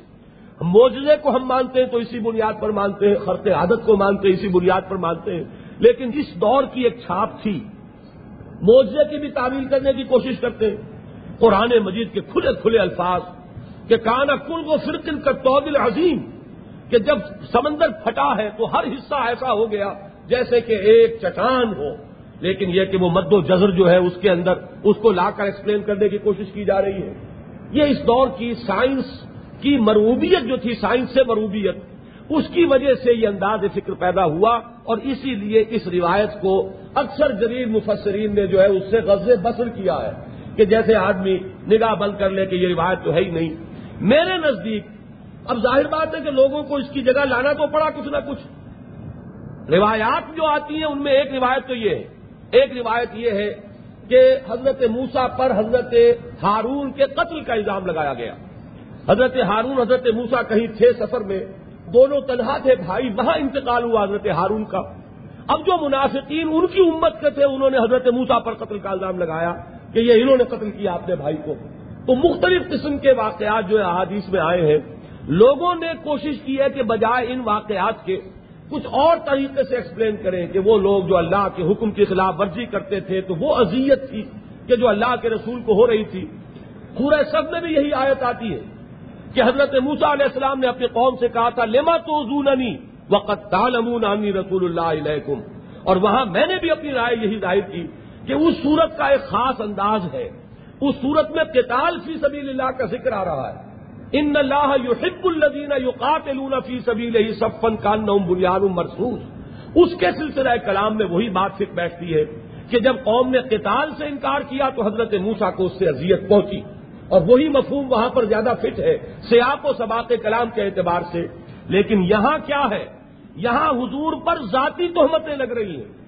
موجے کو ہم مانتے ہیں تو اسی بنیاد پر مانتے ہیں، خرط عادت کو مانتے ہیں، اسی بنیاد پر مانتے ہیں۔ لیکن اس دور کی ایک چھاپ تھی موجے کی بھی تعمیل کرنے کی کوشش کرتے ہیں۔ قرآن مجید کے کھلے کھلے الفاظ کہ کانا کل و فرقن کا توبل عظیم کہ جب سمندر پھٹا ہے تو ہر حصہ ایسا ہو گیا جیسے کہ ایک چٹان ہو۔ لیکن یہ کہ وہ مد و جذر جو ہے اس کے اندر اس کو لا کر ایکسپلین کرنے کی کوشش کی جا رہی ہے۔ یہ اس دور کی سائنس کی مروبیت جو تھی سائنس سے مروبیت، اس کی وجہ سے یہ انداز فکر پیدا ہوا اور اسی لیے اس روایت کو اکثر جدید مفسرین نے جو ہے اس سے غز بسر کیا ہے۔ کہ جیسے آدمی نگاہ بند کر لے کہ یہ روایت تو ہے ہی نہیں۔ میرے نزدیک، اب ظاہر بات ہے کہ لوگوں کو اس کی جگہ لانا تو پڑا کچھ نہ کچھ۔ روایات جو آتی ہیں، ان میں ایک روایت تو یہ ہے۔ ایک روایت یہ ہے کہ حضرت موسا پر حضرت ہارون کے قتل کا الزام لگایا گیا۔ حضرت ہارون، حضرت موسا کہیں تھے سفر میں، دونوں تنہا تھے، بھائی وہاں انتقال ہوا حضرت ہارون کا۔ اب جو منافقین ان کی امت کے تھے، انہوں نے حضرت موسا پر قتل کا الزام لگایا۔ کہ یہ انہوں نے قتل کیا اپنے بھائی کو۔ تو مختلف قسم کے واقعات جو احادیث میں آئے ہیں، لوگوں نے کوشش کی ہے کہ بجائے ان واقعات کے کچھ اور طریقے سے ایکسپلین کریں کہ وہ لوگ جو اللہ کے حکم کی خلاف ورزی کرتے تھے، تو وہ اذیت تھی کہ جو اللہ کے رسول کو ہو رہی تھی۔ پورے سب میں بھی یہی آیت آتی ہے کہ حضرت موسا علیہ السلام نے اپنی قوم سے کہا تھا، لما تو زوننی وقت تالمون رسول اللہ علیہ اور وہاں میں نے بھی اپنی رائے یہی ظاہر کی کہ اس صورت کا ایک خاص انداز ہے۔ اس صورت میں قتال فی سبیل اللہ کا ذکر آ رہا ہے۔ ان اللہ یحب الذین یقاتلون فی سبیلہ صفن کان بنیاد مرسوس اس کے سلسلہ کلام میں وہی بات فک بیٹھتی ہے کہ جب قوم نے قتال سے انکار کیا تو حضرت موسا کو اس سے اذیت پہنچی۔ اور وہی مفہوم وہاں پر زیادہ فٹ ہے، سیاق و سباق کلام کے اعتبار سے۔ لیکن یہاں کیا ہے؟ یہاں حضور پر ذاتی تہمتیں لگ رہی ہیں۔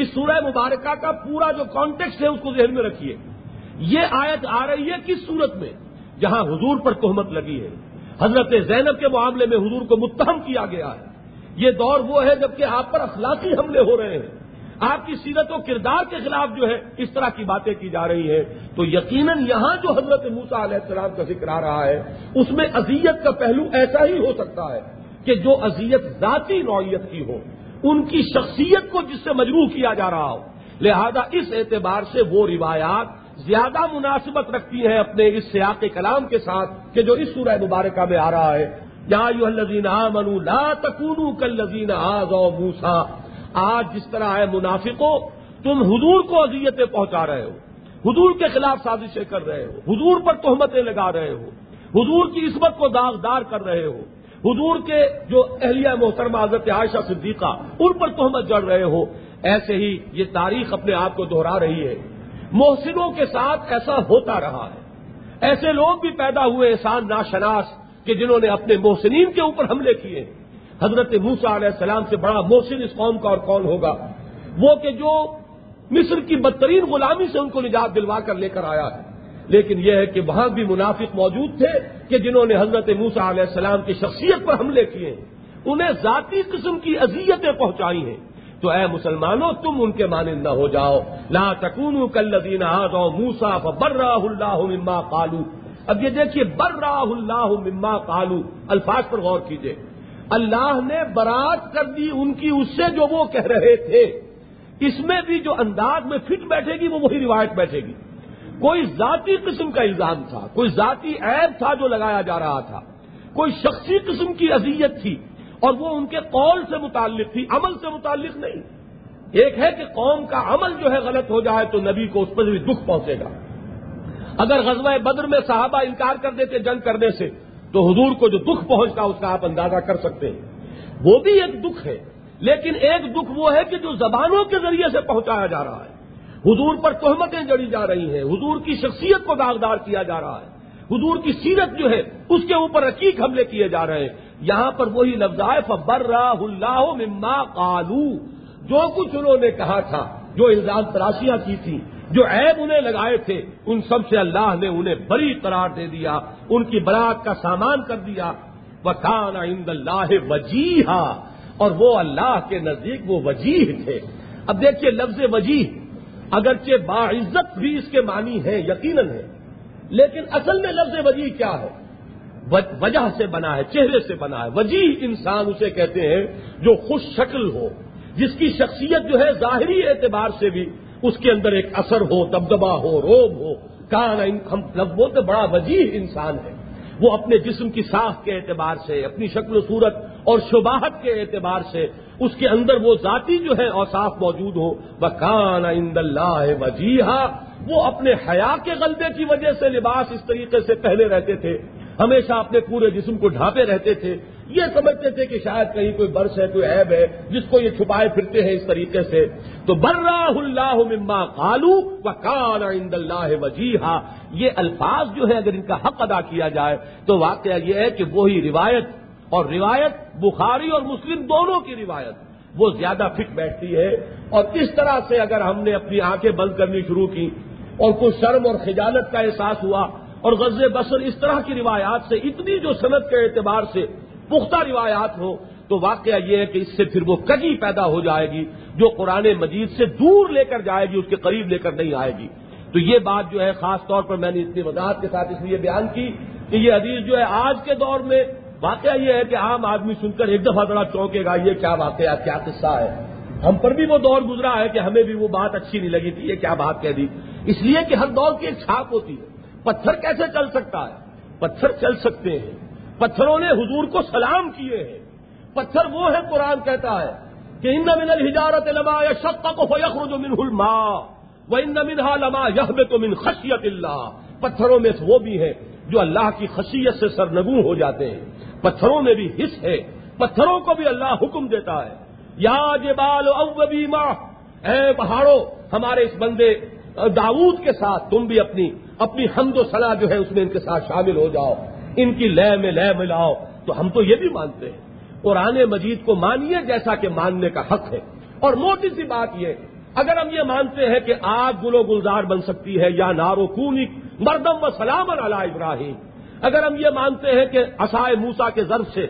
اس سورہ مبارکہ کا پورا جو کانٹیکس ہے اس کو ذہن میں رکھیے۔ یہ آیت آ رہی ہے کس صورت میں؟ جہاں حضور پر تہمت لگی ہے۔ حضرت زینب کے معاملے میں حضور کو متہم کیا گیا ہے۔ یہ دور وہ ہے جبکہ آپ پر اخلاقی حملے ہو رہے ہیں۔ آپ کی سیرت و کردار کے خلاف جو ہے اس طرح کی باتیں کی جا رہی ہیں۔ تو یقیناً یہاں جو حضرت موسا علیہ السلام کا ذکر آ رہا ہے، اس میں اذیت کا پہلو ایسا ہی ہو سکتا ہے کہ جو اذیت ذاتی نوعیت کی ہو۔ ان کی شخصیت کو جس سے مجروح کیا جا رہا ہو۔ لہذا اس اعتبار سے وہ روایات زیادہ مناسبت رکھتی ہیں اپنے اس سیاق کلام کے ساتھ کہ جو اس سورہ مبارکہ میں آ رہا ہے۔ یا یو الزین منو لا تکون کل لذین آز موسا آج جس طرح ہے منافقوں، تم حضور کو اذیتیں پہنچا رہے ہو۔ حضور کے خلاف سازشیں کر رہے ہو۔ حضور پر تہمتیں لگا رہے ہو۔ حضور کی عصمت کو داغدار کر رہے ہو۔ حضور کے جو اہلیہ محترمہ حضرت عائشہ صدیقہ، ان پر تہمت جڑ رہے ہو۔ ایسے ہی یہ تاریخ اپنے آپ کو دہرا رہی ہے۔ محسنوں کے ساتھ ایسا ہوتا رہا ہے۔ ایسے لوگ بھی پیدا ہوئے احسان ناشناس کہ جنہوں نے اپنے محسنین کے اوپر حملے کیے۔ حضرت موسا علیہ السلام سے بڑا محسن اس قوم کا اور کون ہوگا؟ وہ کہ جو مصر کی بدترین غلامی سے ان کو نجات دلوا کر لے کر آیا ہے۔ لیکن یہ ہے کہ وہاں بھی منافق موجود تھے کہ جنہوں نے حضرت موسا علیہ السلام کی شخصیت پر حملے کیے انہیں ذاتی قسم کی اذیتیں پہنچائی ہیں۔ تو اے مسلمانوں، تم ان کے مانند نہ ہو جاؤ۔ لا تکون کل لدین موسا بر اللہ مما کالو اب یہ دیکھیے بر راہ اللہ مما کالو الفاظ پر غور کیجیے اللہ نے برات کر دی ان کی، اس سے جو وہ کہہ رہے تھے۔ اس میں بھی جو انداز میں فٹ بیٹھے گی، وہ وہی روایت بیٹھے گی۔ کوئی ذاتی قسم کا الزام تھا، کوئی ذاتی عیب تھا جو لگایا جا رہا تھا، کوئی شخصی قسم کی اذیت تھی اور وہ ان کے قول سے متعلق تھی، عمل سے متعلق نہیں۔ ایک ہے کہ قوم کا عمل جو ہے غلط ہو جائے تو نبی کو اس پر بھی دکھ پہنچے گا۔ اگر غزوہ بدر میں صحابہ انکار کر دیتے، جنگ کرنے سے، تو حضور کو جو دکھ پہنچتا، اس کا آپ اندازہ کر سکتے ہیں۔ وہ بھی ایک دکھ ہے، لیکن ایک دکھ وہ ہے کہ جو زبانوں کے ذریعے سے پہنچایا جا رہا ہے۔ حضور پر تہمتیں جڑی جا رہی ہیں، حضور کی شخصیت کو داغدار کیا جا رہا ہے۔ حضور کی سیرت جو ہے، اس کے اوپر رقیق حملے کیے جا رہے ہیں۔ یہاں پر وہی لفظ آئے فبر راہ اللہ مما کالو جو کچھ انہوں نے کہا تھا، جو الزام تراشیاں کی تھیں، جو عیب انہیں لگائے تھے، ان سب سے اللہ نے انہیں بڑی قرار دے دیا، ان کی برات کا سامان کر دیا۔ وہ کان عند اللہ وجیحا اور وہ اللہ کے نزدیک وہ وجیح تھے۔ اب دیکھیے لفظ وجیح اگرچہ باعزت بھی اس کے معنی ہے، یقیناً ہے، لیکن اصل میں لفظ وجیح کیا ہے؟ وجہ سے بنا ہے، چہرے سے بنا ہے۔ وجیح انسان اسے کہتے ہیں جو خوش شکل ہو، جس کی شخصیت جو ہے ظاہری اعتبار سے بھی اس کے اندر ایک اثر ہو دبدبا ہو، روب ہو۔ کان ہم بولتے بڑا وجیح انسان ہے۔ وہ اپنے جسم کی ساخت کے اعتبار سے، اپنی شکل و صورت اور شباہت کے اعتبار سے اس کے اندر وہ ذاتی جو ہے اوساف موجود ہو۔ بکان عند اللہ وجیحا وہ اپنے حیا کے غلبے کی وجہ سے لباس اس طریقے سے پہلے رہتے تھے۔ ہمیشہ اپنے پورے جسم کو ڈھانپے رہتے تھے۔ یہ سمجھتے تھے کہ شاید کہیں کوئی برس ہے، کوئی عیب ہے، جس کو یہ چھپائے پھرتے ہیں اس طریقے سے۔ تو براہ اللہ مما کالو و کال عند اللہ وجیحا یہ الفاظ جو ہے اگر ان کا حق ادا کیا جائے، تو واقعہ یہ ہے کہ وہی روایت اور روایت بخاری اور مسلم دونوں کی روایت، وہ زیادہ فٹ بیٹھتی ہے۔ اور اس طرح سے اگر ہم نے اپنی آنکھیں بند کرنی شروع کی اور کوئی شرم اور خجالت کا احساس ہوا اور غز بسر اس طرح کی روایات سے، اتنی جو صنعت کے اعتبار سے پختہ روایات ہو، تو واقعہ یہ ہے کہ اس سے پھر وہ کجی پیدا ہو جائے گی، جو قرآن مجید سے دور لے کر جائے گی، اس کے قریب لے کر نہیں آئے گی۔ تو یہ بات جو ہے، خاص طور پر میں نے اتنی وضاحت کے ساتھ اس لیے بیان کی کہ یہ حدیث جو ہے، آج کے دور میں واقعہ یہ ہے کہ عام آدمی سن کر ایک دفعہ ذرا چونکے گا، یہ کیا واقعہ، کیا قصہ ہے۔ ہم پر بھی وہ دور گزرا ہے کہ ہمیں بھی وہ بات اچھی نہیں لگی تھی، یہ کیا بات کہہ دی۔ اس لیے کہ ہر دور کی ایک چھاپ ہوتی ہے۔ پتھر کیسے چل سکتا ہے؟ پتھر چل سکتے ہیں۔ پتھروں نے حضور کو سلام کیے ہیں۔ پتھر وہ ہے قرآن کہتا ہے کہ ان من الحجارت لما یا شک کو یخرج من الماء وہ ان منہا لما یہ تو من خشیت اللہ۔ پتھروں میں وہ بھی ہیں جو اللہ کی خشیت سے سرنگو ہو جاتے ہیں۔ پتھروں میں بھی حص ہے۔ پتھروں کو بھی اللہ حکم دیتا ہے۔ یا جبال اوبی ماں اے پہاڑوں، ہمارے اس بندے داود کے ساتھ تم بھی اپنی اپنی حمد و صلاح جو ہے اس میں ان کے ساتھ شامل ہو جاؤ۔ ان کی لے میں لے ملاؤ۔ تو ہم تو یہ بھی مانتے ہیں۔ قرآن مجید کو مانیے جیسا کہ ماننے کا حق ہے۔ اور موٹی سی بات یہ اگر ہم یہ مانتے ہیں کہ آگ گلو گلزار بن سکتی ہے یا نارو کونی مردم و سلام علی ابراہیم، اگر ہم یہ مانتے ہیں کہ اسائے موسا کے ضرب سے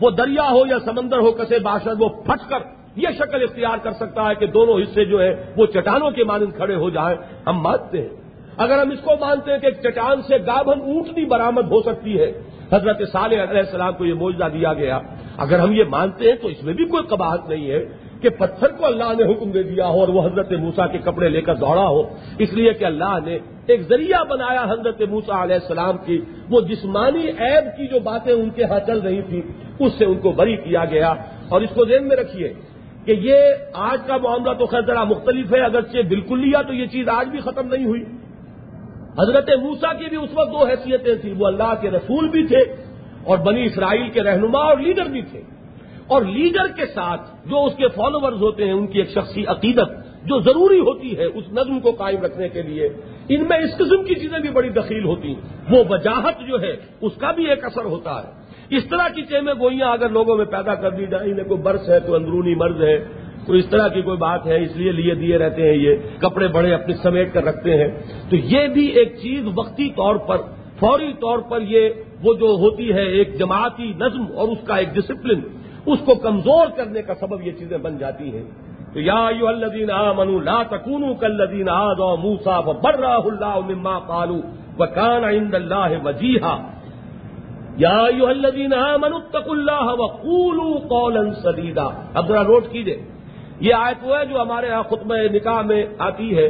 وہ دریا ہو یا سمندر ہو، کسے باشد وہ پھٹ کر یہ شکل اختیار کر سکتا ہے کہ دونوں حصے جو ہے وہ چٹانوں کے مانند کھڑے ہو جائیں، ہم مانتے ہیں۔ اگر ہم اس کو مانتے ہیں کہ ایک چٹان سے گابھن اونٹنی برامد ہو سکتی ہے، حضرت صالح علیہ السلام کو یہ موجودہ دیا گیا۔ اگر ہم یہ مانتے ہیں تو اس میں بھی کوئی قباحت نہیں ہے کہ پتھر کو اللہ نے حکم دے دیا ہو اور وہ حضرت موسا کے کپڑے لے کر دوڑا ہو۔ اس لیے کہ اللہ نے ایک ذریعہ بنایا حضرت موسا علیہ السلام کی۔ وہ جسمانی عیب کی جو باتیں ان کے ہاں چل رہی تھی اس سے ان کو بری کیا گیا۔ اور اس کو ذہن میں رکھیے کہ یہ آج کا معاملہ تو خیر ذرا مختلف ہے، اگرچہ بالکل لیا تو یہ چیز آج بھی ختم نہیں ہوئی۔ حضرت موسا کی بھی اس وقت دو حیثیتیں تھیں، وہ اللہ کے رسول بھی تھے اور بنی اسرائیل کے رہنما اور لیڈر بھی تھے۔ اور لیڈر کے ساتھ جو اس کے فالوورز ہوتے ہیں، ان کی ایک شخصی عقیدت جو ضروری ہوتی ہے اس نظم کو قائم رکھنے کے لیے، ان میں اس قسم کی چیزیں بھی بڑی دخیل ہوتی ہیں۔ وہ وجاہت جو ہے، اس کا بھی ایک اثر ہوتا ہے۔ اس طرح کی چیمیں گوئیاں اگر لوگوں میں پیدا کر دی جائیں، انہیں کوئی برس ہے، کوئی اندرونی مرض ہے کوئی اس طرح کی کوئی بات ہے اس لیے لیے دیے رہتے ہیں یہ، کپڑے بڑے اپنے سمیٹ کر رکھتے ہیں۔ تو یہ بھی ایک چیز وقتی طور پر، فوری طور پر یہ وہ جو ہوتی ہے ایک جماعتی نظم اور اس کا ایک ڈسپلن اس کو کمزور کرنے کا سبب یہ چیزیں بن جاتی ہیں۔ تو یا یو الدین منو لا تکون کلدین آد موسا و بر اللہ مما پالو و کان عند اللہ وجیحا یا یو الدین منو تک اللہ و قولو قولا سدیدا۔ اب ذرا نوٹ کیجیے یہ آیت وہ ہے جو ہمارے یہاں خطبہ نکاح میں آتی ہے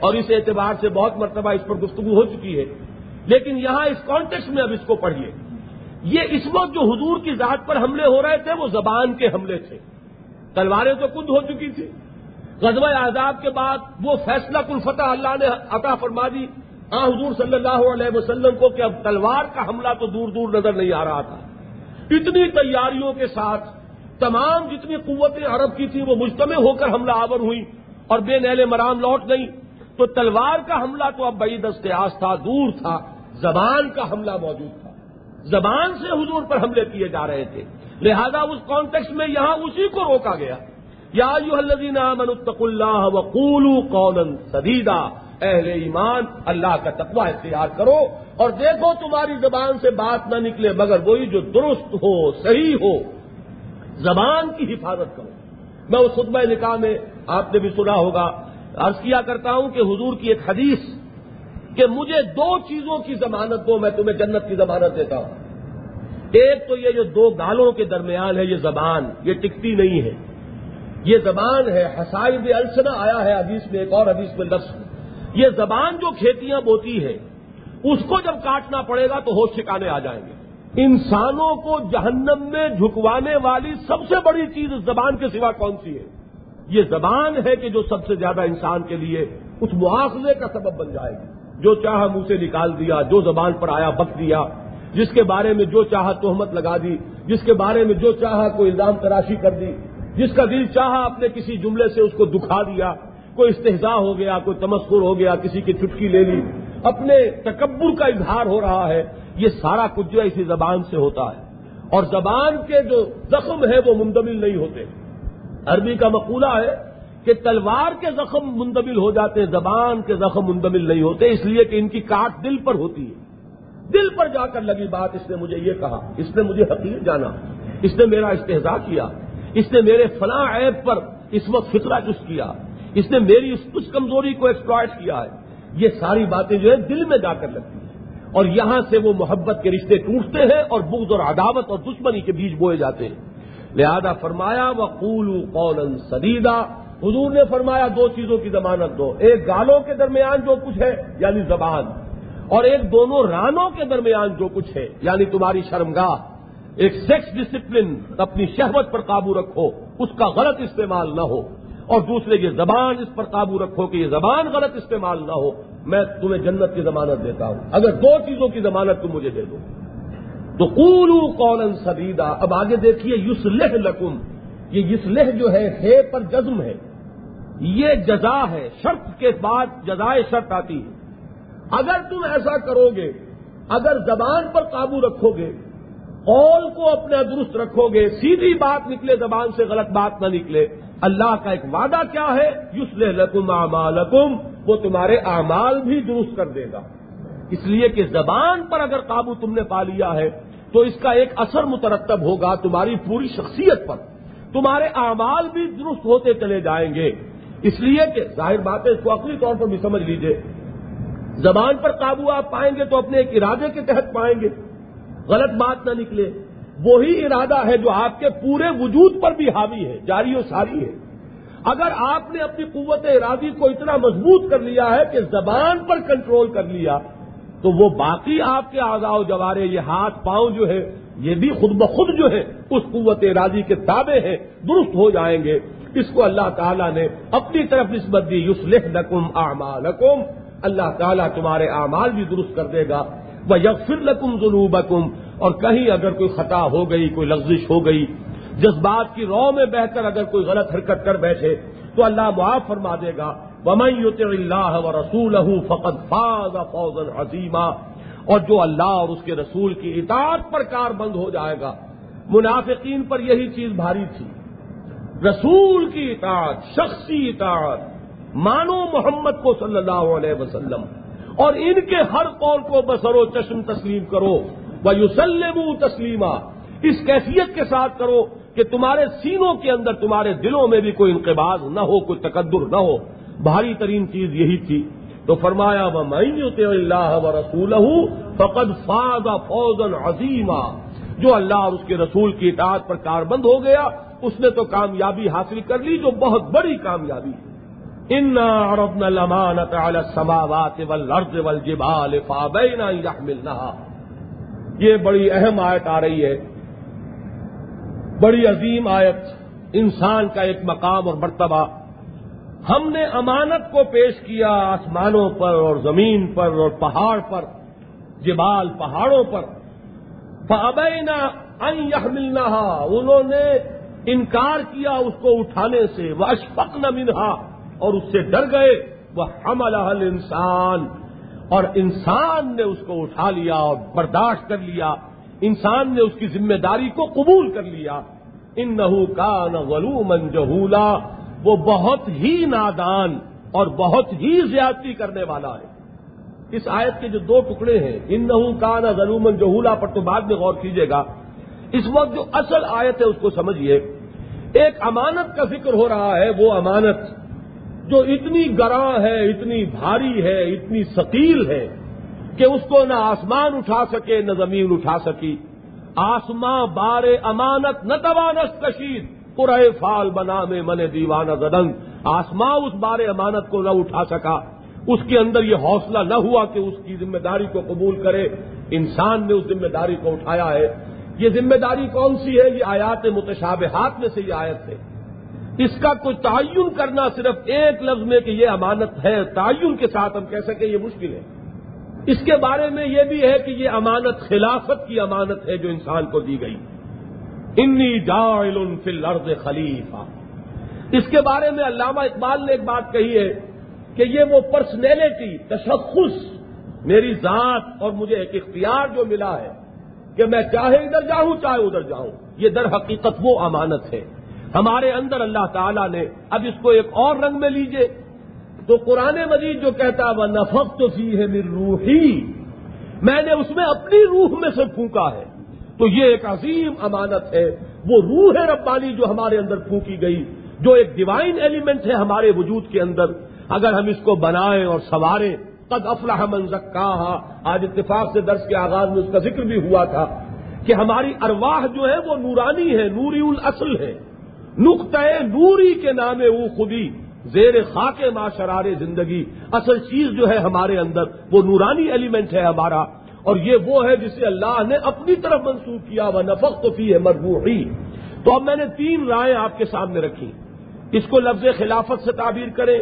اور اس اعتبار سے بہت مرتبہ اس پر گفتگو ہو چکی ہے۔ لیکن یہاں اس کانٹیکس میں اب اس کو پڑھیے۔ یہ اس وقت جو حضور کی ذات پر حملے ہو رہے تھے، وہ زبان کے حملے تھے۔ تلواریں تو خود ہو چکی تھی غزوہ آزاد کے بعد وہ فیصلہ کل فتح اللہ نے عطا فرما دی۔ ہاں حضور صلی اللہ علیہ وسلم کو کہ اب تلوار کا حملہ تو دور دور نظر نہیں آ رہا تھا۔ اتنی تیاریوں کے ساتھ تمام جتنی قوتیں عرب کی تھیں وہ مجتمع ہو کر حملہ آور ہوئی اور بے نیل مرام لوٹ گئی تو تلوار کا حملہ تو اب بئی دستیاز تھا، دور تھا، زبان کا حملہ موجود تھا۔ زبان سے حضور پر حملے کیے جا رہے تھے۔ لہذا اس کانٹیکس میں یہاں اسی کو روکا گیا۔ یا یو الدین منتق اللہ وقول قولن سدیدہ اہل ایمان، اللہ کا تقوی اختیار کرو اور دیکھو تمہاری زبان سے بات نہ نکلے مگر وہی جو درست ہو، صحیح ہو۔ زبان کی حفاظت کرو۔ میں اس خطبہ نکاح میں آپ نے بھی سنا ہوگا۔ عرض کیا کرتا ہوں کہ حضور کی ایک حدیث کہ مجھے دو چیزوں کی ضمانت دو، میں تمہیں جنت کی ضمانت دیتا ہوں۔ ایک تو یہ جو دو گالوں کے درمیان ہے، یہ زبان، یہ ٹکتی نہیں ہے۔ یہ زبان ہے حسائب السنا آیا ہے حدیث میں، ایک اور حدیث میں لفظ۔ یہ زبان جو کھیتیاں بوتی ہے اس کو جب کاٹنا پڑے گا تو ہوش ٹھکانے آ جائیں گے۔ انسانوں کو جہنم میں جھکوانے والی سب سے بڑی چیز زبان کے سوا کون سی ہے؟ یہ زبان ہے کہ جو سب سے زیادہ انسان کے لیے اس مواخذے کا سبب بن جائے گی۔ جو چاہا منہ سے نکال دیا، جو زبان پر آیا بک دیا، جس کے بارے میں جو چاہا تہمت لگا دی، جس کے بارے میں جو چاہا کوئی الزام تراشی کر دی، جس کا دل چاہا اپنے کسی جملے سے اس کو دکھا دیا، کوئی استحضاء ہو گیا، کوئی تمسکر ہو گیا، کسی کی چٹکی لے لی۔ اپنے تکبر کا اظہار ہو رہا ہے۔ یہ سارا کچھ جو ہے اسی زبان سے ہوتا ہے۔ اور زبان کے جو زخم ہے وہ مندمل نہیں ہوتے۔ عربی کا مقولہ ہے کہ تلوار کے زخم مندمل ہو جاتے ہیں، زبان کے زخم مندمل نہیں ہوتے، اس لیے کہ ان کی کاٹ دل پر ہوتی ہے۔ دل پر جا کر لگی بات، اس نے مجھے یہ کہا، اس نے مجھے حقیق جانا، اس نے میرا استحضا کیا، اس نے میرے فلاں عیب پر اس وقت فطرہ چست کیا، اس نے میری اس کچھ کمزوری کو ایکسپلائٹ کیا ہے۔ یہ ساری باتیں جو ہے دل میں جا کر لگتی ہیں۔ اور یہاں سے وہ محبت کے رشتے ٹوٹتے ہیں اور بغض اور عداوت اور دشمنی کے بیچ بوئے جاتے ہیں۔ لہذا فرمایا وہ قول قول سدیدہ حضور نے فرمایا، دو چیزوں کی ضمانت دو۔ ایک گالوں کے درمیان جو کچھ ہے یعنی زبان، اور ایک دونوں رانوں کے درمیان جو کچھ ہے یعنی تمہاری شرمگاہ۔ ایک سیکس ڈسپلن اپنی شہوت پر قابو رکھو، اس کا غلط استعمال نہ ہو۔ اور دوسرے، یہ زبان اس پر قابو رکھو کہ یہ زبان غلط استعمال نہ ہو۔ میں تمہیں جنت کی ضمانت دیتا ہوں۔ اگر دو چیزوں کی ضمانت تم مجھے دے دو۔ تو قولو قولا سدیدہ اب آگے دیکھیے یوسلح لکم۔ یہ یوسلح جو ہے ہے پر جزم ہے۔ یہ جزا ہے۔ شرط کے بعد جزائے شرط آتی ہے۔ اگر تم ایسا کرو گے، اگر زبان پر قابو رکھو گے، قول کو اپنا درست رکھو گے، سیدھی بات نکلے، زبان سے غلط بات نہ نکلے، اللہ کا ایک وعدہ کیا ہے؟ یوس لکم اعمالکم۔ وہ تمہارے اعمال بھی درست کر دے گا۔ اس لیے کہ زبان پر اگر قابو تم نے پا لیا ہے، تو اس کا ایک اثر مترتب ہوگا تمہاری پوری شخصیت پر۔ تمہارے اعمال بھی درست ہوتے چلے جائیں گے۔ اس لیے کہ ظاہر بات ہے، اس کو عقلی طور پر بھی سمجھ لیجیے۔ زبان پر قابو آپ پائیں گے تو اپنے ایک ارادے کے تحت پائیں گے۔ غلط بات نہ نکلے۔ وہی ارادہ ہے جو آپ کے پورے وجود پر بھی حاوی ہے، جاری و ساری ہے۔ اگر آپ نے اپنی قوت ارادی کو اتنا مضبوط کر لیا ہے کہ زبان پر کنٹرول کر لیا، تو وہ باقی آپ کے آزا و جوارے، یہ ہاتھ پاؤں جو ہے، یہ بھی خود بخود جو ہے، اس قوت ارادی کے تابع ہیں، درست ہو جائیں گے۔ اس کو اللہ تعالیٰ نے اپنی طرف نسبت دی یوسلح لکم اعمالکم۔ اللہ تعالیٰ تمہارے اعمال بھی درست کر دے گا۔ وہ یکفر لکم ذنوبکم اور کہیں اگر کوئی خطا ہو گئی، کوئی لفزش ہو گئی جذبات کی رو میں بہ کر اگر کوئی غلط حرکت کر بیٹھے تو اللہ معاف فرما دے گا۔ ومن اللہ و رسول فقط فاض فوز عظیمہ اور جو اللہ اور اس کے رسول کی اطاعت پر کار بند ہو جائے گا۔ منافقین پر یہی چیز بھاری تھی۔ رسول کی اطاعت، شخصی اطاعت، مانو محمد کو صلی اللہ علیہ وسلم۔ اور ان کے ہر قول کو بسر و چشم تسلیم کرو۔ وہ یوسلم تسلیمہ اس کیفیت کے ساتھ کرو۔ کہ تمہارے سینوں کے اندر تمہارے دلوں میں بھی کوئی انقباز نہ ہو، کوئی تقدر نہ ہو۔ بھاری ترین چیز یہی تھی۔ تو فرمایا وہ میں اللہ و رسول فقد فاض فوزن عظیمہ جو اللہ اور اس کے رسول کی اطاعت پر کار بند ہو گیا، اس نے تو کامیابی حاصل کر لی، جو بہت بڑی کامیابی۔ ہے ان عرضنا الامانة على السماوات والارض والجبال فابين ان یہ بڑی اہم آیت آ رہی ہے۔ بڑی عظیم آیت، انسان کا ایک مقام اور مرتبہ۔ ہم نے امانت کو پیش کیا آسمانوں پر اور زمین پر اور پہاڑ پر، جبال پہاڑوں پر۔ فابینا ان يحملنها۔ انہوں نے انکار کیا اس کو اٹھانے سے۔ وہ اشفق منها۔ اور اس سے ڈر گئے۔ وہ ہم انسان اور انسان نے اس کو اٹھا لیا اور برداشت کر لیا۔ انسان نے اس کی ذمہ داری کو قبول کر لیا۔ ان نحو کا نلو منجہولا وہ بہت ہی نادان اور بہت ہی زیادتی کرنے والا ہے۔ اس آیت کے جو دو ٹکڑے ہیں ان نحو کا نہ جہولا پر تو بعد میں غور کیجیے گا۔ اس وقت جو اصل آیت ہے، اس کو سمجھیے ایک امانت کا ذکر ہو رہا ہے، وہ امانت جو اتنی گراں ہے، اتنی بھاری ہے، اتنی ثقیل ہے۔ کہ اس کو نہ آسمان اٹھا سکے، نہ زمین اٹھا سکی۔ آسماں بار امانت، نہ توانس کشید۔ پورے فال بنا میں من دیوانہ زدنگ آسماں اس بار امانت کو نہ اٹھا سکا۔ اس کے اندر یہ حوصلہ نہ ہوا کہ اس کی ذمہ داری کو قبول کرے۔ انسان نے اس ذمہ داری کو اٹھایا ہے۔ یہ ذمہ داری کون سی ہے؟ یہ آیات متشابہات میں سے یہ آیت ہے۔ اس کا کوئی تعین کرنا صرف ایک لفظ میں کہ یہ امانت ہے، تعین کے ساتھ ہم کہہ سکیں یہ مشکل ہے۔ اس کے بارے میں یہ بھی ہے کہ یہ امانت خلافت کی امانت ہے جو انسان کو دی گئی۔ انی جائل فی الارض خلیفہ۔ اس کے بارے میں علامہ اقبال نے ایک بات کہی ہے کہ یہ وہ پرسنالٹی تشخص، میری ذات اور مجھے ایک اختیار جو ملا ہے کہ میں چاہے ادھر جاؤں، چاہے ادھر جاؤں۔ یہ در حقیقت وہ امانت ہے۔ ہمارے اندر اللہ تعالیٰ نے، اب اس کو ایک اور رنگ میں لیجیے۔ تو قرآن مجید جو کہتا وہ نفق تو سی ہے میری روحی میں نے اس میں اپنی روح میں سے پھونکا ہے۔ تو یہ ایک عظیم امانت ہے۔ وہ روح ربانی جو ہمارے اندر پھونکی گئی، جو ایک ڈیوائن ایلیمنٹ ہے ہمارے وجود کے اندر۔ اگر ہم اس کو بنائیں اور سنواریں، قد افلاح من زکا آج اتفاق سے درس کے آغاز میں اس کا ذکر بھی ہوا تھا کہ ہماری ارواح جو ہے وہ نورانی ہے نوری الاصل ہے نقطۂ نوری کے نام وہ خودی۔ زیر خاک معاشرار زندگی اصل چیز جو ہے ہمارے اندر، وہ نورانی ایلیمنٹ ہے ہمارا، اور یہ وہ ہے جسے اللہ نے اپنی طرف منسوخ کیا وہ نفق تو فی ہے مربوحی تو اب میں نے تین رائے آپ کے سامنے رکھی۔ اس کو لفظ خلافت سے تعبیر کریں۔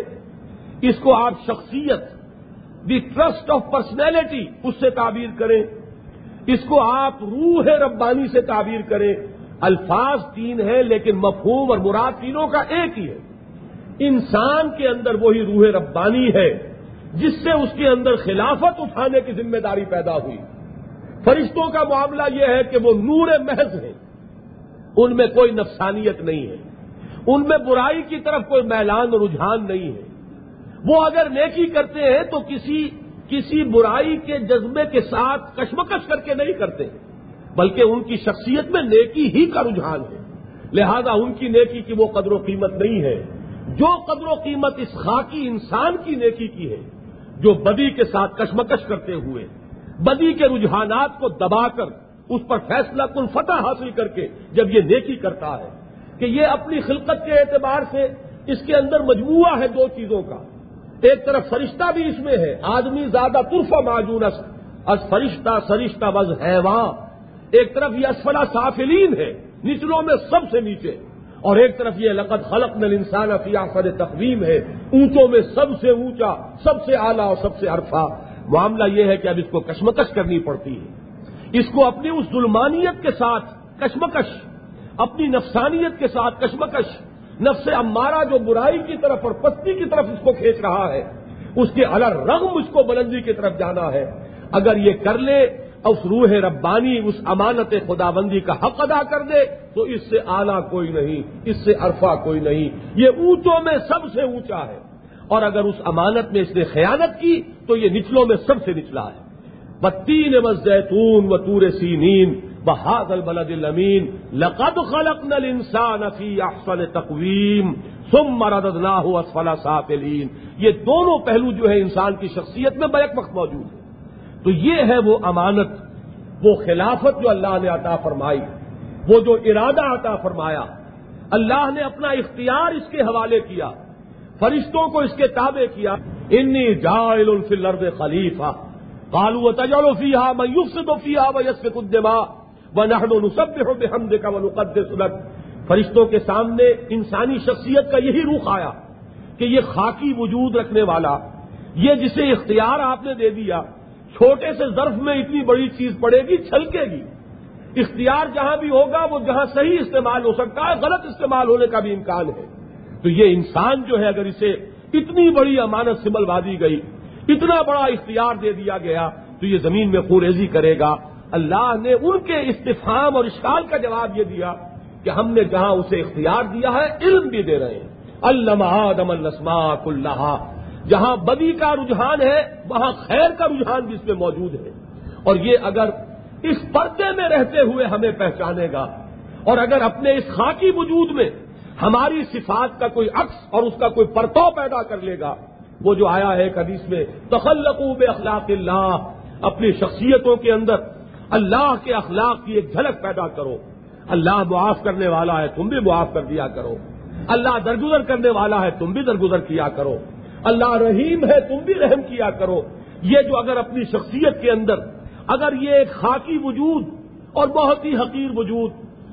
اس کو آپ شخصیت، دی ٹرسٹ آف پرسنالٹی، اس سے تعبیر کریں۔ اس کو آپ روح ربانی سے تعبیر کریں۔ الفاظ تین ہیں، لیکن مفہوم اور مراد تینوں کا ایک ہی ہے۔ انسان کے اندر وہی روح ربانی ہے، جس سے اس کے اندر خلافت اٹھانے کی ذمہ داری پیدا ہوئی۔ فرشتوں کا معاملہ یہ ہے کہ وہ نور محض ہے ان میں کوئی نفسانیت نہیں ہے۔ ان میں برائی کی طرف کوئی میلان رجحان نہیں ہے۔ وہ اگر نیکی کرتے ہیں تو کسی کسی برائی کے جذبے کے ساتھ کشمکش کر کے نہیں کرتے، بلکہ ان کی شخصیت میں نیکی ہی کا رجحان ہے۔ لہذا ان کی نیکی کی وہ قدر و قیمت نہیں ہے۔ جو قدر و قیمت اس خاکی انسان کی نیکی کی ہے، جو بدی کے ساتھ کشمکش کرتے ہوئے، بدی کے رجحانات کو دبا کر اس پر فیصلہ کن فتح حاصل کر کے جب یہ نیکی کرتا ہے، کہ یہ اپنی خلقت کے اعتبار سے اس کے اندر مجموعہ ہے دو چیزوں کا۔ ایک طرف فرشتہ بھی اس میں ہے، آدمی زیادہ ترفا معجون از فرشتہ سرشتہ بز ہے ایک طرف یہ اسفلا سافلین ہے، نچلوں میں سب سے نیچے۔ اور ایک طرف یہ لقت خلق نل انسان فیافر تقویم ہے اونچوں میں سب سے اونچا، سب سے اعلیٰ اور سب سے عرفہ۔ معاملہ یہ ہے کہ اب اس کو کشمکش کرنی پڑتی ہے۔ اس کو اپنی اس ظلمانیت کے ساتھ کشمکش، اپنی نفسانیت کے ساتھ کشمکش، نفس امارہ جو برائی کی طرف اور پستی کی طرف اس کو کھینچ رہا ہے، اس کے الر رغم اس کو بلندی کی طرف جانا ہے۔ اگر یہ کر لے اس روح ربانی، اس امانت خدا بندی کا حق ادا کر دے، تو اس سے آلہ کوئی نہیں، اس سے عرفہ کوئی نہیں۔ یہ اونچوں میں سب سے اونچا ہے۔ اور اگر اس امانت میں اس نے خیانت کی، تو یہ نچلوں میں سب سے نچلا ہے۔ بتین زیتون و تور سینین بحاد البلد المین لقد خلق نل انسان فی احسن تقویم سم مرد ہو اسفلا سافلین یہ دونوں پہلو جو ہے انسان کی شخصیت میں بیک وقت موجود ہے تو یہ ہے وہ امانت، وہ خلافت جو اللہ نے عطا فرمائی، وہ جو ارادہ عطا فرمایا۔ اللہ نے اپنا اختیار اس کے حوالے کیا، فرشتوں کو اس کے تابع کیا۔ انی جائل الفل الرد خلیفہ کالو تجل فیحا میوف سے تو فیحا ویس کے قدما و نہن نصب فرشتوں کے سامنے انسانی شخصیت کا یہی روخ آیا کہ یہ خاکی وجود رکھنے والا، یہ جسے اختیار آپ نے دے دیا چھوٹے سے ظرف میں اتنی بڑی چیز پڑے گی، چھلکے گی۔ اختیار جہاں بھی ہوگا، وہ جہاں صحیح استعمال ہو سکتا ہے، غلط استعمال ہونے کا بھی امکان ہے۔ تو یہ انسان جو ہے، اگر اسے اتنی بڑی امانت سمل وادی گئی، اتنا بڑا اختیار دے دیا گیا، تو یہ زمین میں خوریزی کرے گا۔ اللہ نے ان کے استفام اور اشکال کا جواب یہ دیا کہ ہم نے جہاں اسے اختیار دیا ہے، علم بھی دے رہے ہیں۔ اللہ آدم السماق اللہ جہاں بدی کا رجحان ہے، وہاں خیر کا رجحان بھی اس میں موجود ہے۔ اور یہ اگر اس پردے میں رہتے ہوئے ہمیں پہچانے گا، اور اگر اپنے اس خاکی وجود میں ہماری صفات کا کوئی عکس اور اس کا کوئی پرتو پیدا کر لے گا، وہ جو آیا ہے حدیث میں تخلقوب اخلاق اللہ، اپنی شخصیتوں کے اندر اللہ کے اخلاق کی ایک جھلک پیدا کرو۔ اللہ معاف کرنے والا ہے، تم بھی معاف کر دیا کرو۔ اللہ درگزر کرنے والا ہے، تم بھی درگزر کیا کرو۔ اللہ رحیم ہے، تم بھی رحم کیا کرو۔ یہ جو اگر اپنی شخصیت کے اندر اگر یہ ایک خاکی وجود اور بہت ہی حقیر وجود،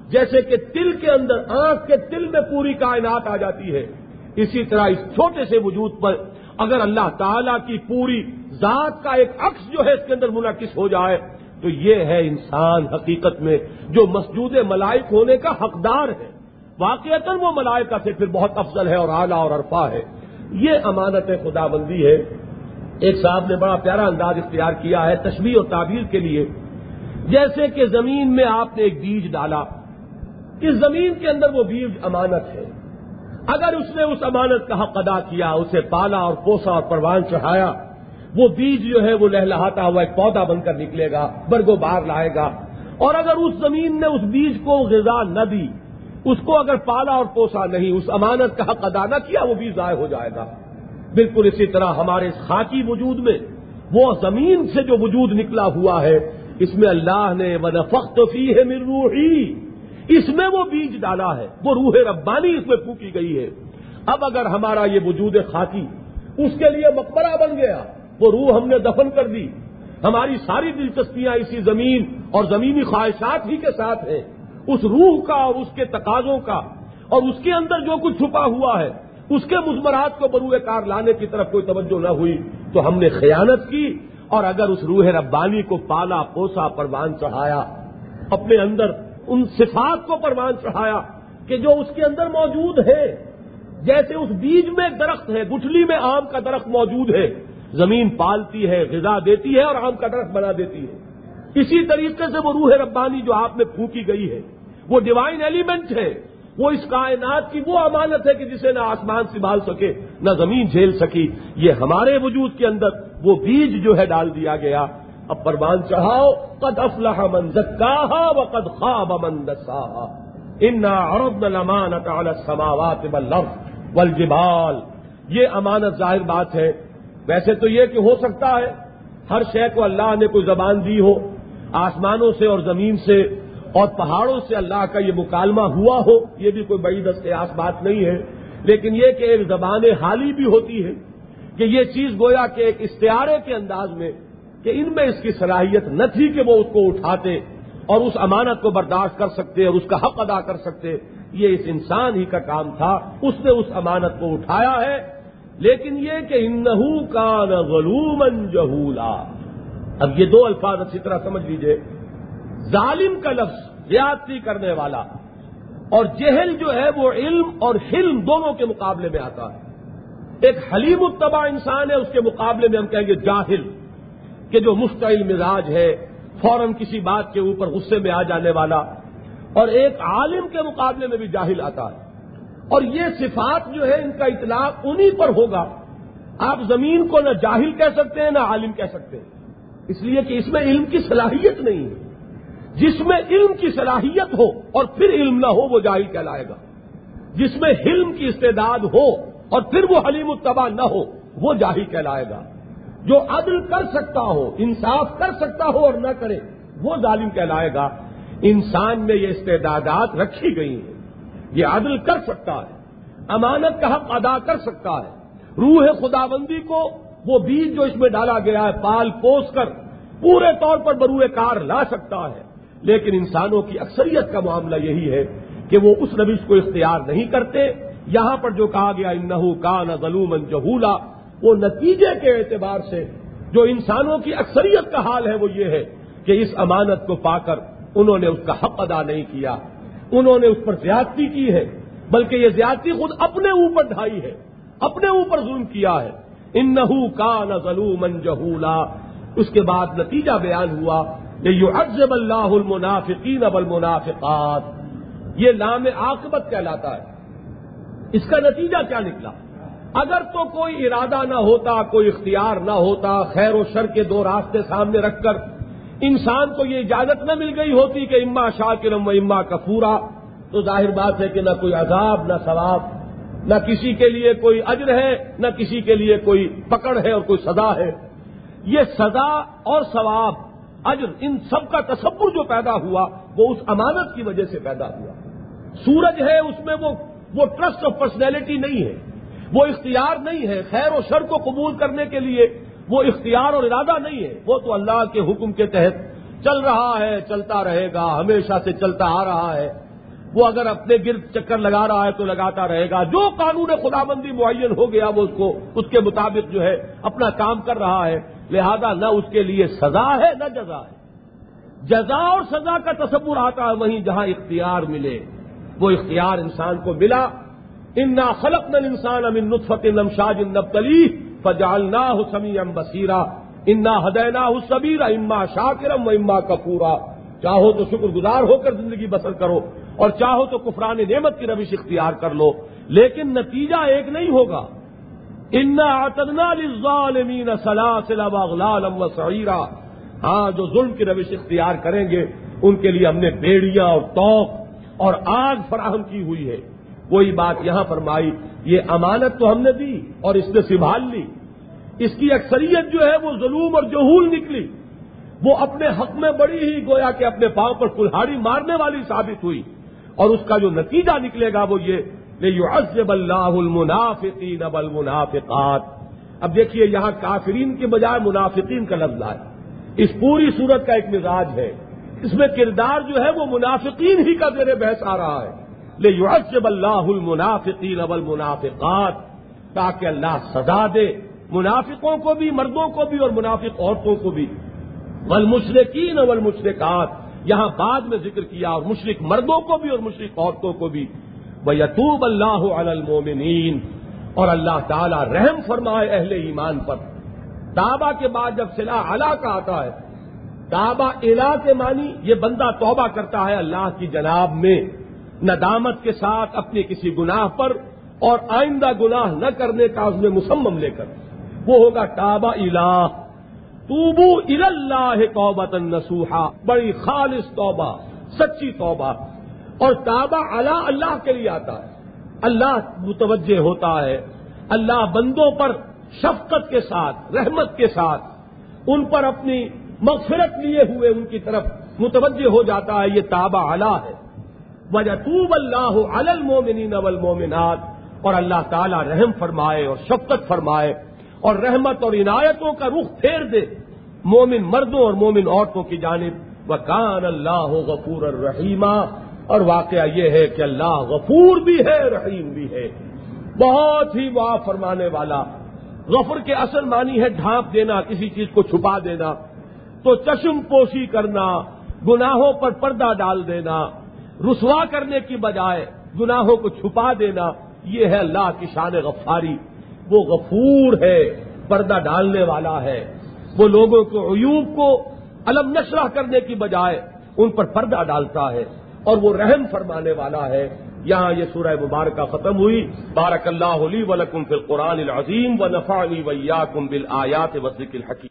جیسے کہ تل کے اندر، آنکھ کے تل میں پوری کائنات آ جاتی ہے، اسی طرح اس چھوٹے سے وجود پر اگر اللہ تعالی کی پوری ذات کا ایک عکس جو ہے اس کے اندر منعقد ہو جائے، تو یہ ہے انسان حقیقت میں جو مسجود ملائک ہونے کا حقدار ہے۔ واقعتا وہ ملائکہ سے پھر بہت افضل ہے اور اعلیٰ اور عرفا ہے۔ یہ امانت خدا بندی ہے۔ ایک صاحب نے بڑا پیارا انداز اختیار کیا ہے تشبیح اور تعبیر کے لیے۔ جیسے کہ زمین میں آپ نے ایک بیج ڈالا، اس زمین کے اندر وہ بیج امانت ہے۔ اگر اس نے اس امانت کا حق ادا کیا، اسے پالا اور پوسا اور پروان چڑھایا، وہ بیج جو ہے وہ لہلاتا ہوا ایک پودا بن کر نکلے گا برگو بار لائے گا۔ اور اگر اس زمین نے اس بیج کو غذا نہ دی اس کو اگر پالا اور پوسا نہیں، اس امانت کا حق ادا نہ کیا، وہ بھی ضائع ہو جائے گا۔ بالکل اسی طرح ہمارے خاکی وجود میں، وہ زمین سے جو وجود نکلا ہوا ہے، اس میں اللہ نے ونفخت فی ہے من روحی اس میں وہ بیج ڈالا ہے، وہ روح ربانی اس میں پھونکی گئی ہے۔ اب اگر ہمارا یہ وجود خاکی اس کے لیے مقبرہ بن گیا، وہ روح ہم نے دفن کر دی۔ ہماری ساری دلچسپیاں اسی زمین اور زمینی خواہشات ہی کے ساتھ ہیں۔ اس روح کا اور اس کے تقاضوں کا اور اس کے اندر جو کچھ چھپا ہوا ہے، اس کے مزمرات کو بروئے کار لانے کی طرف کوئی توجہ نہ ہوئی تو ہم نے خیانت کی اور اگر اس روح ربانی کو پالا، پوسا، پروان چڑھایا، اپنے اندر ان صفات کو پروان چڑھایا کہ جو اس کے اندر موجود ہے، جیسے اس بیج میں درخت ہے، گٹھلی میں آم کا درخت موجود ہے، زمین پالتی ہے، غذا دیتی ہے اور آم کا درخت بنا دیتی ہے۔ اسی طریقے سے وہ روح ربانی جو آپ میں پھونکی گئی ہے۔ وہ ڈیوائن ایلیمنٹ ہے۔ وہ اس کائنات کی وہ امانت ہے کہ جسے نہ آسمان سنبھال سکے، نہ زمین جھیل سکی۔ یہ ہمارے وجود کے اندر وہ بیج جو ہے ڈال دیا گیا۔ اب پروان چڑھاؤ، قد افلح من زکاہا و قد خواب من دساہا انا عرضنا الامانت على السماوات والارض والجبال۔ یہ امانت ظاہر بات ہے۔ ویسے تو یہ کہ ہو سکتا ہے، ہر شے کو اللہ نے کوئی زبان دی ہو، آسمانوں سے اور زمین سے۔ اور پہاڑوں سے اللہ کا یہ مکالمہ ہوا ہو، یہ بھی کوئی بڑی دستیاس بات نہیں ہے۔ لیکن یہ کہ ایک زبان حالی بھی ہوتی ہے کہ یہ چیز گویا کہ ایک استعارے کے انداز میں کہ ان میں اس کی صلاحیت نہ تھی کہ وہ اس کو اٹھاتے اور اس امانت کو برداشت کر سکتے اور اس کا حق ادا کر سکتے۔ یہ اس انسان ہی کا کام تھا، اس نے اس امانت کو اٹھایا ہے۔ لیکن یہ کہ انہو کا غلومن جہولا۔ اب یہ دو الفاظ اچھی طرح سمجھ لیجیے۔ ظالم کا لفظ، زیادتی کرنے والا۔ اور جہل جو ہے، وہ علم اور حلم دونوں کے مقابلے میں آتا ہے۔ ایک حلیم التبا انسان ہے، اس کے مقابلے میں ہم کہیں گے جاہل۔ کہ جو مستعل مزاج ہے، فوراً کسی بات کے اوپر غصے میں آ جانے والا۔ اور ایک عالم کے مقابلے میں بھی جاہل آتا ہے۔ اور یہ صفات جو ہے، ان کا اطلاق انہی پر ہوگا۔ آپ زمین کو نہ جاہل کہہ سکتے ہیں، نہ عالم کہہ سکتے ہیں۔ اس لیے کہ اس میں علم کی صلاحیت نہیں ہے۔ جس میں علم کی صلاحیت ہو اور پھر علم نہ ہو وہ جاہل کہلائے گا۔ جس میں علم کی استعداد ہو اور پھر وہ حلیم التبا نہ ہو وہ جاہل کہلائے گا۔ جو عدل کر سکتا ہو، انصاف کر سکتا ہو اور نہ کرے، وہ ظالم کہلائے گا۔ انسان میں یہ استعدادات رکھی گئی ہیں۔ یہ عدل کر سکتا ہے، امانت کا حق ادا کر سکتا ہے۔ روح خدا بندی کو وہ بیج جو اس میں ڈالا گیا ہے، پال پوس کر پورے طور پر بروئے کار لا سکتا ہے۔ لیکن انسانوں کی اکثریت کا معاملہ یہی ہے کہ وہ اس روش کو اختیار نہیں کرتے۔ یہاں پر جو کہا گیا، انہو کا نہ ظلومن جہولا، وہ نتیجے کے اعتبار سے جو انسانوں کی اکثریت کا حال ہے، وہ یہ ہے کہ اس امانت کو پا کر انہوں نے اس کا حق ادا نہیں کیا۔ انہوں نے اس پر زیادتی کی ہے، بلکہ یہ زیادتی خود اپنے اوپر ڈھائی ہے، اپنے اوپر ظلم کیا ہے۔ ان نحو کا نہ ظلومن جہولا، اس کے بعد نتیجہ بیان ہوا۔ کہ یو اجب اللہ المنافقین اب المنافقات یہ لام عاقبت کہلاتا ہے۔ اس کا نتیجہ کیا نکلا؟ اگر تو کوئی ارادہ نہ ہوتا، کوئی اختیار نہ ہوتا، خیر و شر کے دو راستے سامنے رکھ کر انسان کو یہ اجازت نہ مل گئی ہوتی کہ اما شاکرم و اما کفورا، تو ظاہر بات ہے کہ نہ کوئی عذاب، نہ ثواب، نہ کسی کے لیے کوئی اجر ہے، نہ کسی کے لیے کوئی پکڑ ہے اور کوئی سزا ہے۔ یہ سزا اور ثواب اجر، ان سب کا تصور جو پیدا ہوا، وہ اس امانت کی وجہ سے پیدا ہوا۔ سورج ہے، اس میں وہ ٹرسٹ آف پرسنالٹی نہیں ہے۔ وہ اختیار نہیں ہے، خیر و شر کو قبول کرنے کے لیے وہ اختیار اور ارادہ نہیں ہے۔ وہ تو اللہ کے حکم کے تحت چل رہا ہے، چلتا رہے گا، ہمیشہ سے چلتا آ رہا ہے۔ وہ اگر اپنے گرد چکر لگا رہا ہے تو لگاتا رہے گا۔ جو قانون خدا بندی معین ہو گیا، وہ اس کو، اس کے مطابق جو ہے، اپنا کام کر رہا ہے۔ لہذا نہ اس کے لیے سزا ہے نہ جزا ہے۔ جزا اور سزا کا تصور آتا ہے وہیں جہاں اختیار ملے۔ وہ اختیار انسان کو ملا۔ انا خلق نل انسان امن نطفت نمشاج نبتلی فجالنا حسمی ام بصیرا انا ہدینا حسبیرا اما شاکرم و اما کپورا چاہو تو شکر گزار ہو کر زندگی بسر کرو اور چاہو تو کفران نعمت کی روش اختیار کر لو۔ لیکن نتیجہ ایک نہیں ہوگا۔ للظالمین سلاسل واغلالم و ہاں جو ظلم کی روش اختیار کریں گے، ان کے لیے ہم نے بیڑیاں اور توق اور آگ فراہم کی ہوئی ہے۔ وہی بات یہاں فرمائی، یہ امانت تو ہم نے دی اور اس نے سنبھال لی۔ اس کی اکثریت جو ہے، وہ ظلم اور جہول نکلی۔ وہ اپنے حق میں بڑی ہی گویا کہ اپنے پاؤں پر کلہاڑی مارنے والی ثابت ہوئی۔ اور اس کا جو نتیجہ نکلے گا، وہ یہ عزب اللہ المنافقین اب المنافقات اب دیکھیے یہاں کافرین کے بجائے منافقین کا لفظ آئے اس پوری صورت کا ایک مزاج ہے۔ اس میں کردار جو ہے وہ منافقین ہی کا زیر بحث آ رہا ہے۔ لے اللہ المنافقین اب المنافقات تاکہ اللہ سزا دے منافقوں کو بھی، مردوں کو بھی اور منافق عورتوں کو بھی۔ والمشرقین والمشرقات یہاں بعد میں ذکر کیا، اور مشرق مردوں کو بھی اور مشرق عورتوں کو بھی۔ وہ یتوب اللہ المومنین اور اللہ تعالی رحم فرمائے اہل ایمان پر۔ تابا کے بعد جب صلاح علا کا آتا ہے تابا الا کے معنی یہ بندہ توبہ کرتا ہے اللہ کی جناب میں ندامت کے ساتھ اپنے کسی گناہ پر اور آئندہ گناہ نہ کرنے کا اس میں مسمم لے کر۔ وہ ہوگا تابا الہ۔ توبو اللہ توبت نسوحا بڑی خالص توبہ، سچی توبہ۔ اور تابا اللہ اللہ کے لیے آتا ہے۔ اللہ متوجہ ہوتا ہے۔ اللہ بندوں پر شفقت کے ساتھ، رحمت کے ساتھ ان پر اپنی مغفرت لیے ہوئے ان کی طرف متوجہ ہو جاتا ہے۔ یہ تابا اللہ ہے۔ وجہ توب اللہ المومنین والمومنات اور اللہ تعالی رحم فرمائے اور شفقت فرمائے اور رحمت اور عنایتوں کا رخ پھیر دے۔ مومن مردوں اور مومن عورتوں کی جانب۔ وکان اللہ غفور الرحیمہ اور واقعہ یہ ہے کہ اللہ غفور بھی ہے، رحیم بھی ہے۔ بہت ہی واہ فرمانے والا۔ غفر کے اصل معنی ہے ڈھانپ دینا، کسی چیز کو چھپا دینا۔ تو چشم پوشی کرنا، گناہوں پر پردہ ڈال دینا۔ رسوا کرنے کی بجائے گناہوں کو چھپا دینا۔ یہ ہے اللہ کی شان غفاری۔ وہ غفور ہے، پردہ ڈالنے والا ہے۔ وہ لوگوں کو، عیوب کو علم نشرہ کرنے کی بجائے ان پر پردہ ڈالتا ہے۔ اور وہ رحم فرمانے والا ہے۔ یہاں یہ سورہ مبارکہ ختم ہوئی۔ بارک اللہ علی ولکم فی القرآن العظیم و نفا علی ویا کم بل آیات وزق الحکیم۔